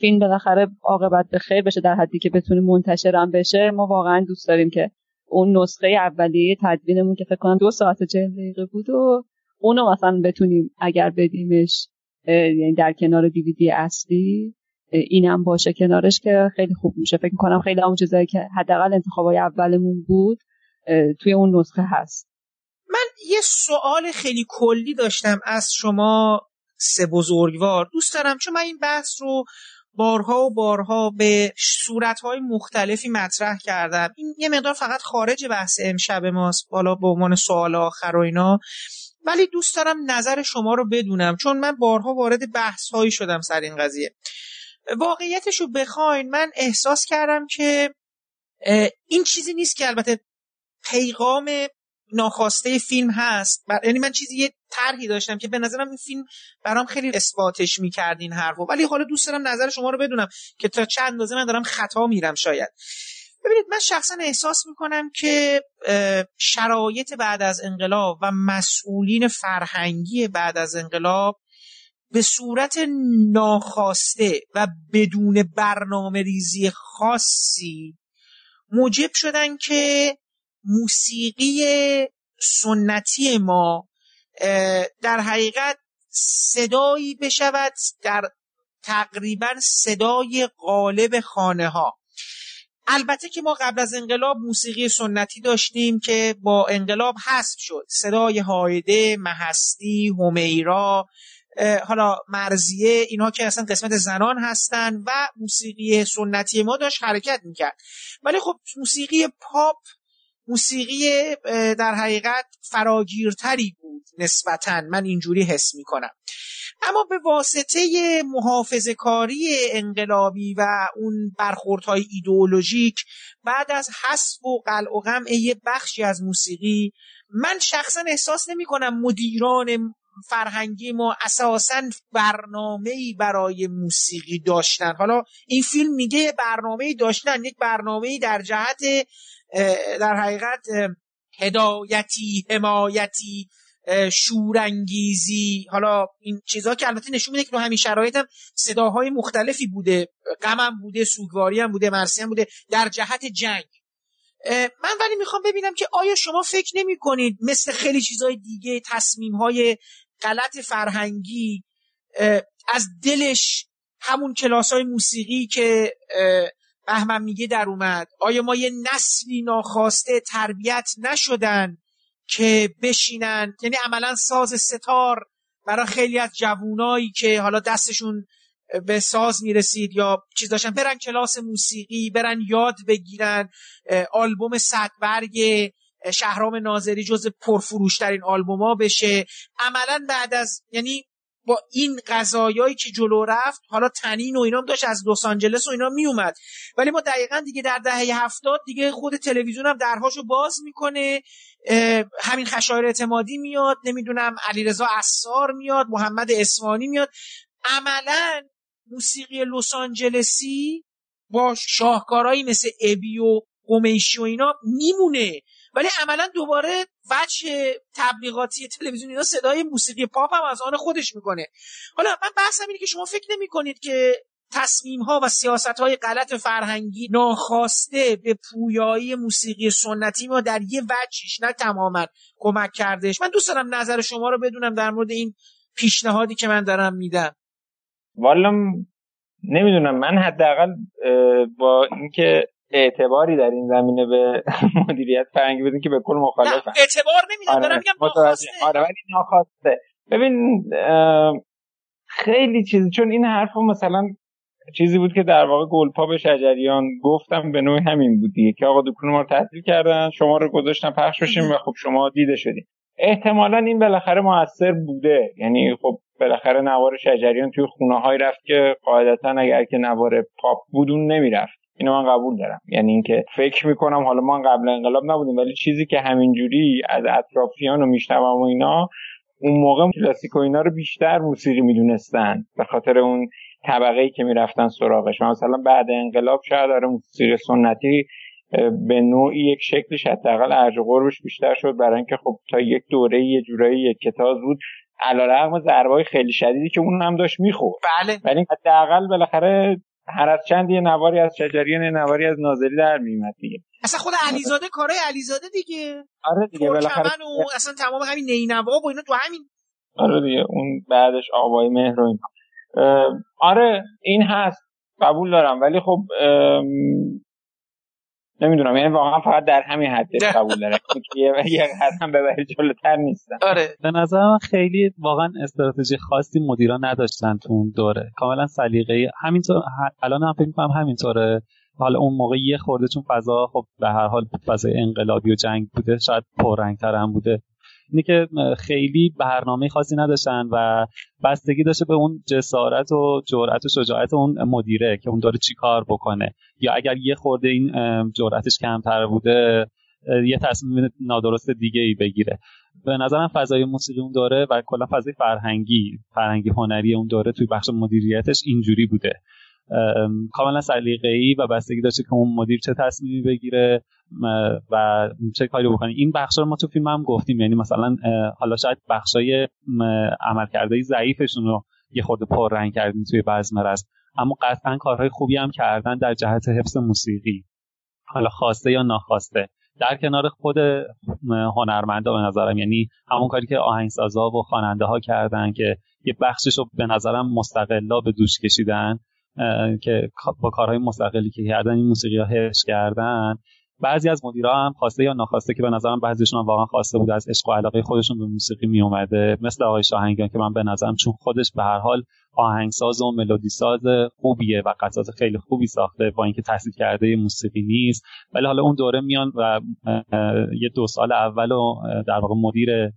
فیلم بالاخره عاقبت به خیر بشه در حدی که بتونه منتشرم بشه. ما واقعا دوست داریم که اون نسخه اولیه تدوینمون که فکر کنم دو ساعت چهل دقیقه بود و اونو مثلا بتونیم اگر بدیمش یعنی در کنار دیویدی اصلی اینم باشه کنارش که خیلی خوب میشه. فکر کنم خیلی اون چیزایی که حداقل انتخابای اولمون بود توی اون نسخه هست. من یه سوال خیلی کلی داشتم از شما. سه بزرگوار. دوست دارم چون من این بحث رو بارها و بارها به صورتهای مختلفی مطرح کردم. این یه مقدار فقط خارج بحث امشب ماست بالا به عنوان سوال آخر و اینا. ولی دوست دارم نظر شما رو بدونم چون من بارها وارد بحث هایی شدم سر این قضیه. واقعیتش رو بخواین من احساس کردم که این چیزی نیست که البته پیغام ناخواسته فیلم هست. یعنی من چیزی یه طرحی داشتم که به نظرم این فیلم برام خیلی اثباتش می‌کرد این حرفو. ولی حالا دوست دارم نظر شما رو بدونم که تا چند اندازه من دارم خطا میرم شاید. ببینید من شخصا احساس می‌کنم که شرایط بعد از انقلاب و مسئولین فرهنگی بعد از انقلاب به صورت ناخواسته و بدون برنامه ریزی خاصی موجب شدن که موسیقی سنتی ما در حقیقت صدایی بشود در تقریبا صدای غالب خانه ها البته که ما قبل از انقلاب موسیقی سنتی داشتیم که با انقلاب حذف شد. صدای هایده، محستی، همیرا حالا مرزیه اینها که اصلا قسمت زنان هستن و موسیقی سنتی ما داشت حرکت می‌کرد. ولی خب موسیقی پاپ موسیقی در حقیقت فراگیرتری بود نسبتا. من اینجوری حس می‌کنم. اما به واسطه محافظ کاری انقلابی و اون برخوردهای ایدئولوژیک بعد از حسب و قلع و قمع بخشی از موسیقی من شخصا احساس نمی کنم مدیران فرهنگی ما اساسا برنامه برای موسیقی داشتن. حالا این فیلم میگه برنامه داشتن یک برنامه در جهت در حقیقت هدایتی حمایتی شورانگیزی حالا این چیزها که البته نشون میده که تو همین شرایط هم صداهای مختلفی بوده. غمم بوده سوگواری هم بوده مرسی هم بوده. در جهت جنگ. من ولی می‌خوام ببینم که آیا شما فکر نمی کنید مثل خیلی چیزهای دیگه تصمیم های غلط فرهنگی از دلش همون کلاس های موسیقی که بهمن میگه در اومد آیا ما یه نسلی ناخواسته تربیت نشدن که بشینن؟ یعنی عملا ساز ستار برای خیلی از جوونایی که حالا دستشون به ساز می‌رسید یا چیز داشتن برن کلاس موسیقی برن یاد بگیرن آلبوم صدبرگ شهرام ناظری جز پرفروشترین آلبوما بشه. عملا بعد از یعنی با این قضایایی که جلو رفت حالا تنین و اینا داشت از لس آنجلس و اینا میومد. ولی ما دقیقا دیگه در دهه هفتاد دیگه خود تلویزیون هم درهاشو باز می‌کنه. همین خشایر اعتمادی میاد نمی‌دونم علیرضا اسار میاد محمد اسوانی میاد. عملا موسیقی لس آنجلسی با شاهکارهایی مثل ابی و قمیشی و اینا میمونه. ولی عملا دوباره وجه تبلیغاتی تلویزیون اینا صدای موسیقی پاپ هم از آن خودش می‌کنه. حالا من بحثم اینه که شما فکر نمی کنید که تصمیم ها و سیاست های غلط فرهنگی ناخواسته به پویایی موسیقی سنتی ما در یه وجهش نه تماما کمک کردش من دوست دارم نظر شما رو بدونم در مورد این پیشنهادی که من دارم میدم. والا نمی‌دونم. من حداقل با اینکه اعتباری در این زمینه به مدیریت فرنگی بدین که به کل مخالف اعتبار نمیدم آره. دارم میگم ناخواسته. آره ولی ناخواسته. ببین خیلی چیزی چون این حرف مثلا چیزی بود که در واقع گلپا به شجریان گفتم به نوع همین بودی که آقا دکون ما رو تعطیل کردن شما رو گذاشتن پخش بشیم و خب شما دیده شدیم احتمالا این بالاخره موثر بوده. یعنی خب بالاخره نوار شجریان توی خونه های رفت که قاعدتا اگر که نوار پاپ بودون نمی‌رفت. اینو من قبول دارم. یعنی اینکه فکر می‌کنم حالا ما قبل انقلاب نبودیم ولی چیزی که همینجوری از اطرافیان و میشنوم و اینا اون موقع کلاسیک و اینا رو بیشتر موسیقی می‌دونستن به خاطر اون طبقه ای که می‌رفتن سراغش. مثلا بعد انقلاب شاید داره موسیقی سنتی به نوعی یک شکلش حداقل ارج قربش بیشتر شد برای اینکه خب تا یک دوره یه جورایی یک کتاز بود. علیرغم ضربای خیلی شدیدی که اون هم داشت می‌خورد. بله. ولی حداقل بالاخره هر از چند یه نواری از شجریان نواری از ناظری در میمد دیگه. اصلا خود علیزاده کارهای علیزاده دیگه. آره دیگه بالاخره و اصلا تمام همین نینوا و اینا تو همین. آره دیگه اون بعدش آوای مهر و آره این هست قبول دارم. ولی خب نمی‌دونم یعنی واقعا فقط در همین حد قبول دارم. یه قدم ببری جلوتر نیستن آره. به نظر خیلی واقعا استراتژی خاصی مدیران نداشتن تو اون دوره. کاملا سلیقه‌ای. همینطور الان هم فکر می‌کنم همینطوره. حالا اون موقع یه خورده چون فضا خب به هر حال فضای انقلابی و جنگ بوده شاید پررنگتر هم بوده. اینه که خیلی برنامه خاصی نداشتن و بستگی داشته به اون جسارت و جرأت و شجاعت اون مدیره که اون داره چیکار بکنه. یا اگر یه خورده این جرأتش کمتر بوده یه تصمیم نادرست دیگه ای بگیره. به نظرم فضای موسیقی اون داره و کلا فضای فرهنگی فرهنگی هنری اون داره توی بخش مدیریتش اینجوری بوده. کاملا ای و بستگی داشته که اون مدیر چه تصمیمی بگیره و چه کاری بکنه. این بخش رو ما تو فیلم هم گفتیم. یعنی مثلا حالا شاید بخشای عملکردهای ضعیفشون رو یه خورده رنگ کردیم توی بعض مرز اما قطعا کارهای خوبی هم کردن در جهت حفظ موسیقی. حالا خواسته یا ناخواسته. در کنار خود هنرمندا به نظرم یعنی همون کاری که آهنگسازا و خواننده ها کردن که یه بخشش رو به نظرم مستقلا به دوش کشیدن که با کارهای مستقلی که کردن این موسیقی ها حفظ کردن. بعضی از مدیرا هم خواسته یا ناخواسته که به نظرم بعضیشون واقعا خواسته بود از عشق و علاقه خودشون به موسیقی می اومده مثل آقای شاهنگیان که من به نظرم چون خودش به هر حال آهنگساز و ملودی ساز خوبیه و قطعات خیلی خوبی ساخته با اینکه تحصیل کرده موسیقی نیست. ولی حالا اون دوره میان و یه دو سال اول و در واقع مدیر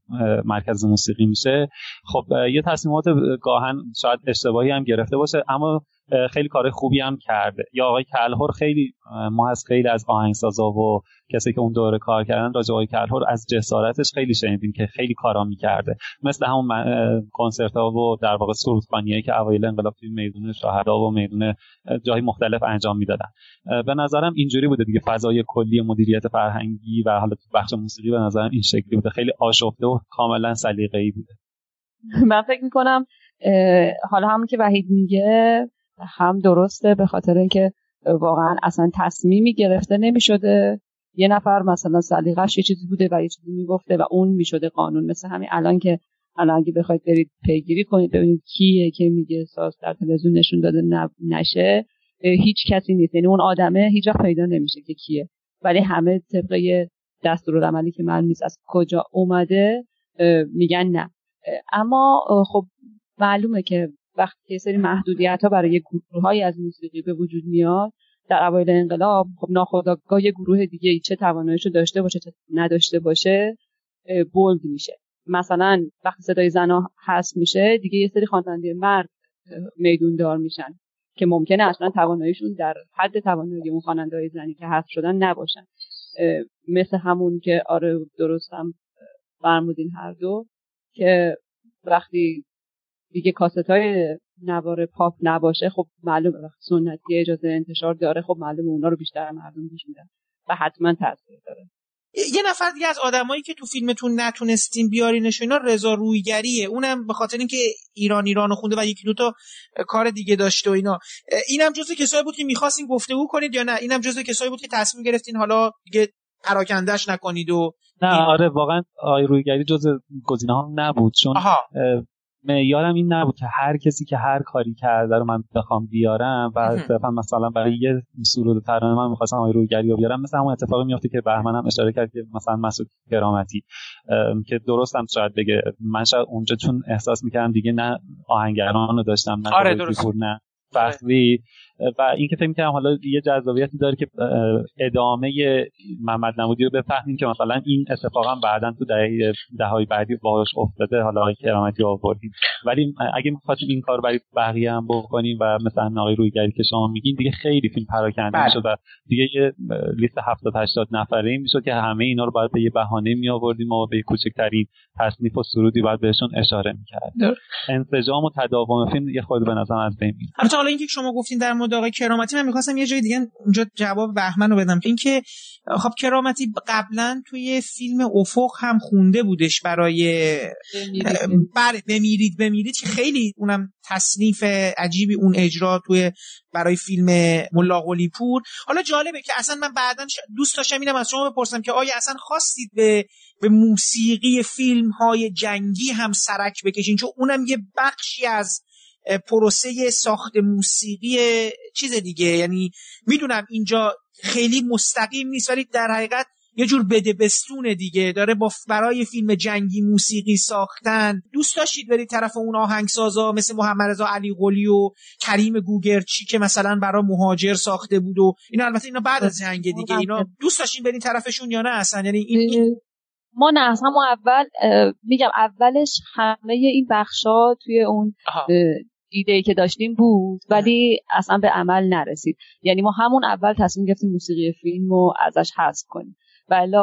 مرکز موسیقی میشه. خب یه تصمیمات گاهن شاید اشتباهی هم گرفته باشه اما خیلی کار خوبی هم کرده. یا آقای کلهور خیلی ما از خیلی از آهنگسازا و کسی که اون دوره کار کردن راجع آقای کلهور از جسارتش خیلی شنیدیم که خیلی کارا می‌کرده. مثل همون کنسرت ها و در واقع سرودخوانیایی که اوایل انقلاب توی میدون شهدا و میدون جای مختلف انجام می‌دادن. به نظرم اینجوری بوده دیگه. فضای کلی مدیریت فرهنگی و حالا بخش موسیقی به نظرم این شکلی بوده. خیلی آشفته و کاملا سلیقه‌ای بوده. من فکر می‌کنم حالا همون که وحید میگه هم درسته به خاطر اینکه واقعا اصلا تصمیمی گرفته نمی‌شده. یه نفر مثلا سلیقش یه چیزی بوده و یه چیزی می‌گفته و اون می‌شده قانون. مثل همین الان که الان اگه بخواید برید پیگیری کنید ببینید کیه که میگه ساز در تلویزیون نشون داده نشه. هیچ کسی نیست. یعنی اون آدمه هیچ پیدا نمیشه که کیه. ولی همه طبق دستورالعملی که من نیست از کجا اومده میگن نه. اما خب معلومه که وقتی یه سری محدودیت ها برای گروه از موسیقی به وجود میاد در اوایل انقلاب خب ناخودآگاه یه گروه دیگه چه تواناییشو داشته باشه چه نداشته باشه بولد میشه. مثلا وقتی صدای زنا هست میشه دیگه یه سری خواننده مرد میدون دار میشن که ممکنه اصلا تواناییشون در حد توانایی اون خواننده زنی که هست شدن نباشن. مثل همون که آره درستم فرمودین هر دو که وقتی دیگه کاست های نوار پاپ نباشه خب معلومه وقتی سنتی اجازه انتشار داره خب معلومه اونا رو بیشتر مردم گوش میدن و حتما تاثیر داره. یه نفر دیگه از آدمایی که تو فیلمتون نتونستین بیارینش اینا رضا رویگریه. اونم به خاطر اینکه ایران ایران خونده و یکی دو تا کار دیگه داشته و اینا. اینم جزو کسایی بود که می‌خواستین گفتگو کنید یا نه؟ اینم جزو کسایی بود که تصمیم گرفتین حالا دیگه پراکندش نکنید و نه آره واقعا آقای رویگری جزو گزینه ها نبود چون معیارم این نبود که هر کسی که هر کاری کرده رو من بخوام بیارم و صرفا مثلا برای یه سرود ترانه من می‌خواستم آقای رویگری رو بیارم. مثلا اون اتفاقی میفته که بهمن هم اشاره کرد که مثلا مسعود کرامتی که درستم شاید بگه. من شاید اونجا چون احساس می‌کردم دیگه نه آهنگران رو داشتم نه آره درست. نه فخری و اینکه فکر می‌کردم حالا یه جذابیتی داره که ادامه محمد نمودی رو بفهمیم که مثلا این اتفاقا بعدا تو دهه دههای بعدی باهاش افتاده حالا آقای کرامتی آوردیم. ولی اگه می‌خواستیم این کار برای بقیه هم بکنیم و مثلا آقای رویگری که شما میگین دیگه خیلی فیلم پراکنده بله. می‌شد و دیگه یه لیست 70 80 نفره این می‌شد که همه اینا رو باید به یه بهانه می آوردیم و به کوچکترین تصنیف و سرودی باید بهشون اشاره می‌کردیم. انسجام و تداوم فیلم یه خود به نظر از بین حالا اینکه شما گفتین در مورد آقای کرامتی. من می‌خواستم یه جای دیگه اونجا جواب بهمن رو بدم. اینکه خب کرامتی قبلا توی فیلم افق هم خونده بودش برای بله بمیرید بمیرید که خیلی اونم تصنیف عجیبی اون اجرا توی برای فیلم ملا قلی پور حالا جالبه که اصلا من بعدا دوست داشتم اینم از شما بپرسم که آیا اصلا خواستید به به موسیقی فیلم های جنگی هم سرک بکشین؟ چون اونم یه بخشی از پروسه ساخت موسیقی چیز دیگه. یعنی می‌دونم اینجا خیلی مستقیم نیست ولی در حقیقت یه جور بده بستونه دیگه. داره با برای فیلم جنگی موسیقی ساختن. دوست داشتید برید طرف اون آهنگسازا مثل محمد رضا علی قلی و کریم گوگرچی که مثلا برای مهاجر ساخته بود و اینا. البته اینا بعد از جنگ دیگه. اینا دوست داشتین برید طرفشون یا نه اصلا؟ یعنی این ما نه از همون اول میگم اولش همه این بخشا توی اون ایده ای که داشتیم بود ولی اصلا به عمل نرسید. یعنی ما همون اول تصمیم گرفتیم موسیقی فیلم رو ازش حذف کنیم. ولی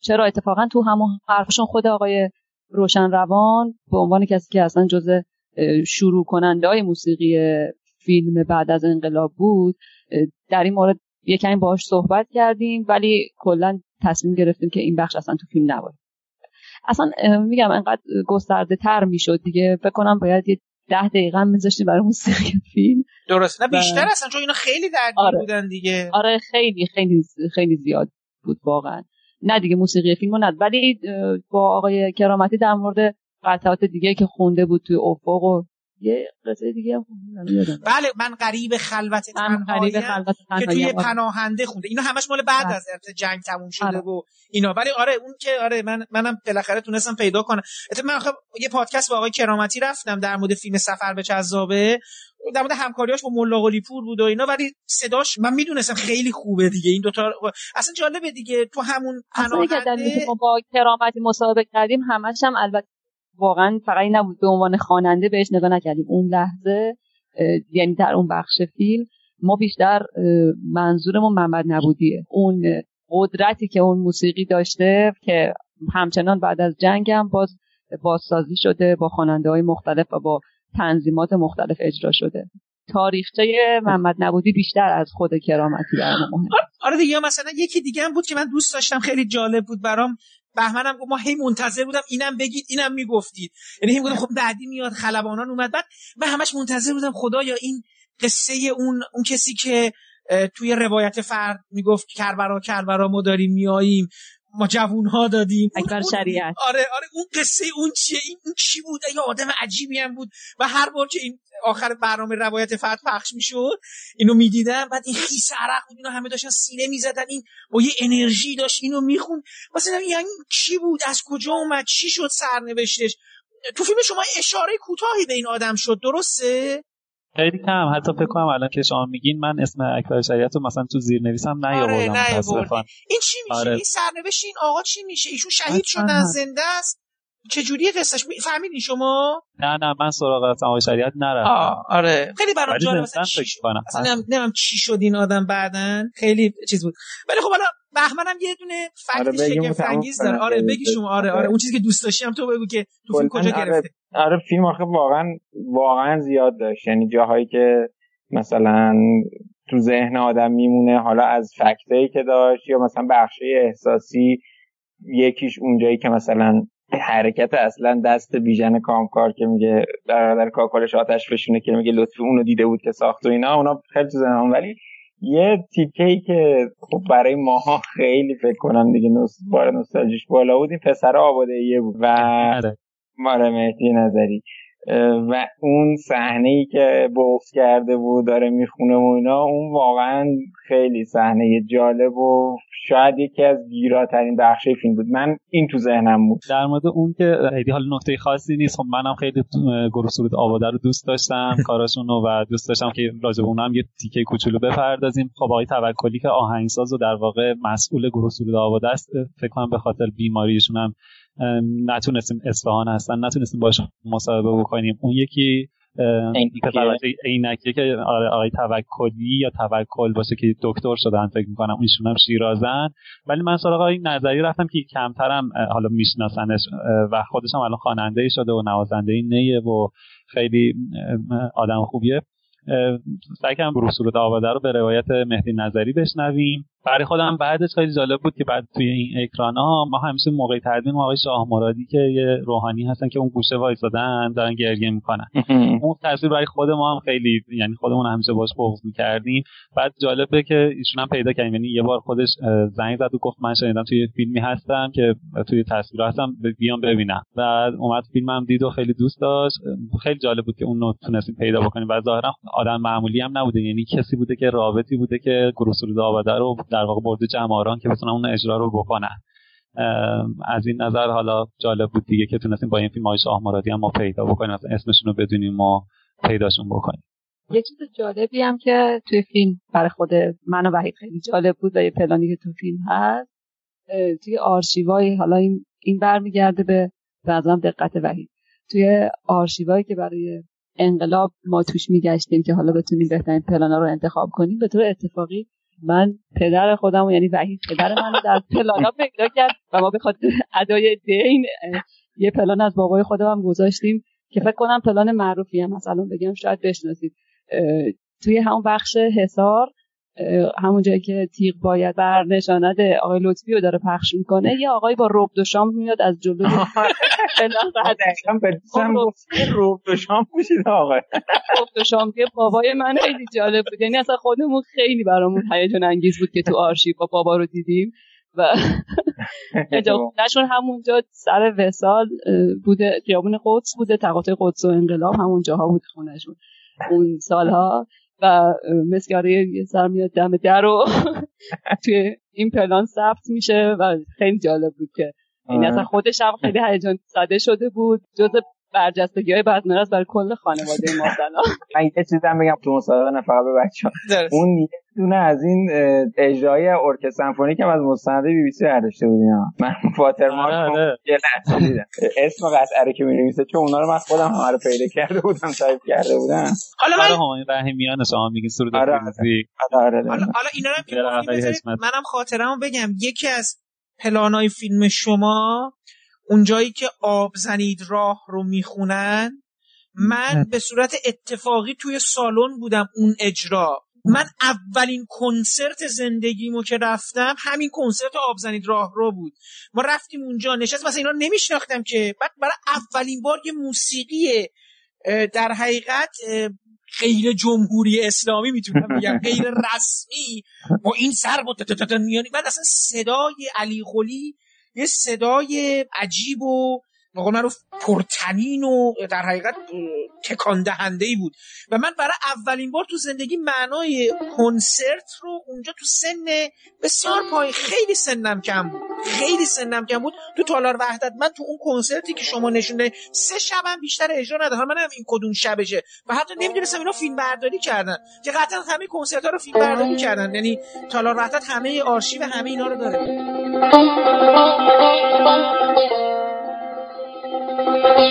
چرا اتفاقا تو همون حرفشون خود آقای روشن روان به عنوان کسی که اصلا جزء شروع کننده های موسیقی فیلم بعد از انقلاب بود در این مورد یه کمی باهاش صحبت کردیم ولی کلا تصمیم گرفتیم که این بخش اصلا تو فیلم نباید اصلا میگم انقدر گسترده تر می‌شد دیگه. فکر کنم باید یه ده دقیقه هم میذاشتیم برای موسیقی فیلم. درست نه بیشتر اصلا چون اینا خیلی درگیر آره. بودن دیگه. آره خیلی خیلی خیلی زیاد بود واقعا. نه دیگه موسیقی فیلم نه ولی با آقای کرامتی در مورد قطعات دیگه که خونده بود توی افق و یه قصه دیگه هم بله من قریب خلوت تنهایی که توی پناهنده خونده. اینا همش مال بعد از جنگ تموم شده آره. و اینا. ولی آره اون که آره من منم بالاخره تونستم پیدا کنم. من خب یه پادکست با آقای کرامتی رفتم در مورد فیلم سفر به جذابه. در مورد همکاریاش با ملا قلی پور بود و اینا. ولی صداش من می‌دونستم خیلی خوبه دیگه. این دوتا اصلا جالبه دیگه. تو همون پناهنده ما با کرامتی مصاحبه کردیم همش هم البته واقعا فقط این نبود. به عنوان خواننده بهش نگاه نکردیم. اون لحظه یعنی در اون بخش فیلم ما بیشتر منظورمون محمد نبودیه. اون قدرتی که اون موسیقی داشته که همچنان بعد از جنگ هم باز بازسازی شده با خواننده های مختلف و با تنظیمات مختلف اجرا شده. تاریخچه محمد نبودی بیشتر از خود کرامتی برام مهمه آره دیگه مثلا یکی دیگه هم بود که من دوست داشتم خیلی جالب بود برام. بهمنم گفت ما هی منتظر بودم اینم بگید اینم می‌گفتید. یعنی هی گفتم خب بعدی میاد خلبانان اومد. بعد من همش منتظر بودم خدایا این قصه اون اون کسی که توی روایت فرد می‌گفت کربرا کربرا ما داریم میاییم ما جوون ها دادیم اکبر شریعت. آره آره اون قصه اون چیه؟ این اون چی بود؟ یه آدم عجیبی هم بود. و هر بار که این آخر برنامه روایت فرد پخش می‌شد اینو می‌دیدم. بعد این حس عرق بود. اینو همه داشتن سینه می‌زدن. این با یه انرژی داشت اینو میخون مثلا یعنی چی بود؟ از کجا اومد؟ چی شد سرنوشتش؟ تو فیلم شما اشاره کوتاهی به این آدم شد. درسته؟ خیلی کم. حتی فکر کنم الان که شما میگین من اسم اکبر شریعت رو مثلا تو زیر نویسم نیاوردم آره این چی میشه آره. این سرنوشت این آقا چی میشه؟ ایشون شهید شدن زنده است. چجوری قصهش؟ فهمیدین شما؟ نه نه من سراغ اصلا آقای شریعت نرفتم. آره. خیلی برام جالب مثلا چی نمی‌دونم چی شد این آدم بعدن خیلی چیز بود. ولی خب حالا بهمنم یه دونه فکت آره شگفت انگیز داره. آره بگی شما. آره آره. اون چیزی که دوست داشتم تو بگو که تو فیلم کجا آره. گرفته. آره فیلم آخه واقعا واقعا زیاد داشت. یعنی جاهایی که مثلا تو ذهن آدم میمونه حالا از فکتایی که داشت یا مثلا بخشی احساسی یکیش اونجایی که مثلا حرکت اصلا دست بیژن کامکار که میگه در کاکلش آتش فشونه که میگه لطفی اونو دیده بود که ساخت و اینا اونا خیلی ذهنم. ولی یه تیکه ای که خب برای ماها خیلی فکر کنم دیگه نوست بار نوستالژیش بالا بود این پسر آباده ایه بود. و ماره آره، مهدی نظری و اون صحنه ای که بغض کرده بود داره می‌خونه و اینا اون واقعا خیلی صحنه جالب و شاید یکی از گیراترین بخش فیلم بود. من این تو ذهنم بود. در مورد اون که خیلی حال نکته خاصی نیست. خب منم خیلی گروه آواده رو دوست داشتم کاراشون و دوست داشتم که راجع به اونم یه تیکه کوچولو بپردازیم. خب آقای توکلی که آهنگساز و در واقع مسئول گروه آواده است فکر کنم به خاطر بیماریشون هم نتونستیم اصفهان هستن نتونستیم باش مصاحبه بکنیم. اون یکی عینکیه که آره آقای توکلی یا توکل باشه که دکتر شدن فکر می‌کنم ایشون هم شیرازن. ولی من سراغ این نظری رفتم که کمترم حالا میشناسنش و خودش هم الان خواننده ای شده و نوازنده نیه و خیلی آدم خوبیه. سعی کردم رسول آواده رو به روایت مهدی نظری بشنویم. برای خودم بعدش خیلی جالب بود که بعد توی این اکران ها ما همیشه موقع تدوین آقای شاه مرادی که یه روحانی هستن که اون گوشه وایسادن دارن گریه می‌کنن. اون تصویر برای خود ما هم خیلی یعنی خودمون همیشه باش بغض می‌کردیم. بعد جالبه که ایشون هم پیدا کردیم یعنی یه بار خودش زنگ زد و گفت من شنیدم توی فیلمی هستم که توی تصویر هستم بیام ببینم. بعد اومد فیلمم دید و خیلی دوست داشت. خیلی جالب بود که اون رو تونستیم پیدا بکنیم. و ظاهرا آدم معمولی هم نبوده. یعنی کسی بوده که رابطی بوده که گروسول آباده رو در واقع برده جماران که بتونن اون اجرا رو بکنن. از این نظر حالا جالب بود دیگه که تونستیم با این فیلم های شاه مرادی هم ما پیدا بکنیم اصلا اسمشون رو بدونیم و پیداشون بکنیم. یه چیز جالبی هم که توی فیلم برای خود من و وحید خیلی جالب بود و یه پلانی که تو فیلم هست توی آرشیوای حالا این این برمیگرده به بعضا دقت وحید. توی آرشیوایی که برای انقلاب ما توش میگشتیم که حالا بتونیم بهترین پلانا رو انتخاب کنیم به طور اتفاقی من پدر خودم یعنی وحید پدر من رو در پلانا پیدا کرد و ما به خاطر ادای دین یه پلان از بابای خودم هم گذاشتیم که فکر کنم پلان معروفی هم مثلا بگم شاید بشناسید. توی همون بخش حسار همون جایی که تیغ باید بر نشاند آقای لطفی رو داره پخش می‌کنه یه آقای با روب دو شام میاد از جلو. روب دو شام پوشید آقای روب دو شام که بابای من خیلی جالب بود. یعنی اصلا خودمون خیلی برامون هیجان انگیز بود که تو آرشیو با بابا رو دیدیم. و نشون همونجا سر وسال بوده خیابون قدس بوده تقاطع قدس و انقلاب همون جاها بود خونشون اون سالها. و مسگاره یه سر میاد دم در و توی این پلان ثبت میشه و خیلی جالب بود که این. اصلا خودش هم خیلی هیجان زده شده بود جز برجستگی های بعد مرز برای کل خانواده ما من یه چیزم بگم تو مسابقه نه فقط به بچه اون یه دونه از این اجرای ارکستر سمفونیک هم از مستنده بی بی سی برداشته بودیم من فاتر مارک آره، آره. اسم قطعه که می‌نویسه چون اونا رو من خودم همه رو پیدا کرده بودم تایپ کرده بودم. حالا من همین رحیمیان شما میگین سرود آره آره. حالا اینا رو منم خاطرمو بگم. یکی از پلانای فیلم شما اونجایی که آب زنید راه رو می‌خونن من به صورت اتفاقی توی سالن بودم اون اجرا. من اولین کنسرت زندگیمو که رفتم همین کنسرت آب زنید راه رو بود. ما رفتیم اونجا نشست مثلا اینا نمیشناختم که. بعد برای اولین بار یه موسیقی در حقیقت غیر جمهوری اسلامی می‌تونم بگم غیر رسمی. با این سر میانی بعد اصلا صدای علی خلی یه صدای عجیب و قول معروف پرتنین و در حقیقت تکان دهنده ای بود. و من برای اولین بار تو زندگی معنای کنسرت رو اونجا تو سن بسیار پایین خیلی سنم کم بود. خیلی سنم کم بود. تو تالار وحدت من تو اون کنسرتی که شما نشونده سه شبم بیشتر اجرا نداره من این کدوم شبشه. و حتی نمی‌دونستم اینا فیلم برداری کردن. که قطعا همه کنسرت ها رو فیلم برداری کردن. یعنی تالار وحدت همه آرشیو همه اینا رو داره. این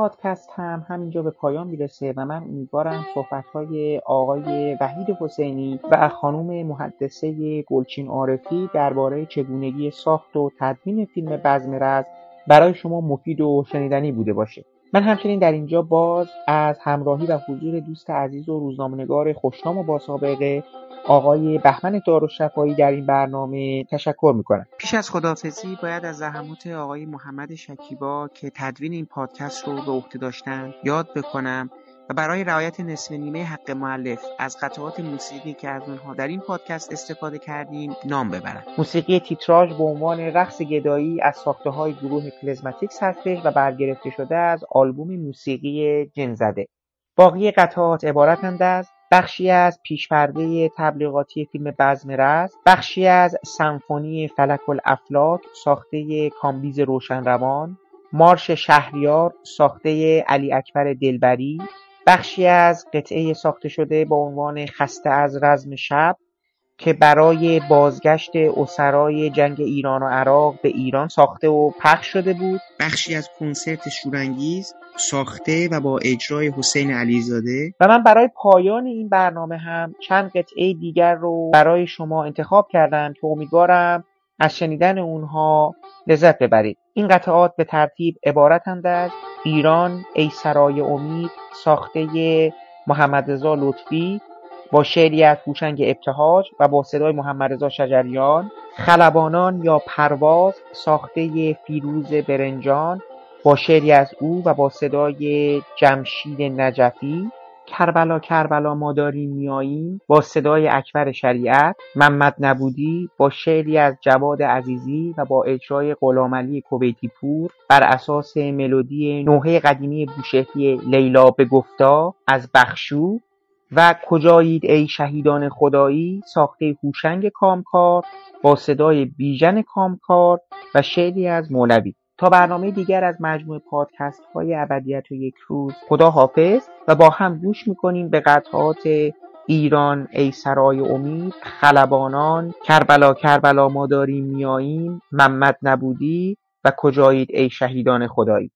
پادکست هم همینجا به پایان می‌رسه و من امیدوارم صحبتهای آقای وحید حسینی و خانم محدثه گلچین عارفی درباره چگونگی ساخت و تدوین فیلم بزم رز برای شما مفید و شنیدنی بوده باشه. من همچنین در اینجا باز از همراهی و حضور دوست عزیز و روزنامه‌نگار خوشنام و با سابقه آقای بهمن دارالشفایی در این برنامه تشکر می‌کنم. پیش از خداحافظی باید از زحمات آقای محمد شکیبا که تدوین این پادکست رو به عهده داشتن یاد بکنم و برای رعایت نصف نیمه حق مؤلف از قطعات موسیقی که از اونها در این پادکست استفاده کردیم نام ببرم موسیقی تیتراژ به عنوان رقص گدایی از ساخته های گروه Klezmatics هستش و برگرفته شده از آلبوم موسیقی جنزده. باقی قطعات عبارتند از بخشی از پیشپرده تبلیغاتی فیلم بزم رزم بخشی از سمفونی فلک الافلاک ساخته کامبیز روشنروان مارش شهریار ساخته علی اکبر دلبری بخشی از قطعه ساخته شده با عنوان خسته از رزم شب که برای بازگشت اسرای جنگ ایران و عراق به ایران ساخته و پخش شده بود. بخشی از کنسرت شورانگیز ساخته و با اجرای حسین علیزاده. و من برای پایان این برنامه هم چند قطعه دیگر رو برای شما انتخاب کردم که امیدوارم از شنیدن اونها لذت ببرید. این قطعات به ترتیب عبارتند از ایران ای سرای امید ساخته محمد رضا لطفی با شعری از هوشنگ ابتهاج و با صدای محمد رضا شجریان. خلبانان یا پرواز ساخته فیروز برنجان با شعری از او و با صدای جمشید نجفی. کربلا کربلا ما داریم میاییم با صدای اکبر شریعت محمد نبودی با شعری از جواد عزیزی و با اجرای غلامعلی کویتی پور بر اساس ملودی نوحه قدیمی بوشهری لیلا به گفتا از بخشو و کجایید ای شهیدان خدایی ساخته هوشنگ کامکار با صدای بیژن کامکار و شعری از مولوی. تا برنامه دیگر از مجموع پادکست های ابدیت و یک روز خدا حافظ و با هم گوش می‌کنیم به قطعات ایران ای سرای امید خلبانان کربلا کربلا ما داریم میاییم محمد نبودی و کجایید ای شهیدان خدایی؟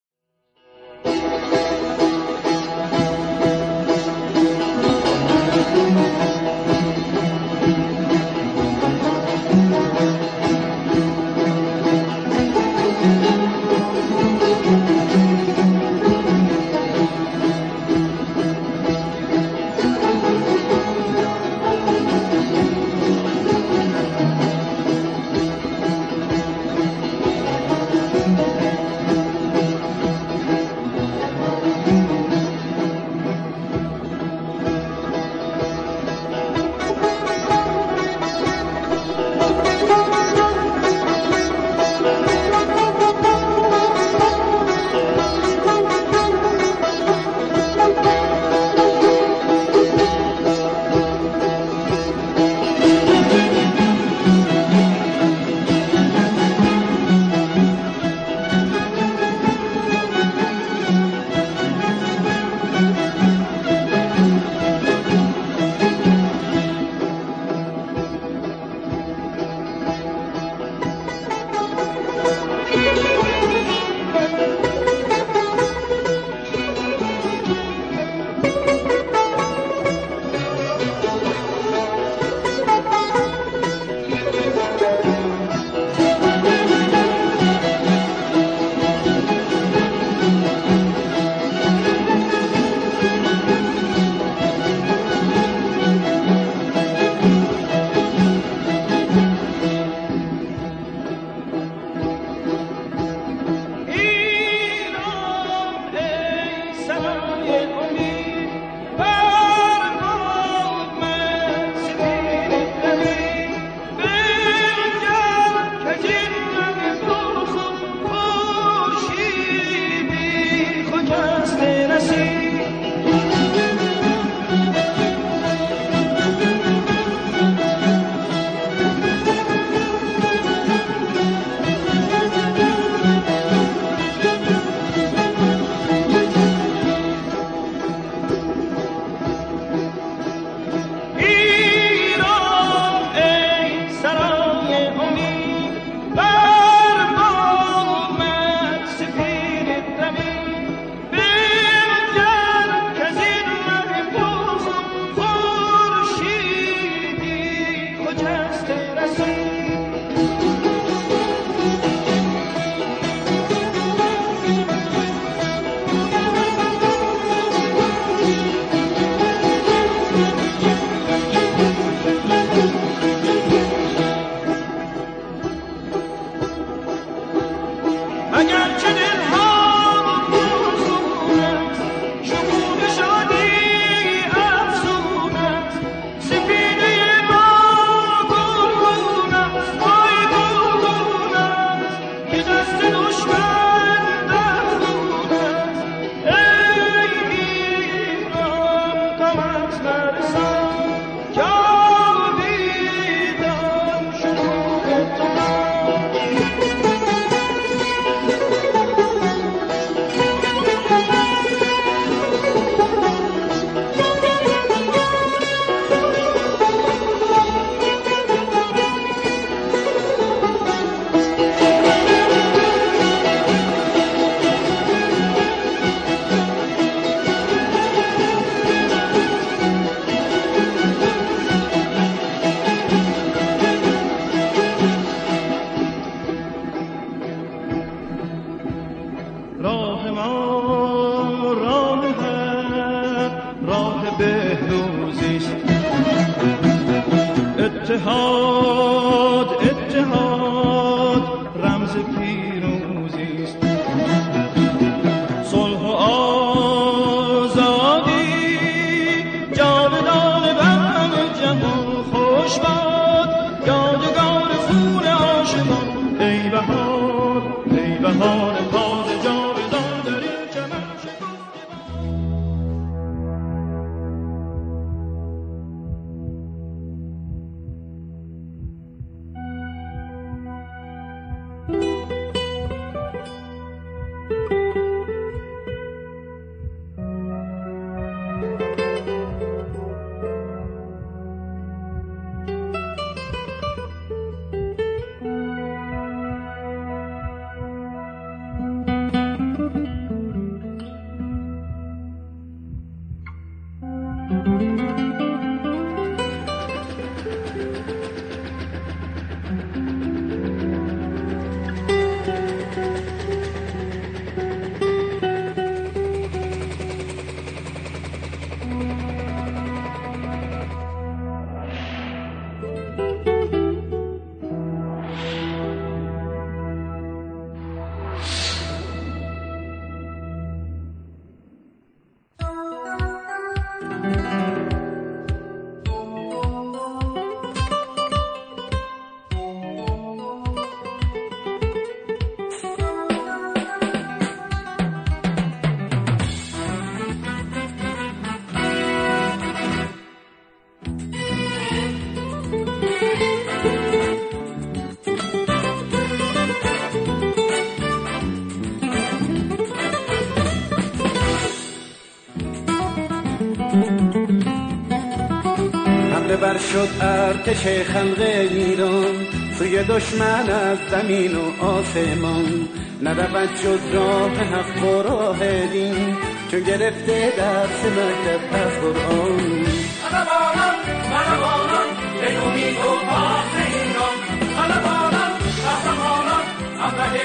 شد ارتش خلق ایران. سوی دشمن از زمین و آسمان. نرود جز راه حق و راه دین. چون گرفته درس مکتب از قرآن. قلبانان قلبانان به امید و پاس ایران. قلبانان قهرمانان همراه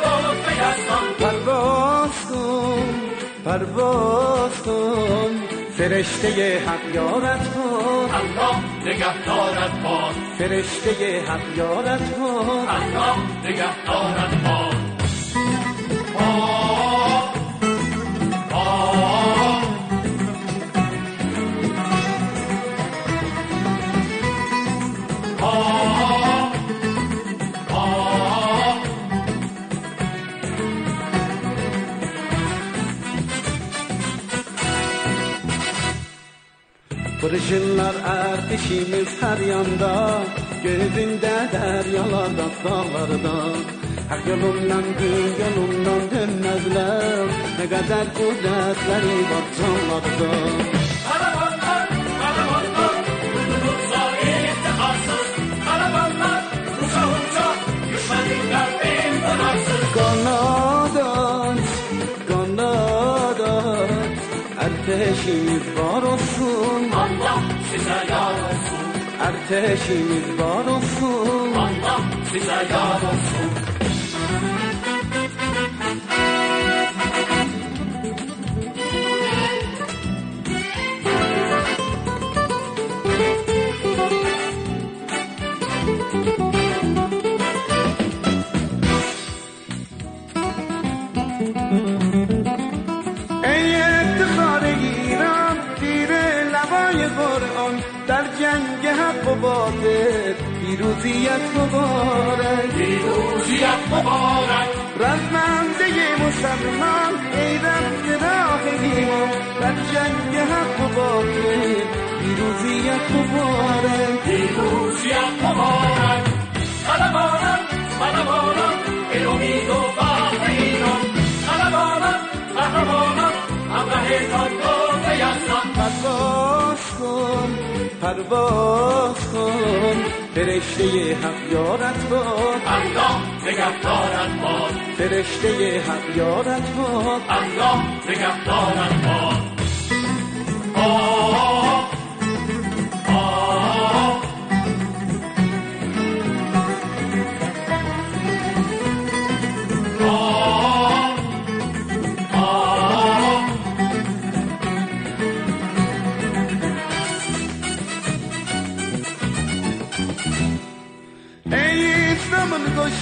گل یزدان پرواز کن پرواز کن. فرشته حق یارت کن. الله نگهدارت باد فرشته حق یارت کن الله نگهدارت باد ertişimiz her yanda Gözünde deryalarda dağlarda Her yolundan gün yolundan dönmezler Ne kadar kudretleri var canlarda Karavanlar, karavanlar, yurdumuz zahir iftiharsız. Karavanlar, uça uça, düşmanlar bin pınarsız. Kanadat, kanadat Erteşimiz var olsun Allah size yar olsun. ارتشimiz var olsun Allah size yar olsun پیروزیت مبارک. پیروزیت مبارک. رزمنده مسلمان ای رمز راه ایمان. در جنگ حق و باطل پیروزیت مبارک. پیروزیت مبارک. قلمانم قلمانم ای امید و فخر ایران قلمانم قهرمانم همراه تاندو یزدان پرواز کن. پرواز کن. فرشته حق یارت باد. الله نگهدارت باد. فرشته حق یارت باد. الله نگهدارت باد.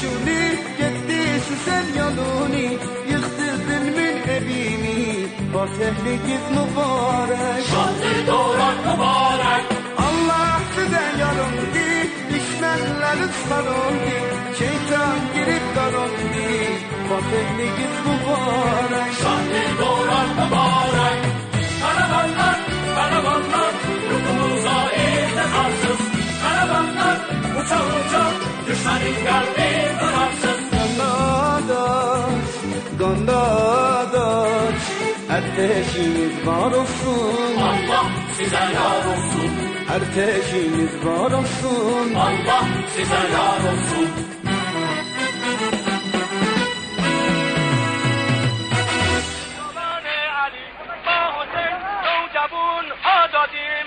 şuni Gittiysi sen yoluni Yıktırdın min evini Bak ehli git mübarek. Şanlı doğrak mübarek. Allah size yarımdı Düşmenler ıslanımdı Şeytan girip darımdı Bak ehli git mübarek. Şanlı doğrak mübarek. Karavanlar, karavanlar Ruhumuza eğitim arsız Karavanlar, uça uça Düşmanın kalbi durarsız Gandadaş, gandadaş Ateşimiz var olsun Allah size yar olsun Ateşimiz var olsun Allah size yar olsun علی با حسین نوجوان ها دادیم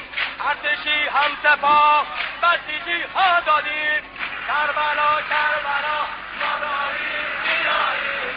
ارتشی هم سپاه بسیجی ها دادیم کربلا کربلا ما داریم میاریم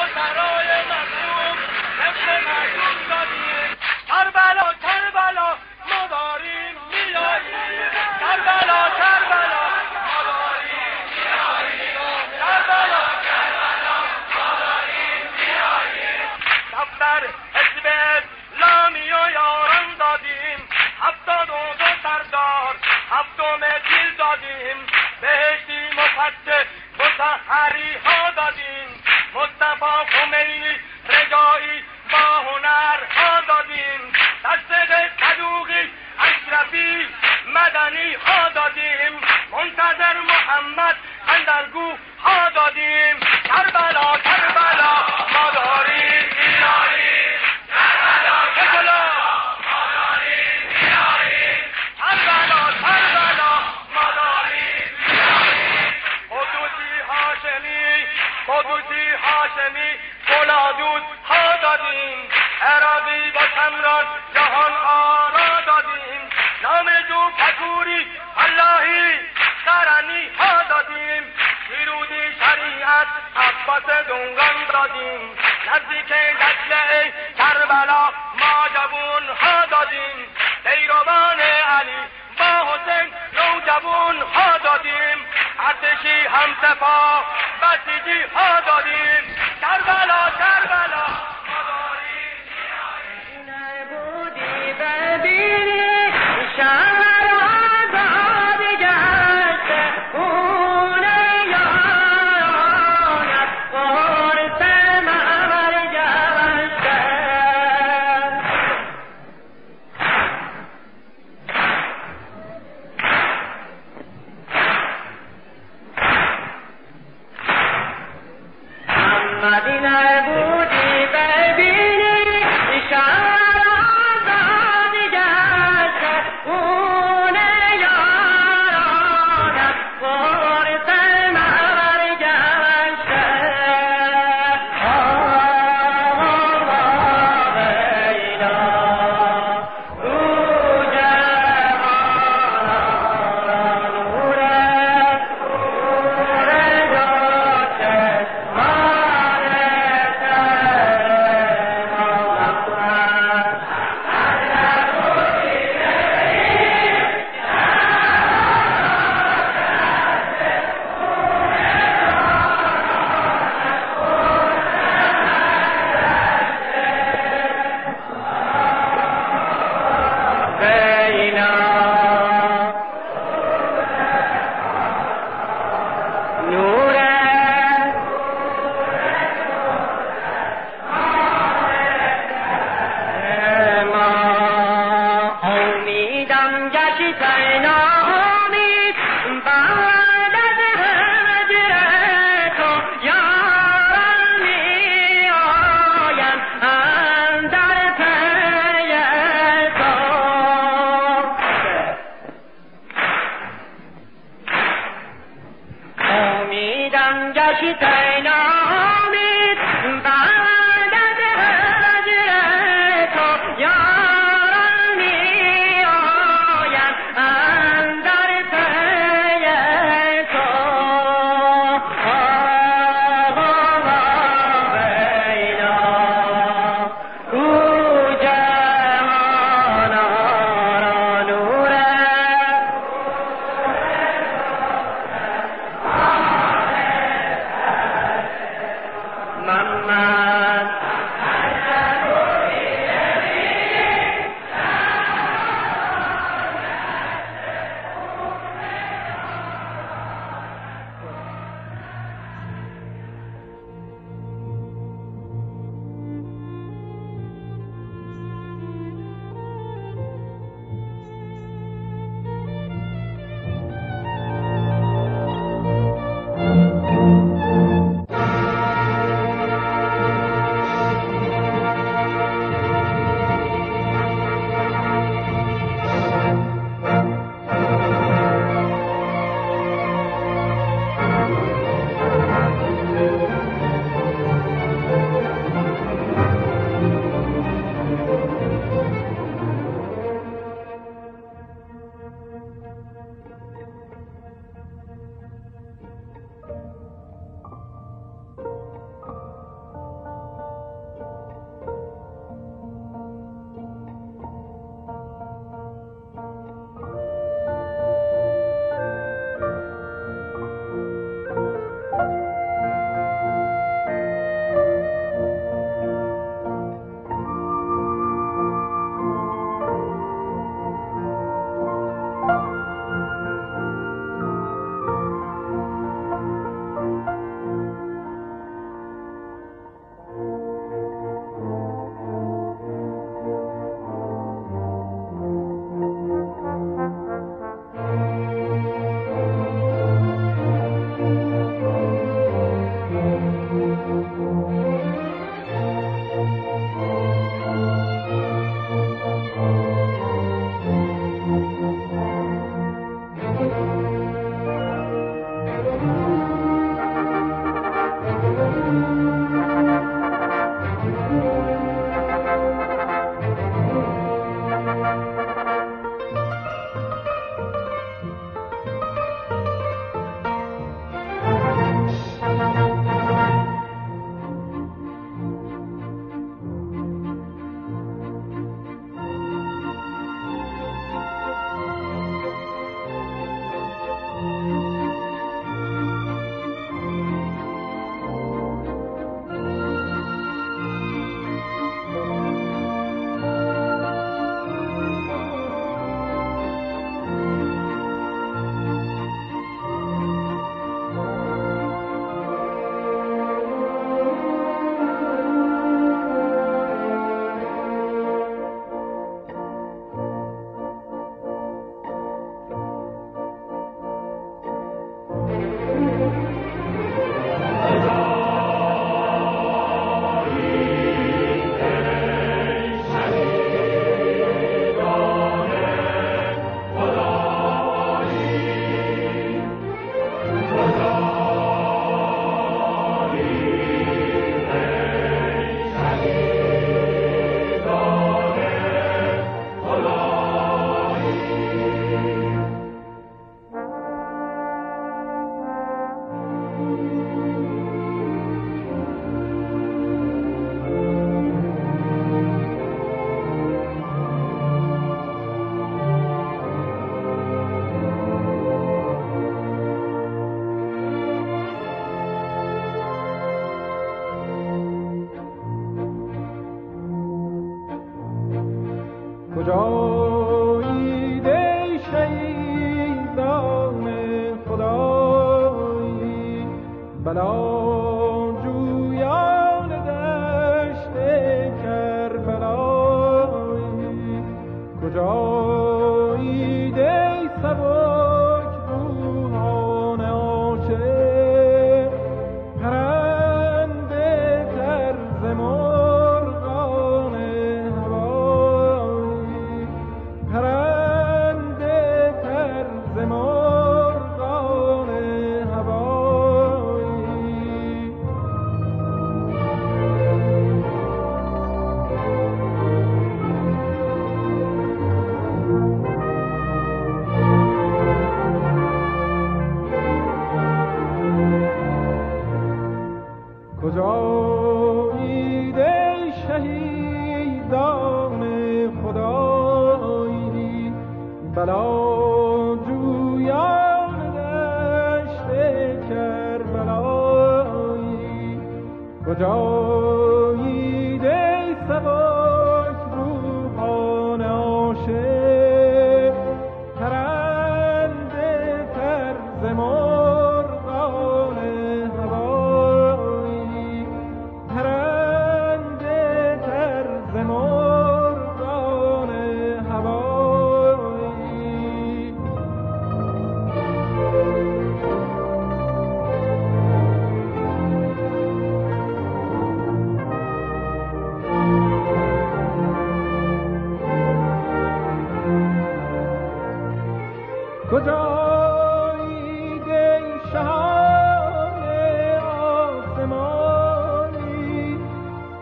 اسرای مظلوم حفظ مردم دادیم. کربلا کربلا ما داریم میاریم کربلا کربلا ما داریم میاریم کربلا کربلا ما داریم میاریم دفتر حزب اسلامی و یاران دادیم. هفتاد و دو سردار هفتم دیل دادیم. بهشتی مفتش متحری ها دادیم. مصطفی خمینی رجایی با هنر ها دادیم. دست صدوقی اشرفی مدنی ها دادیم. منتظر محمد اندرگو ها دادیم. کربلا کربلا ما داریم. گلادود ها دادیم عراقی با شمران جهان آرا دادیم نام جو پکوری اللهی سرنی ها دادیم پیرودی شریعت عباس دنگان دادیم نزدیک دجله کربلا ما جوون ها دادیم پیروان علی با حسین نوجوان ها دادیم ارتشی هم سپاه بسیجی ها دادیم. کربلا ما داریم نبودی ببینی شهر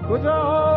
کجا